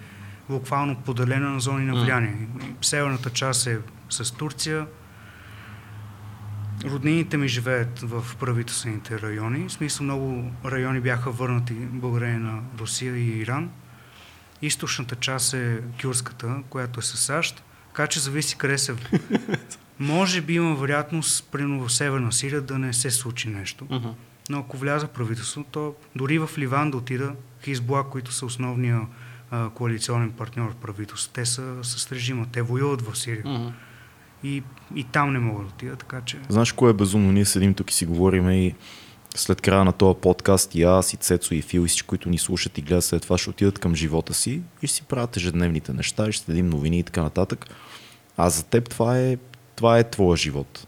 S2: буквално поделена на зони на влияние. Северната част е с Турция. Роднините ми живеят в правителствените райони. В смисъл много райони бяха върнати благодарение на Русия и Иран. Източната част е кюрската, която е с САЩ. Така че зависи къде се... Може би има вероятност, примерно в Северна Сирия, да не се случи нещо.
S3: Мгм.
S2: Но ако вляза правителство, то дори в Ливан да отида, Хизбла, които са основния а, коалиционен партньор в правителството, те са с режима, те воюват в Сирия.
S3: Мгм.
S2: И, и там не могат да отидат, така че...
S1: Знаеш кое е безумно? Ние седим тук и си говорим и след края на този подкаст и аз, и Цецо, и Фил, и всички, които ни слушат и гледат след това, ще отидат към живота си и ще си правят ежедневните неща, и ще следим новини и така нататък. А за теб това е, това е твоя живот.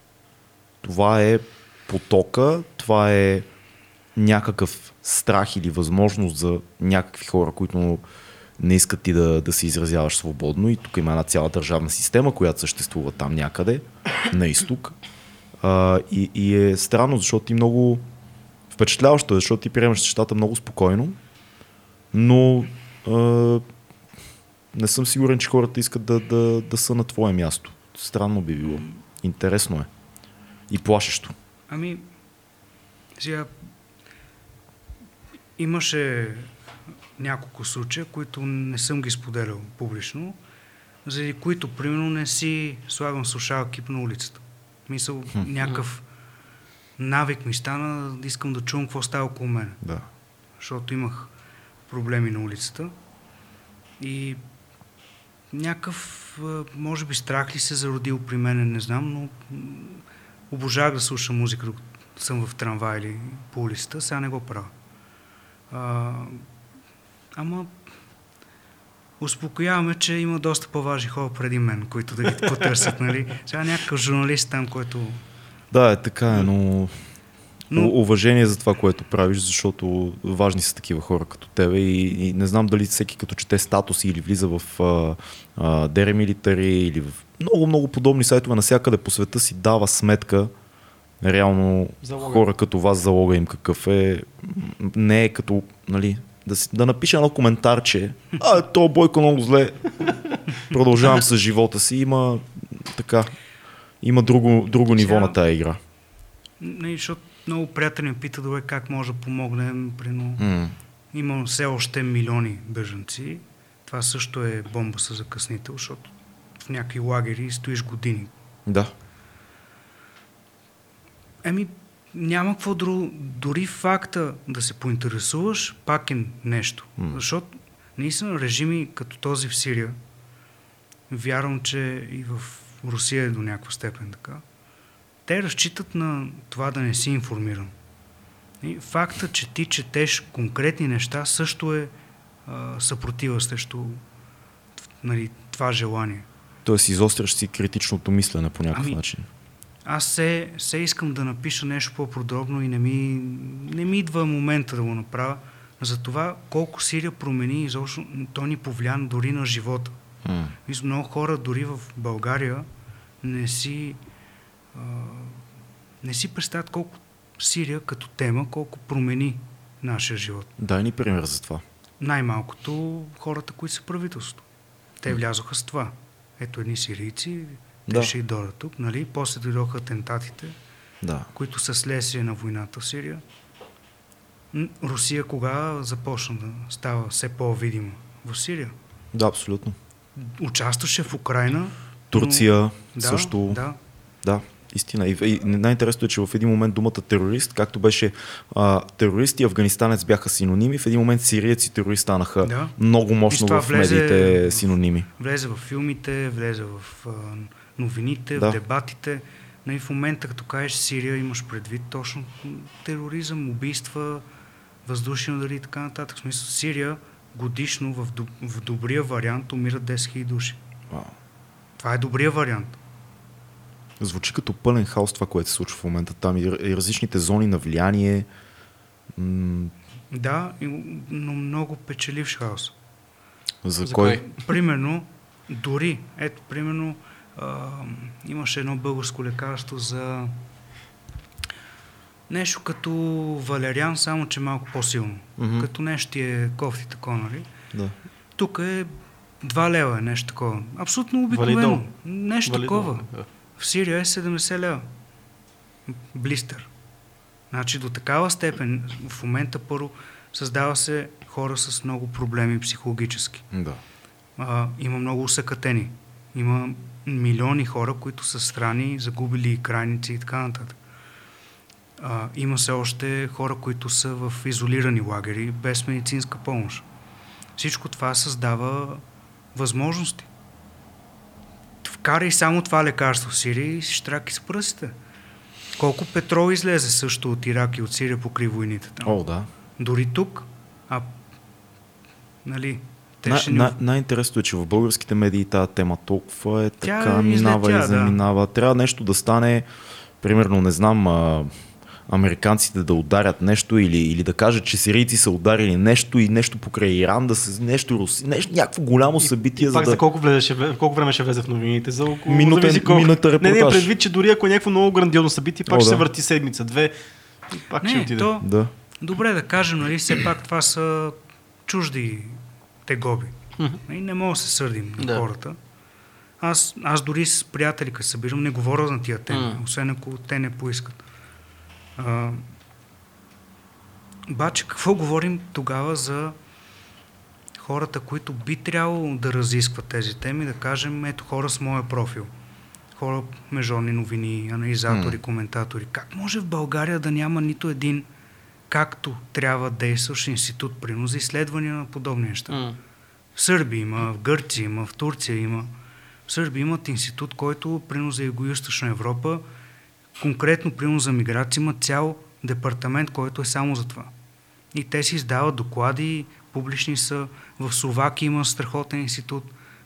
S1: Това е потока, това е някакъв страх или възможност за някакви хора, които не искат ти да, да се изразяваш свободно. И тук има една цяла държавна система, която съществува там някъде, на изток. А, и, и е странно, защото ти много впечатляващо е, защото ти приемаш нещата много спокойно, но а, не съм сигурен, че хората искат да, да, да са на твое място. Странно би било. Интересно е. И плашещо.
S2: Ами, сега имаше няколко случая, които не съм ги споделял публично, заради които, примерно, не си слагам слушалки на улицата. Мисъл, някакъв навик ми стана да искам да чувам какво става около мен.
S1: Да.
S2: защото имах проблеми на улицата. И някакъв, може би страх ли се зародил при мен, не знам, но обожавах да слушам музика, докато съм в трамвай или по улицата, сега не го правя. А, ама успокояваме, че има доста по-важни хора преди мен, които да ги потърсят, нали? Сега някакъв журналист там, който...
S1: Да, е така е, но
S2: Но-
S1: уважение за това, което правиш, защото важни са такива хора като тебе и, и не знам дали всеки като чете статуси или влиза в а, а, Dere Military или в много, много подобни сайтове навсякъде по света си дава сметка реално
S3: Залога.
S1: хора като вас залога им какъв е. Не е като, нали, да, си, да напиша едно коментарче, а, то Бойко много зле, продължавам с живота си, има така, има друго, друго ниво
S2: Сега-
S1: на тая игра.
S2: Не, защото много приятели ме питат, добре, как може да помогнем, прино...
S1: М.
S2: Има все още милиони бежанци. Това също е бомба с закъснител, защото в някакви лагери стоиш години.
S1: Да.
S2: Еми, няма какво друго. Дори факта да се поинтересуваш, пак е нещо.
S1: М.
S2: Защото наистина режими като този в Сирия, вярвам, че и в Русия е до някаква степен така, те разчитат на това да не си информиран. И факта, че ти четеш конкретни неща, също е а, съпротива срещу нали, това желание.
S1: Тоест изостряш си критичното мислене по някакъв
S2: Ами,
S1: начин.
S2: Аз се, се искам да напиша нещо по-подробно и не ми, не ми идва момента да го направя за това колко Сирия промени изобщо, то ни повлиян дори на живота.
S1: М.
S2: Мисля, много хора дори в България не си а, не си представят колко Сирия като тема, колко промени нашия живот.
S1: Дай ни пример за това.
S2: Най-малкото хората, които са правителството. Те влязоха с това. Ето едни сирийци, те
S1: Да.
S2: ще и дойдат тук, нали? После дойдоха атентатите,
S1: Да.
S2: които са следствие на войната в Сирия. Русия кога започна да става все по-видима? В Сирия.
S1: Да, абсолютно.
S2: Участваше в Украина.
S1: Турция
S2: но- да,
S1: също.
S2: Да.
S1: Да, истина. И, и най-интересното е, че в един момент думата терорист, както беше а, терорист и афганистанец бяха синоними, в един момент сириец и терорист станаха
S2: Да.
S1: много
S2: И
S1: мощно в
S2: влезе
S1: медиите синоними.
S2: Влезе в филмите, влезе в а, новините,
S1: Да.
S2: в дебатите. Нали, в момента, като кажеш Сирия, имаш предвид точно тероризъм, убийства, въздушни удари и така нататък. В смисъл, Сирия годишно в, доб- в добрия вариант умират 10 000 души.
S1: Вау.
S2: Това е добрия вариант.
S1: Звучи като пълен хаос това, което се случва в момента там и, и различните зони на влияние. М-
S2: Да, но много печеливш хаос.
S1: за,
S3: За
S1: кой?
S3: кой?
S2: Примерно, дори, ето, примерно, а, имаше едно българско лекарство за нещо като валериан, само че малко по-силно.
S1: Мгм.
S2: Като нещо ти е кофти такова, нали?
S1: Да.
S2: Тук е 2 лева е нещо такова. Абсолютно обикновено.
S3: Валидол.
S2: Нещо
S3: Валидно.
S2: такова.
S3: Да.
S2: В Сирия е 70 лева. Блистър. Значи до такава степен в момента първо създава се хора с много проблеми психологически.
S1: да.
S2: А, има много усъкатени. Има милиони хора, които са страни, загубили крайници и така нататък. А, има се още хора, които са в изолирани лагери без медицинска помощ. Всичко това създава възможности. Вкарай само това лекарство в Сирия и си штраки с пръстите. Колко петрол излезе също от Ирак и от Сирия покри войните там?
S1: О, да.
S2: Дори тук, а нали, те
S1: Най-
S2: ще ни
S1: най- най-интересното е, че в българските медии тази тема толкова е
S2: Тя
S1: така, минава
S2: излетя,
S1: и заминава. Трябва нещо да стане, примерно, не знам, американците да ударят нещо или, или да кажат, че сирийци са ударили нещо и нещо покрай Иран, да се, нещо, Руси, нещо, някакво голямо събитие,
S3: И
S1: за
S3: пак
S1: да...
S3: за колко, влезе, ще, колко време ще влезе в новините? За около...
S1: Минутен-
S3: зависи колко.
S1: минута
S3: Не, не,
S1: репортаж.
S3: предвид, че дори ако е някакво много грандиозно събитие, пак
S1: О,
S3: ще
S1: да.
S3: се върти седмица, две. Пак ще
S2: Не,
S3: отиде.
S2: то,
S1: Да.
S2: добре да кажем, нали, все пак това са чужди тегоби. И не мога да се сърдим на
S3: Да.
S2: хората. Аз, аз дори с приятели, като се събирам, не говоря на тия теми,
S3: М.
S2: освен ако те не поискат. А, обаче, какво говорим тогава за хората, които би трябвало да разискват тези теми, да кажем, ето хора с моя профил. Хора, международни новини, анализатори,
S1: М.
S2: коментатори. Как може в България да няма нито един както трябва действащ институт, принос за изследвания на подобни неща?
S3: М.
S2: В Сърбия има, в Гърция има, в Турция има. В Сърбия имат институт, който принос за Юго-Источна Европа, конкретно принос за миграция, има цял департамент, който е само за това. И те си издават доклади, публични са. В Словакия има страхотен институт,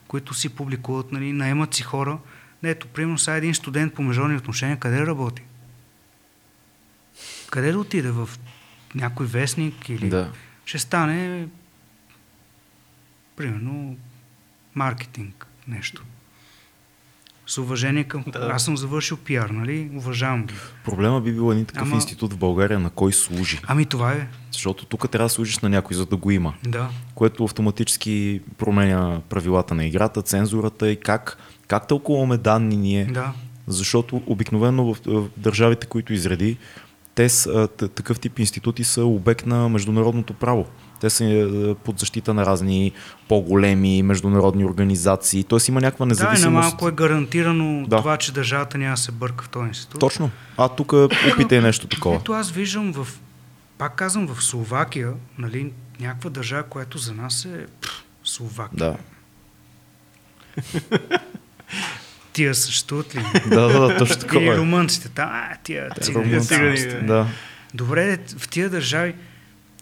S2: които си публикуват, нали, наемат си хора. Ето, примерно, сега един студент по международни отношения, къде работи? Къде да отиде? В някой вестник или
S1: Да.
S2: ще стане примерно маркетинг нещо. С уважение към...
S3: Да.
S2: Аз съм завършил пиар, нали? Уважавам ги.
S1: Проблема би бил един такъв
S2: Ама-
S1: институт в България на кой служи.
S2: Ами това е.
S1: Защото тук трябва да служиш на някой, за да го има.
S2: Да.
S1: Което автоматически променя правилата на играта, цензурата и как, как тълкуваме данни ние.
S2: Да.
S1: Защото обикновено в, в държавите, които изреди, те с, такъв тип институти са обект на международното право. Те са е, под защита на разни по-големи международни организации. Тоест има някаква
S2: Да, и на
S1: независимост.
S2: малко е гарантирано
S1: Да.
S2: това, че държавата няма да се бърка в този институт.
S1: Точно. А тук опитай нещо такова.
S2: Ето аз виждам в, пак казвам, в Словакия, нали, някаква държава, която за нас е Словакия.
S1: Да.
S2: Тия съществуват ли?
S1: да, да, да, точно такова
S2: Или
S1: е.
S2: румънците, там, а, тия цигани.
S1: Да.
S2: Добре, в тия държави,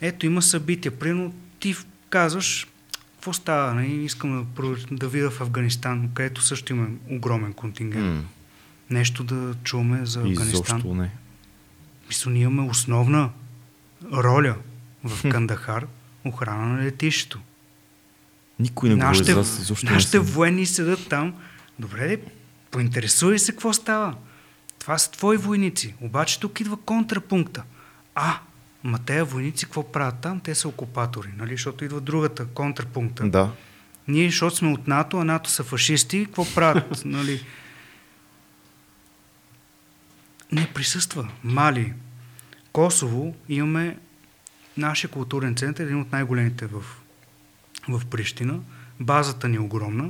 S2: ето има събития. Примерно ти казваш, какво става, нали? искам да, да видя в Афганистан, където също има огромен контингент.
S1: М,
S2: Нещо да чуваме за Афганистан.
S1: Изобщо не.
S2: Мисля, ние имаме основна роля в Кандахар, охрана на летището.
S1: Никой не говори
S2: Нашите,
S1: за не
S2: нашите
S1: съм.
S2: военни седат там. Добре, поинтересувай се какво става. Това са твои войници. Обаче тук идва контрапункта. А, ма тези войници какво правят там? Те са окупатори, нали? Защото идва другата контрапункта.
S1: Да.
S2: Ние, защото сме от НАТО, а НАТО са фашисти, какво правят? нали? Не присъства. Мали. Косово имаме нашия културен център, един от най-големите в, в Прищина. Базата ни е огромна,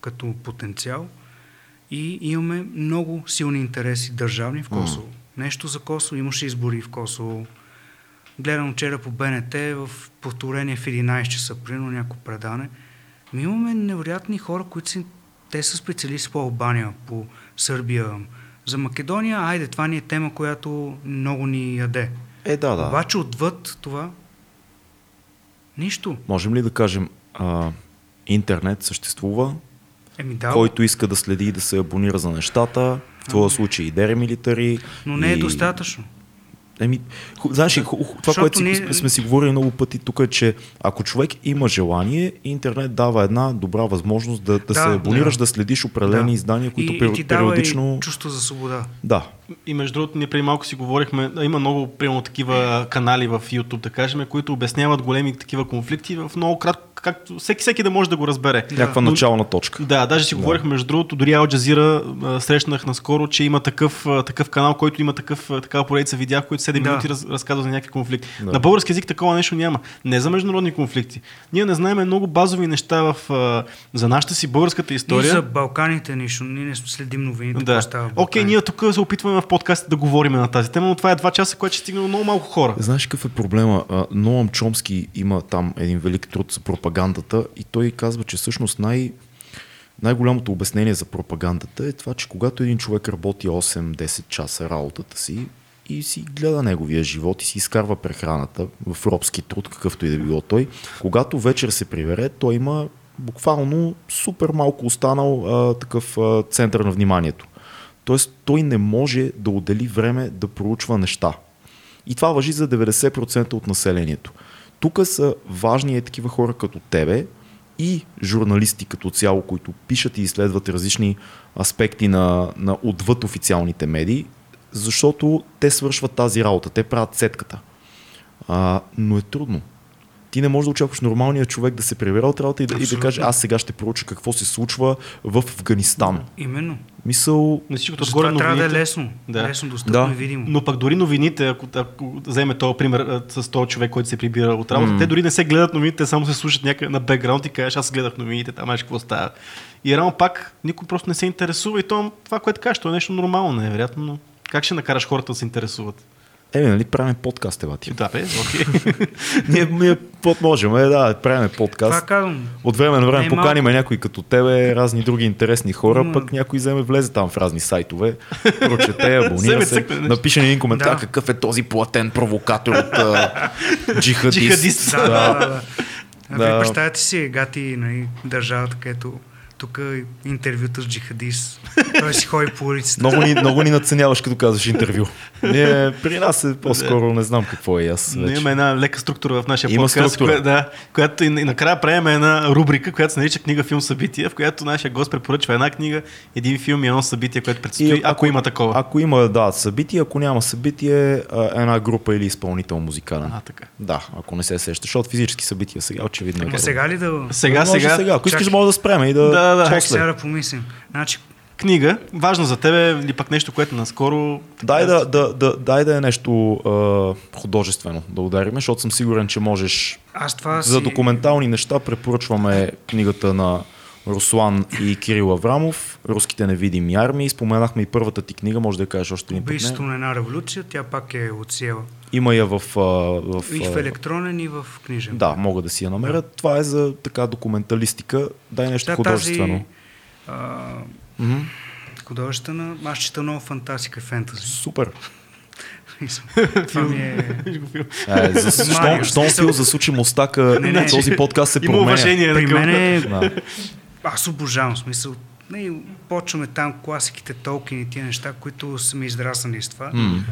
S2: като потенциал. И имаме много силни интереси държавни в Косово. Нещо за Косово. Имаше избори в Косово. Гледам вчера по БНТ в повторение в 11 часа, примерно някакво предане. Ми имаме невероятни хора, които са, те са специалисти по Албания, по Сърбия. За Македония, айде, това ни е тема, която много ни яде.
S1: Е, да, да.
S2: Обаче отвъд това, нищо.
S1: Можем ли да кажем, а, интернет съществува,
S2: Еми да,
S1: който иска да следи и да се абонира за нещата, в този случай и деремилитари.
S2: но не е
S1: и...
S2: достатъчно.
S1: Еми, ху, знаеш, ху, ху, това,
S2: Защото
S1: което си,
S2: ние-
S1: сме си говорили много пъти тук е, че ако човек има желание, интернет дава една добра възможност да, да,
S2: Да,
S1: се абонираш, да,
S2: да.
S1: следиш определени
S2: Да.
S1: издания, които
S2: и,
S1: пер,
S2: и ти дава
S1: периодично...
S2: и чувство за свобода.
S1: Да,
S3: И между другото, ние преди малко си говорихме, има много, примерно, такива канали в YouTube, да кажем, които обясняват големи такива конфликти в много кратко, както всеки, всеки да може да го разбере.
S1: някаква
S3: Но-
S1: начална точка.
S3: Да, даже си
S1: Да.
S3: говорихме между другото, дори Джазира а, срещнах наскоро, че има такъв, а, такъв канал, който има такъв, такава поредица видеа, в които 7
S2: Да.
S3: минути раз, разказва за някакви конфликти.
S1: Да.
S3: На български язик такова нещо няма. Не за международни конфликти. Ние не знаем много базови неща в, а, за нашата си българската
S2: И
S3: история.
S2: за Балканите нищо. Ние не следим новините.
S3: Да. Окей, ние тук се опитваме в подкаста да говорим на тази тема, но това е два часа, което ще стигне до много малко хора.
S1: Знаеш какъв е проблема? Ноам Чомски има там един велик труд за пропагандата и той казва, че всъщност най- най-голямото обяснение за пропагандата е това, че когато един човек работи 8-10 часа работата си и си гледа неговия живот и си изкарва прехраната в робски труд, какъвто и да било той, когато вечер се прибере, той има буквално супер малко останал а, такъв а, център на вниманието. Тоест той не може да отдели време да проучва неща. И това въжи за 90% от населението. Тук са важни е такива хора като тебе и журналисти като цяло, които пишат и изследват различни аспекти на, на отвъд официалните медии, защото те свършват тази работа, те правят сетката. А, но е трудно. Ти не можеш да очакваш нормалния човек да се прибира от работа и да, и да
S2: Абсолютно.
S1: каже, аз сега ще проуча какво се случва в Афганистан.
S2: Именно.
S1: Мисъл,
S3: На всичкото отгоре
S2: трябва да е лесно.
S3: Да.
S2: Лесно, достъпно
S1: Да.
S2: и видимо.
S3: Но пък дори новините, ако, ако вземе този пример с този човек, който се прибира от работа,
S1: М.
S3: те дори не се гледат новините, те само се слушат някъде на бекграунд и кажеш, аз гледах новините, там еш какво става. И рано пак никой просто не се интересува и то, това, което кажеш, то е нещо нормално, невероятно, но как ще накараш хората да се интересуват?
S1: Еми, нали правим подкаст, ева ти.
S3: Да, бе, окей.
S1: ние, ние под можем, е, да, правим
S2: Това
S1: подкаст.
S2: казвам.
S1: От време на време
S2: Не е
S1: поканиме някой като тебе, разни други интересни хора,
S2: Има-
S1: пък някой вземе влезе там в разни сайтове, прочете, абонира се, напише един коментар
S2: Да.
S1: какъв е този платен провокатор от а, джихадист.
S3: Джихадист.
S2: Да, да, да. да. А
S1: Да.
S2: Вие представете си, гати, нали, държавата, където тук интервюта с джихадист. Той си ходи по улицата.
S1: Много ни, много ни надценяваш, като казваш интервю. Ние, при нас е по-скоро не знам какво е и аз
S3: Ние
S1: вече.
S3: имаме една лека структура в нашия
S1: Има
S3: подкаст,
S1: структура.
S3: коя, да, която и, и накрая правим една рубрика, която се нарича книга, филм, събития, в която нашия гост препоръчва една книга, един филм и едно събитие, което предстои, ако, има такова.
S1: Ако има, да, събитие, ако няма събитие, една група или изпълнител музикален.
S3: А, така.
S1: Да, ако не се сеща, защото физически събития сега очевидно е
S2: сега ли да...
S3: Сега, сега,
S1: сега. Ако искаш, мога да спреме и да...
S3: Да, да.
S2: Чакай
S1: после.
S2: сега да помислим. Значи,
S3: книга, важно за тебе, или пък нещо, което наскоро...
S1: Дай да, да, да, дай да е нещо а, художествено да удариме, защото съм сигурен, че можеш.
S2: аз това
S1: За
S2: си...
S1: документални неща препоръчваме книгата на Руслан и Кирил Аврамов, Руските невидими армии. Споменахме и първата ти книга, може да я кажеш още един път.
S2: Убийството на една революция, тя пак е отсеяла.
S1: Има я в... В,
S2: И в електронен, и в книжен.
S1: Да, мога да си я намеря. Това е за така документалистика. Дай нещо
S2: Тя
S1: художествено.
S2: Тази, а,
S1: Мгм.
S2: художествена, аз чета много фантастика и фентази.
S1: Супер.
S2: Това ми е...
S1: Е, щом, Фил засучи мустака,
S2: Не, не,
S1: този подкаст се
S3: Има
S1: променя.
S3: уважение.
S2: При мен е... Аз обожавам, смисъл. Не, почваме там класиките, Толкин и тия неща, които са ми израснали с това.
S1: М.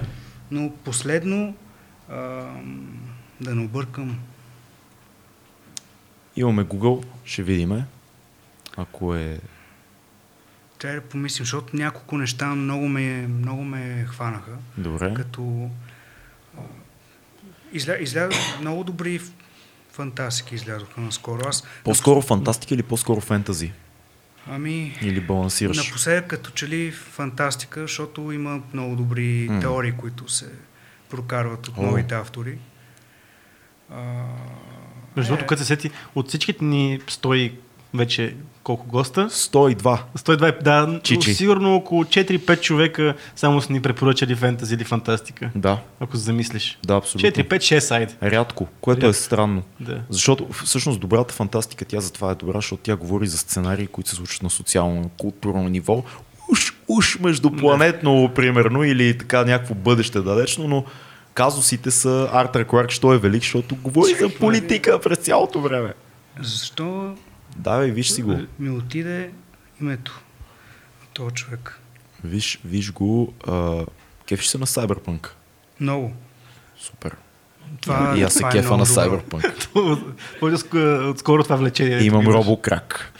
S2: Но последно, а, да не объркам,
S1: Имаме Google, ще видиме. Ако е...
S2: трябва да помислим, защото няколко неща много ме, много ме хванаха.
S1: Добре.
S2: Като изля, изля, много добри фантастики излязоха наскоро. Аз,
S1: По-скоро фантастика или по-скоро фентази?
S2: ами,
S1: Или балансираш?
S2: напоследък като че ли фантастика, защото има много добри
S1: М.
S2: теории, които се прокарват от
S1: О.
S2: новите автори. А,
S3: Между другото,
S2: е,
S3: като се сети, от всичките ни стои вече колко госта,
S1: 102.
S3: 120, да,
S1: Чичи.
S3: сигурно около 4-5 човека само са ни препоръчали фентази или фантастика,
S1: Да,
S3: ако се замислиш.
S1: да, абсолютно.
S3: 4-5-6 айде.
S1: Рядко, което е
S3: Рядко.
S1: странно.
S3: Да.
S1: Защото всъщност добрата фантастика, тя затова е добра, защото тя говори за сценарии, които се случват на социално, културно ниво. Уж, уж междупланетно, примерно, или така някакво бъдеще далечно, но казусите са Артър Кларк, що е велик, защото говори за политика през цялото време.
S2: Защо
S1: Да, бе, виж си го.
S2: ми отиде името на този човек?
S1: Виж, виж го. А, кефиш се на Cyberpunk.
S2: Много.
S1: Супер.
S2: Това,
S1: и аз се
S2: е
S1: кефа на. Cyberpunk.
S3: Може ск- отскоро това влечение.
S1: Имам робокрак.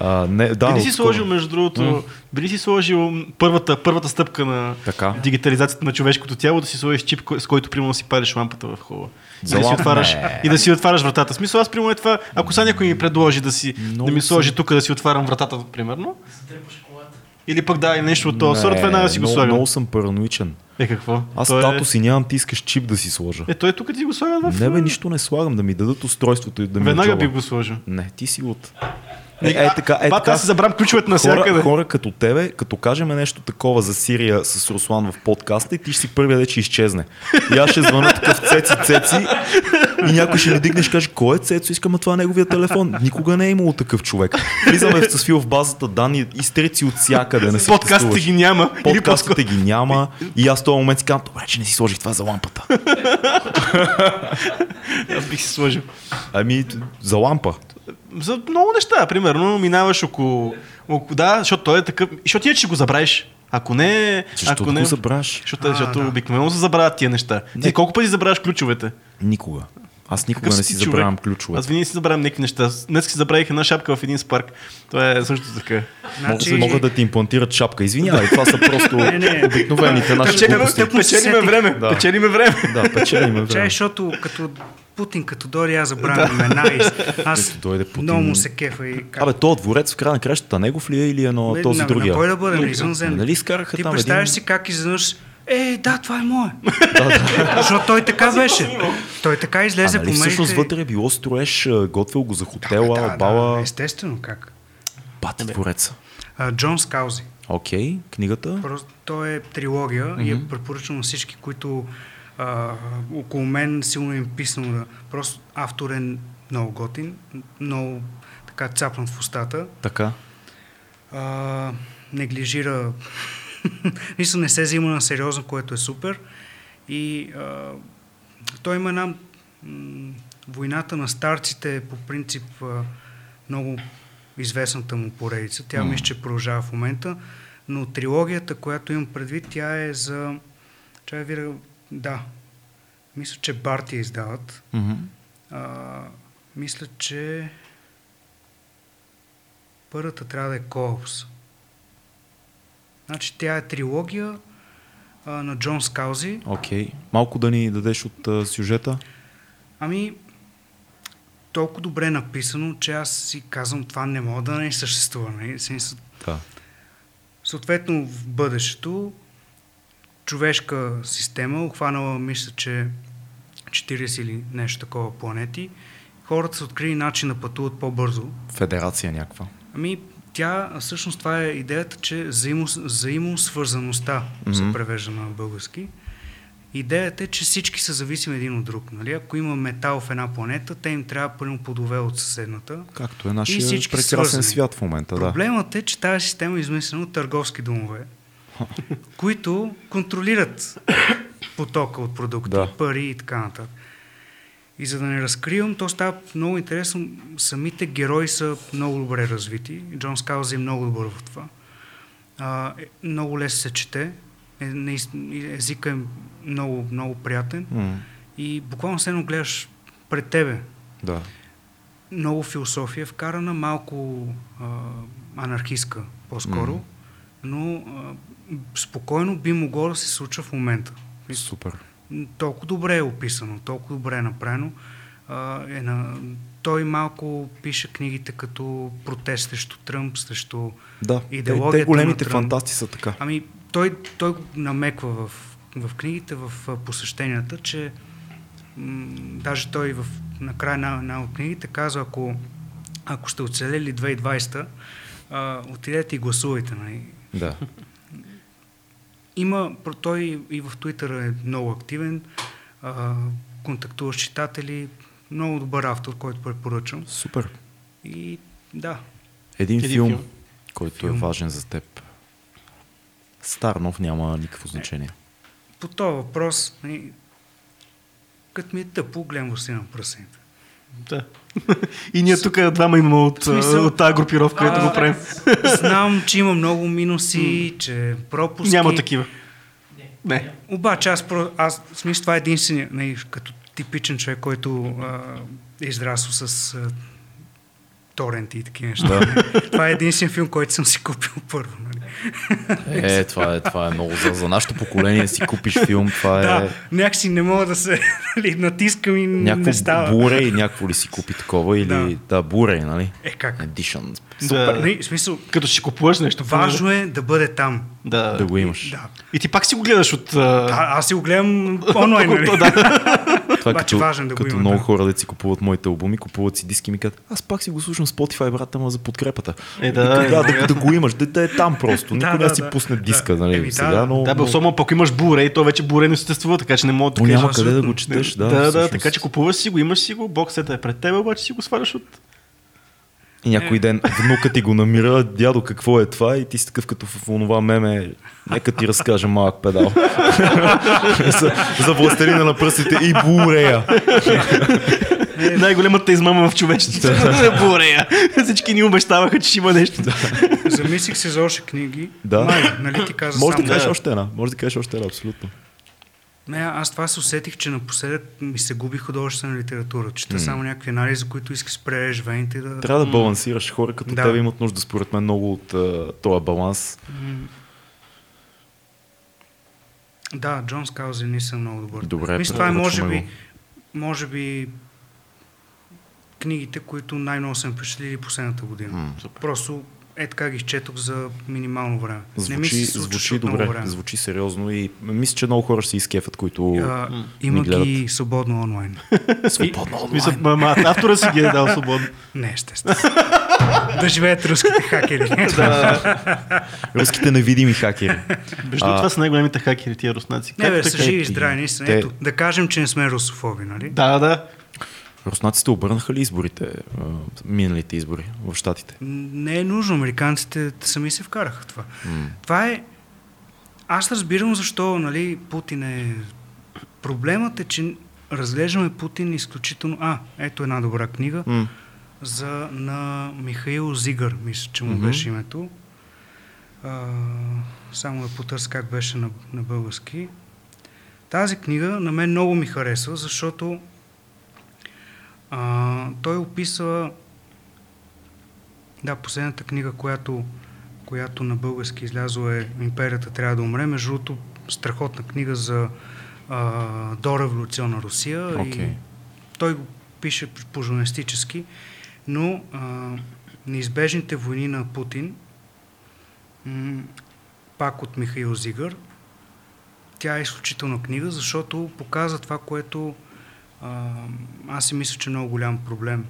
S1: А, не, да,
S3: би ли си сложил, между другото, би ли си сложил първата, първата стъпка на
S1: Така.
S3: дигитализацията на човешкото тяло, да си сложиш чип, с който примерно си париш лампата в хола. И да, си отваряш, и да си отваряш вратата. Смисъл, аз примерно е това, ако сега някой ми предложи да, си,
S1: Много
S3: да ми сложи
S1: съм-
S3: тук да си отварям вратата, примерно. Или пък да, и нещо от този сорт, веднага си го
S1: много,
S3: слагам.
S1: много съм параноичен.
S3: Е, какво?
S1: Аз
S3: Той
S1: тато си нямам, ти искаш чип да си сложа.
S3: Е, той тук ти го слага в...
S1: Не бе, нищо не слагам, да ми дадат устройството и да ми
S3: Веднага
S1: е
S3: би го сложил.
S1: Не, ти си от... Е, е, така, е,
S3: Бат,
S1: така.
S3: аз си забрам ключовете на
S1: Хора,
S3: всякъде.
S1: хора като тебе, като кажем нещо такова за Сирия с Руслан в подкаста и ти ще си първия да че изчезне. И аз ще звъна такъв цеци, цеци и някой ще ми дигне и ще каже, кой е Цецо, искам това е неговия телефон. Никога не е имало такъв човек. Влизаме с Фил в базата данни, изтрици от всякъде. Не
S3: Подкастите ги няма.
S1: Подкастите ги няма и аз в този момент си казвам, добре, че не си сложих това за лампата.
S3: Аз бих си сложил.
S1: Ами, за лампа.
S3: За много неща. Примерно, минаваш около... около да, защото той е такъв... Защото ти ще го забравиш. Ако не...
S1: Защото
S3: ако не...
S1: го забравяш.
S3: Защото,
S2: А,
S3: защото
S2: да.
S3: обикновено се забравят тия неща.
S1: Не.
S3: Ти колко пъти забравяш ключовете?
S1: Никога. Аз никога
S3: Какъв
S1: не
S3: си
S1: забравям
S3: човек?
S1: ключовете.
S3: Аз винаги си забравям някакви неща. Днес си забравих една шапка в един спарк. Това е също така.
S2: Значи,
S1: Мога, могат да ти имплантират шапка. Извинявай, това са просто
S2: Не, не.
S1: обикновените наши
S3: Печелиме, печелиме време.
S1: Да.
S3: Печелиме време.
S1: Да, печелиме
S2: Чай,
S1: време.
S2: защото като Путин, като дори аз забравям имена и аз
S1: Като дойде Путин.
S2: много му се кефа и как...
S1: Абе, този дворец в края на кращата негов ли е или е на
S2: Бе,
S1: този
S2: на,
S1: другия?
S2: На кой да бъде? На извънземни.
S1: Нали изкараха
S2: Ти
S1: там
S2: представяш
S1: един...
S2: си как изведнъж Е, да, това е мое. Защото той така беше. Той така излезе
S1: нали
S2: по
S1: всъщност
S2: медиите.
S1: вътре е било строеж, а, готвил го за
S2: Да,
S1: хотела,
S2: да,
S1: бала...
S2: да, естествено как.
S1: Бати двореца.
S2: Джон Скаузи.
S1: Окей, книгата.
S2: Просто той е трилогия и е препоръчвам на всички, които А, около мен силно им писано да... Просто автор е много готин, много така цапнат в устата.
S1: Така.
S2: А, неглижира... Нищо не се взима на сериозно, което е супер. И а, той има една... м, Войната на старците е по принцип а, много известната му поредица. Тя
S1: М.
S2: мисля, че продължава в момента. Но трилогията, която имам предвид, тя е за... Чай ви да-. Мисля, че Барти издават.
S1: Мгм.
S2: А, мисля, че първата трябва да е Коопс. Значи тя е трилогия а, на Джон Скаузи.
S1: Окей. Малко да ни дадеш от а, сюжета.
S2: Ами, толкова добре написано, че аз си казвам, това не мога да не съществува. Нали? В смисъл,
S1: Да.
S2: Съответно, в бъдещето, човешка система, обхванала, мисля, че 40 или нещо такова планети, хората са открили начин да пътуват по-бързо.
S1: Федерация някаква.
S2: Ами, тя, всъщност това е идеята, че взаимо, взаимосвързаността
S1: Мгм.
S2: се превежда на български. Идеята е, че всички са зависими един от друг. Нали? Ако има метал в една планета, те им трябва пълно плодове от съседната.
S1: Както е нашия прекрасен свят в момента. Да.
S2: Проблемът е, че тази система е измислена от търговски домове, които контролират потока от продукти,
S1: Да.
S2: пари и така нататък. И за да не разкривам, то става много интересно. Самите герои са много добре развити. Джон Скалз е много добър в това. А, е, много лесно се чете. Е, наистина, езика е много, много приятен.
S1: М,
S2: И буквално се едно гледаш пред тебе
S1: да.
S2: много философия вкарана, малко а, анархистка по-скоро,
S1: Мгм.
S2: но а, спокойно би могло да се случва в момента.
S1: Супер.
S2: Толкова добре е описано, толкова добре е направено. А, е на... Той малко пише книгите като протест срещу Тръмп, срещу...
S1: Да. Те,
S2: Идеологията
S1: те големите
S2: на Тръмп.
S1: фантасти са така.
S2: Ами, той, той го намеква в, в книгите, в посещенията, че м- даже той в, накрая на една от книгите казва, ако, ако сте оцелели 2020, а, отидете и гласувайте. Нали?
S1: Да.
S2: Има, той и в Твитър е много активен, а, контактува с читатели, много добър автор, който препоръчвам.
S1: Супер.
S2: И да,
S1: Един,
S3: Един
S1: филм,
S3: филм.
S1: който
S2: Филм.
S1: е важен за теб. Стар, нов няма никакво значение.
S2: по този въпрос, нали, като ми е тъпо, гледам си на пръсените.
S3: Да. И ние тук двама имаме от,
S2: смисъл-
S3: от тази групировка, където
S2: А,
S3: го правим.
S2: Знам, че има много минуси, че пропуски.
S3: Няма такива. Не.
S2: Обаче аз, про- аз смисъл, това е единствения, нали, като типичен човек, който а, е израснал с а, торенти и такива неща.
S1: Да.
S2: това е единствен филм, който съм си купил първо. Нали.
S1: Е, това е, това е много за, за нашето поколение. си купиш филм, това е
S2: Да, някакси не мога да се нали, натискам и не
S1: някакво
S2: става.
S1: Blu-ray, някакво ли си купи такова или
S2: Да.
S1: да, Blu-ray, нали?
S2: Е, как?
S1: Edition.
S3: Да.
S2: Нали, в смисъл,
S3: Като ще купуваш нещо.
S2: важно е да бъде там.
S3: Да.
S1: Да го имаш.
S2: Да.
S3: И ти пак си го гледаш от... а,
S2: А, аз си го гледам онлайн. Нали?
S3: да.
S1: Това е като,
S2: важен да
S1: като
S2: има,
S1: много
S2: да.
S1: хора да си купуват моите албуми, купуват си диски и ми казват, аз пак си го слушам Spotify, брат, ама за подкрепата.
S3: Е, да,
S1: да, да,
S3: е,
S1: да, да, го имаш, да, да е там просто. Никой
S2: да,
S1: не си
S2: да.
S1: пусне
S2: Да.
S1: диска, нали,
S2: Еми, да,
S1: сега,
S2: да.
S1: но...
S3: Да, бе,
S1: но-
S3: особено пък имаш Blu-ray, то вече Blu-ray не съществува, така че не мога да кажеш
S1: няма къде да го четеш, да,
S3: Да, да, така че купуваш си го, имаш си го, боксета е пред теб, обаче си го сваляш от...
S1: И някой ден внука ти го намира, дядо, какво е това? И ти си такъв като в онова меме, нека ти разкажа малък педал. за, за властелина на пръстите и бурея.
S3: Е, Най-големата измама в човечеството. Blu-ray. Всички ни обещаваха, че ще има нещо.
S2: Замислих се за още книги.
S1: Да.
S2: Май, нали ти каза
S1: Може да кажеш още една. Може да кажеш още една, абсолютно.
S2: Не, аз това се усетих, че напоследък ми се губи художествена литература. Чета само някакви анализи, които искаш да спрееш вените да...
S1: Трябва да балансираш. Хора като
S2: Да.
S1: тебе имат нужда, според мен, много от uh, този баланс.
S2: М. Да, Джон Скаузи не съм много добър.
S1: Добре,
S2: Мисля, това е може би, може би книгите, които най-много съм впечатлили последната година.
S1: М,
S2: Просто е така ги изчетох за минимално време. не ми
S1: Звучи,
S2: се случваше
S1: звучи
S2: от много
S1: добре,
S2: време.
S1: звучи сериозно и мисля, че много хора ще се изкефат, които
S2: А, има
S1: ни гледат.
S2: ги свободно онлайн.
S1: свободно онлайн.
S3: Мисля, ма, автора си ги е дал свободно.
S2: Не, естествено. да живеят руските хакери.
S1: Руските невидими хакери.
S3: Между това са най-големите хакери, тия руснаци.
S2: Не, бе, са
S3: така?
S2: живи и здрави, наистина.
S1: Те-
S2: Ето, да кажем, че не сме русофоби, нали?
S3: Да, да.
S1: Руснаците обърнаха ли изборите, миналите избори в Штатите?
S2: Не е нужно. Американците сами се вкараха в това. Това е... Аз разбирам защо, нали, Путин е... Проблемът е, че разглеждаме Путин изключително... А, ето една добра книга
S1: М.
S2: за, на Михаил Зигър, мисля, че му
S1: Мгм.
S2: беше името. А, само да потърся как беше на, на български. Тази книга на мен много ми харесва, защото а, той описва да, последната книга, която, която на български излязла е Империята трябва да умре. Между другото, страхотна книга за а, дореволюционна Русия.
S1: Окей.
S2: И той го пише по-журналистически, но а, неизбежните войни на Путин, м- пак от Михаил Зигър, тя е изключителна книга, защото показва това, което аз си мисля, че е много голям проблем.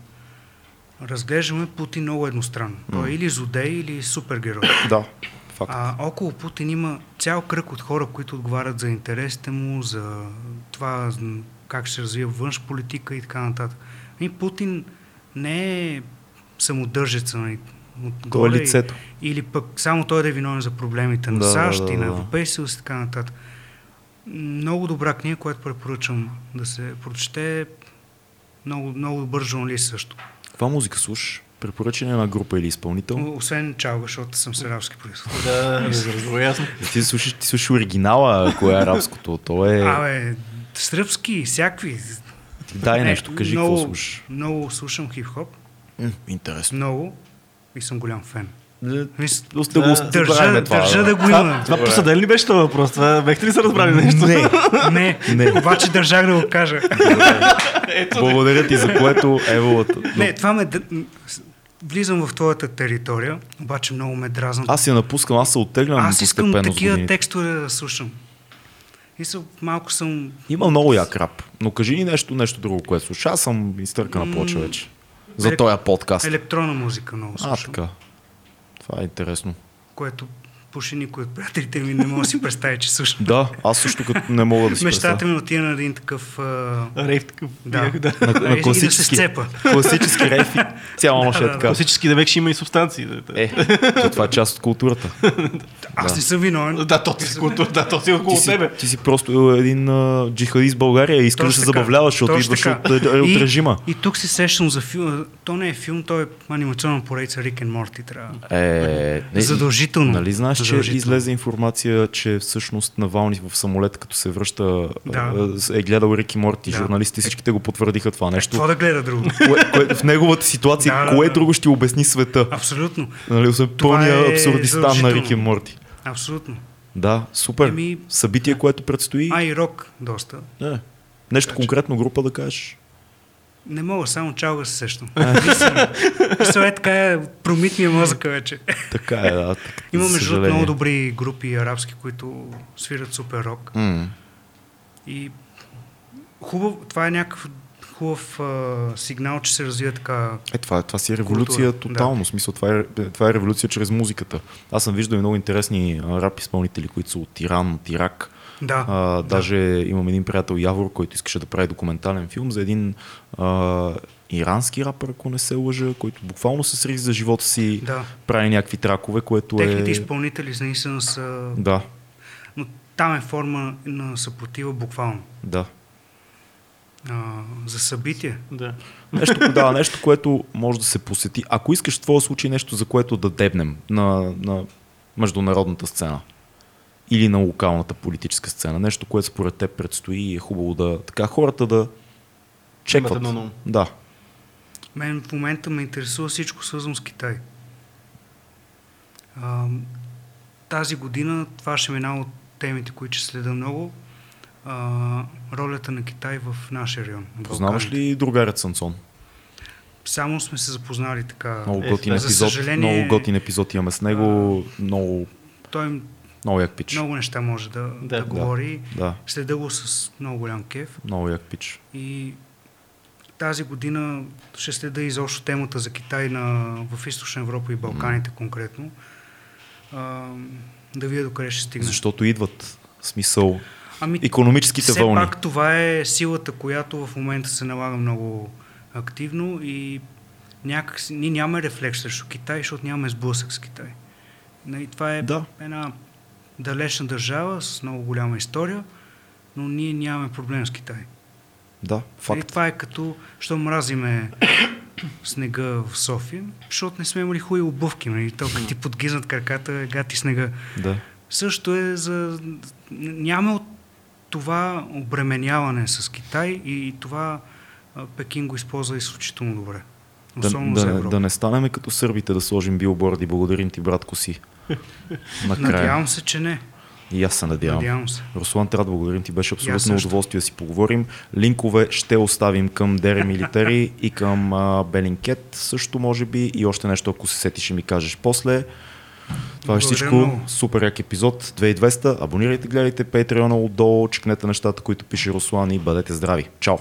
S2: Разглеждаме Путин много едностранно. Той е или злодей, или супергерой.
S1: Да, факт.
S2: А около Путин има цял кръг от хора, които отговарят за интересите му, за това как ще се развива външна политика и така нататък. И Путин не е самодържеца нали, от
S1: То е лицето.
S2: или пък само той да е виновен за проблемите на
S1: Да,
S2: САЩ
S1: да,
S2: и на
S1: да.
S2: Европейския съюз и така нататък. Много добра книга, която препоръчвам да се прочете. Много, много добър журналист също.
S1: Каква музика слушаш? Препоръчане на група или изпълнител?
S2: Освен чалга, защото съм с арабски происход.
S3: Да, разговор ясно.
S1: Ти слушаш, ти слушаш оригинала, ако е арабското. То е...
S2: Абе, сръбски, всякакви.
S1: Ти дай
S2: Не,
S1: нещо, кажи
S2: много,
S1: какво слушаш.
S2: Много слушам хип-хоп,
S1: М, Интересно.
S2: много и съм голям фен.
S1: Да, да го
S2: Държа,
S1: това,
S2: държа
S1: бе.
S2: да го има.
S3: Това посъден ли беше този въпрос? Това, бехте ли се разбрали нещо?
S1: Не,
S2: Не,
S1: Не.
S2: обаче държах да го кажа.
S1: благодаря ти за което Еволата.
S2: Не, това ме... Влизам в твоята територия, обаче много ме дразнат.
S1: Аз я напускам, аз се оттеглям
S2: Аз искам такива текстове да слушам. И са, малко съм...
S1: Има много як рап, но кажи ни нещо, нещо друго, което слушаш. Аз съм изтъркана плоча вече. За
S2: елек-
S1: този подкаст.
S2: Електронна музика много
S1: А,
S2: слушам.
S1: така. Това е интересно.
S2: Което пуши никой от приятелите ми не мога да си представи, че слушам.
S1: Да, аз също като не мога да си
S2: Мечтата
S1: представя.
S2: ми е отида на един такъв... А...
S3: Рейв такъв.
S2: Да.
S3: да.
S1: На,
S2: И-
S1: на
S2: и да се
S1: класически,
S2: сцепа.
S1: класически рейфи. Цяла нощ е
S2: Да, да,
S1: така.
S3: Класически да вече има и субстанции. Да, да.
S1: Е, то това е част от културата.
S2: Аз
S1: Да.
S2: не съм виновен.
S3: Да, то си култура, да, то си е около
S1: Ти си,
S3: тебе.
S1: ти си просто един а, джихадист в България и искаш да се забавляваш, защото идваш от, е, от
S2: И-
S1: режима.
S2: И тук се сещам за филм. То не е филм, то е анимационна поредица Рик and Морти. Трябва.
S1: Е, не,
S2: Задължително.
S1: Нали знаеш, че излезе информация, че всъщност Навални в самолет, като се връща,
S2: Да.
S1: а, е гледал Рики Морти.
S2: Да.
S1: Журналисти всичките го потвърдиха това нещо.
S2: Какво да гледа друго?
S1: Кое, кое, в неговата ситуация,
S2: Да, да,
S1: кое
S2: да.
S1: друго ще обясни света?
S2: Абсолютно.
S1: Нали, освен
S2: Това
S1: пълния
S2: е
S1: абсурдистан на. Рики Морти.
S2: Абсолютно.
S1: Да, супер.
S2: Еми-
S1: Събитие, което предстои.
S2: А и рок доста.
S1: Не. Нещо
S2: Така
S1: конкретно група да кажеш.
S2: Не мога, само чалга се сещам. Мисля, е така, промит ми е мозъка вече.
S1: Така е, да. така,
S2: Има между другото много добри групи арабски, които свират супер рок.
S1: М.
S2: И хубав, това е някакъв хубав а, сигнал, че се развива така.
S1: Е, това, това си е революция
S2: Култура,
S1: тотално. Да. Смисъл, това е, това е революция чрез музиката. Аз съм виждал много интересни а, рап изпълнители, които са от Иран, от Ирак.
S2: Да.
S1: А, даже имам един приятел Явор, който искаше да прави документален филм за един а, ирански рапър, ако не се лъжа, който буквално се сризи за живота си,
S2: да.
S1: прави някакви тракове, което
S2: Техните
S1: е...
S2: изпълнители наистина са...
S1: Да,
S2: Но там е форма на съпротива буквално.
S1: да.
S2: А, за събитие.
S3: Да.
S1: Нещо, да, нещо, което може да се посети. Ако искаш в твоя случай нещо, за което да дебнем на, на международната сцена или на локалната политическа сцена, нещо, което според теб предстои и е хубаво да... Така хората да чекват. Да.
S2: Мен в момента ме интересува всичко свързано с Китай. А, тази година това ще е една от темите, които ще следа много. А, ролята на Китай в нашия район. на
S1: Познаваш ли другарят Сансон?
S2: Само сме се запознали така.
S1: Много
S3: Е,
S1: готин
S2: за
S1: епизод.
S2: съжаление-
S1: Много готин епизод имаме с него. Много,
S2: Той
S1: много як пич.
S2: много неща може да, да,
S3: Да.
S2: говори.
S1: Да,
S2: Следа го с много голям кеф.
S1: много як пич.
S2: И тази година ще следа изобщо темата за Китай на, в Източна Европа и Балканите конкретно. А, да видя докъде ще стигне.
S1: Защото идват смисъл
S2: Ами,
S1: економическите
S2: все
S1: вълни.
S2: пак това е силата, която в момента се налага много активно и някак си, ние нямаме рефлекс срещу Китай, защото нямаме сблъсък с Китай. Нали, това е
S1: Да.
S2: една далечна държава с много голяма история, но ние нямаме проблем с Китай.
S1: Да,
S2: Нали,
S1: факт.
S2: това е като, що мразиме снега в София, защото не сме имали хубави обувки. Нали? То, като ти подгизнат краката, гати снега.
S1: Да.
S2: Също е за... Нямаме от това обременяване с Китай и това Пекин го използва изключително добре.
S1: Да,
S2: Особено
S1: да,
S2: за
S1: да не станеме като сърбите да сложим билборди. Благодарим ти, братко си. Накрая.
S2: Надявам се, че не.
S1: И аз се надявам.
S2: Надявам се.
S1: Руслан, трябва да благодарим ти. Беше абсолютно удоволствие да си поговорим. Линкове ще оставим към Дере Милитари и към а, Белинкет. Също може би и още нещо, ако се сетиш и ми кажеш после. Това е всичко.
S2: много.
S1: Супер як епизод 2200. Абонирайте, гледайте Patreon отдолу, чекнете нещата, които пише Руслан и бъдете здрави. Чао!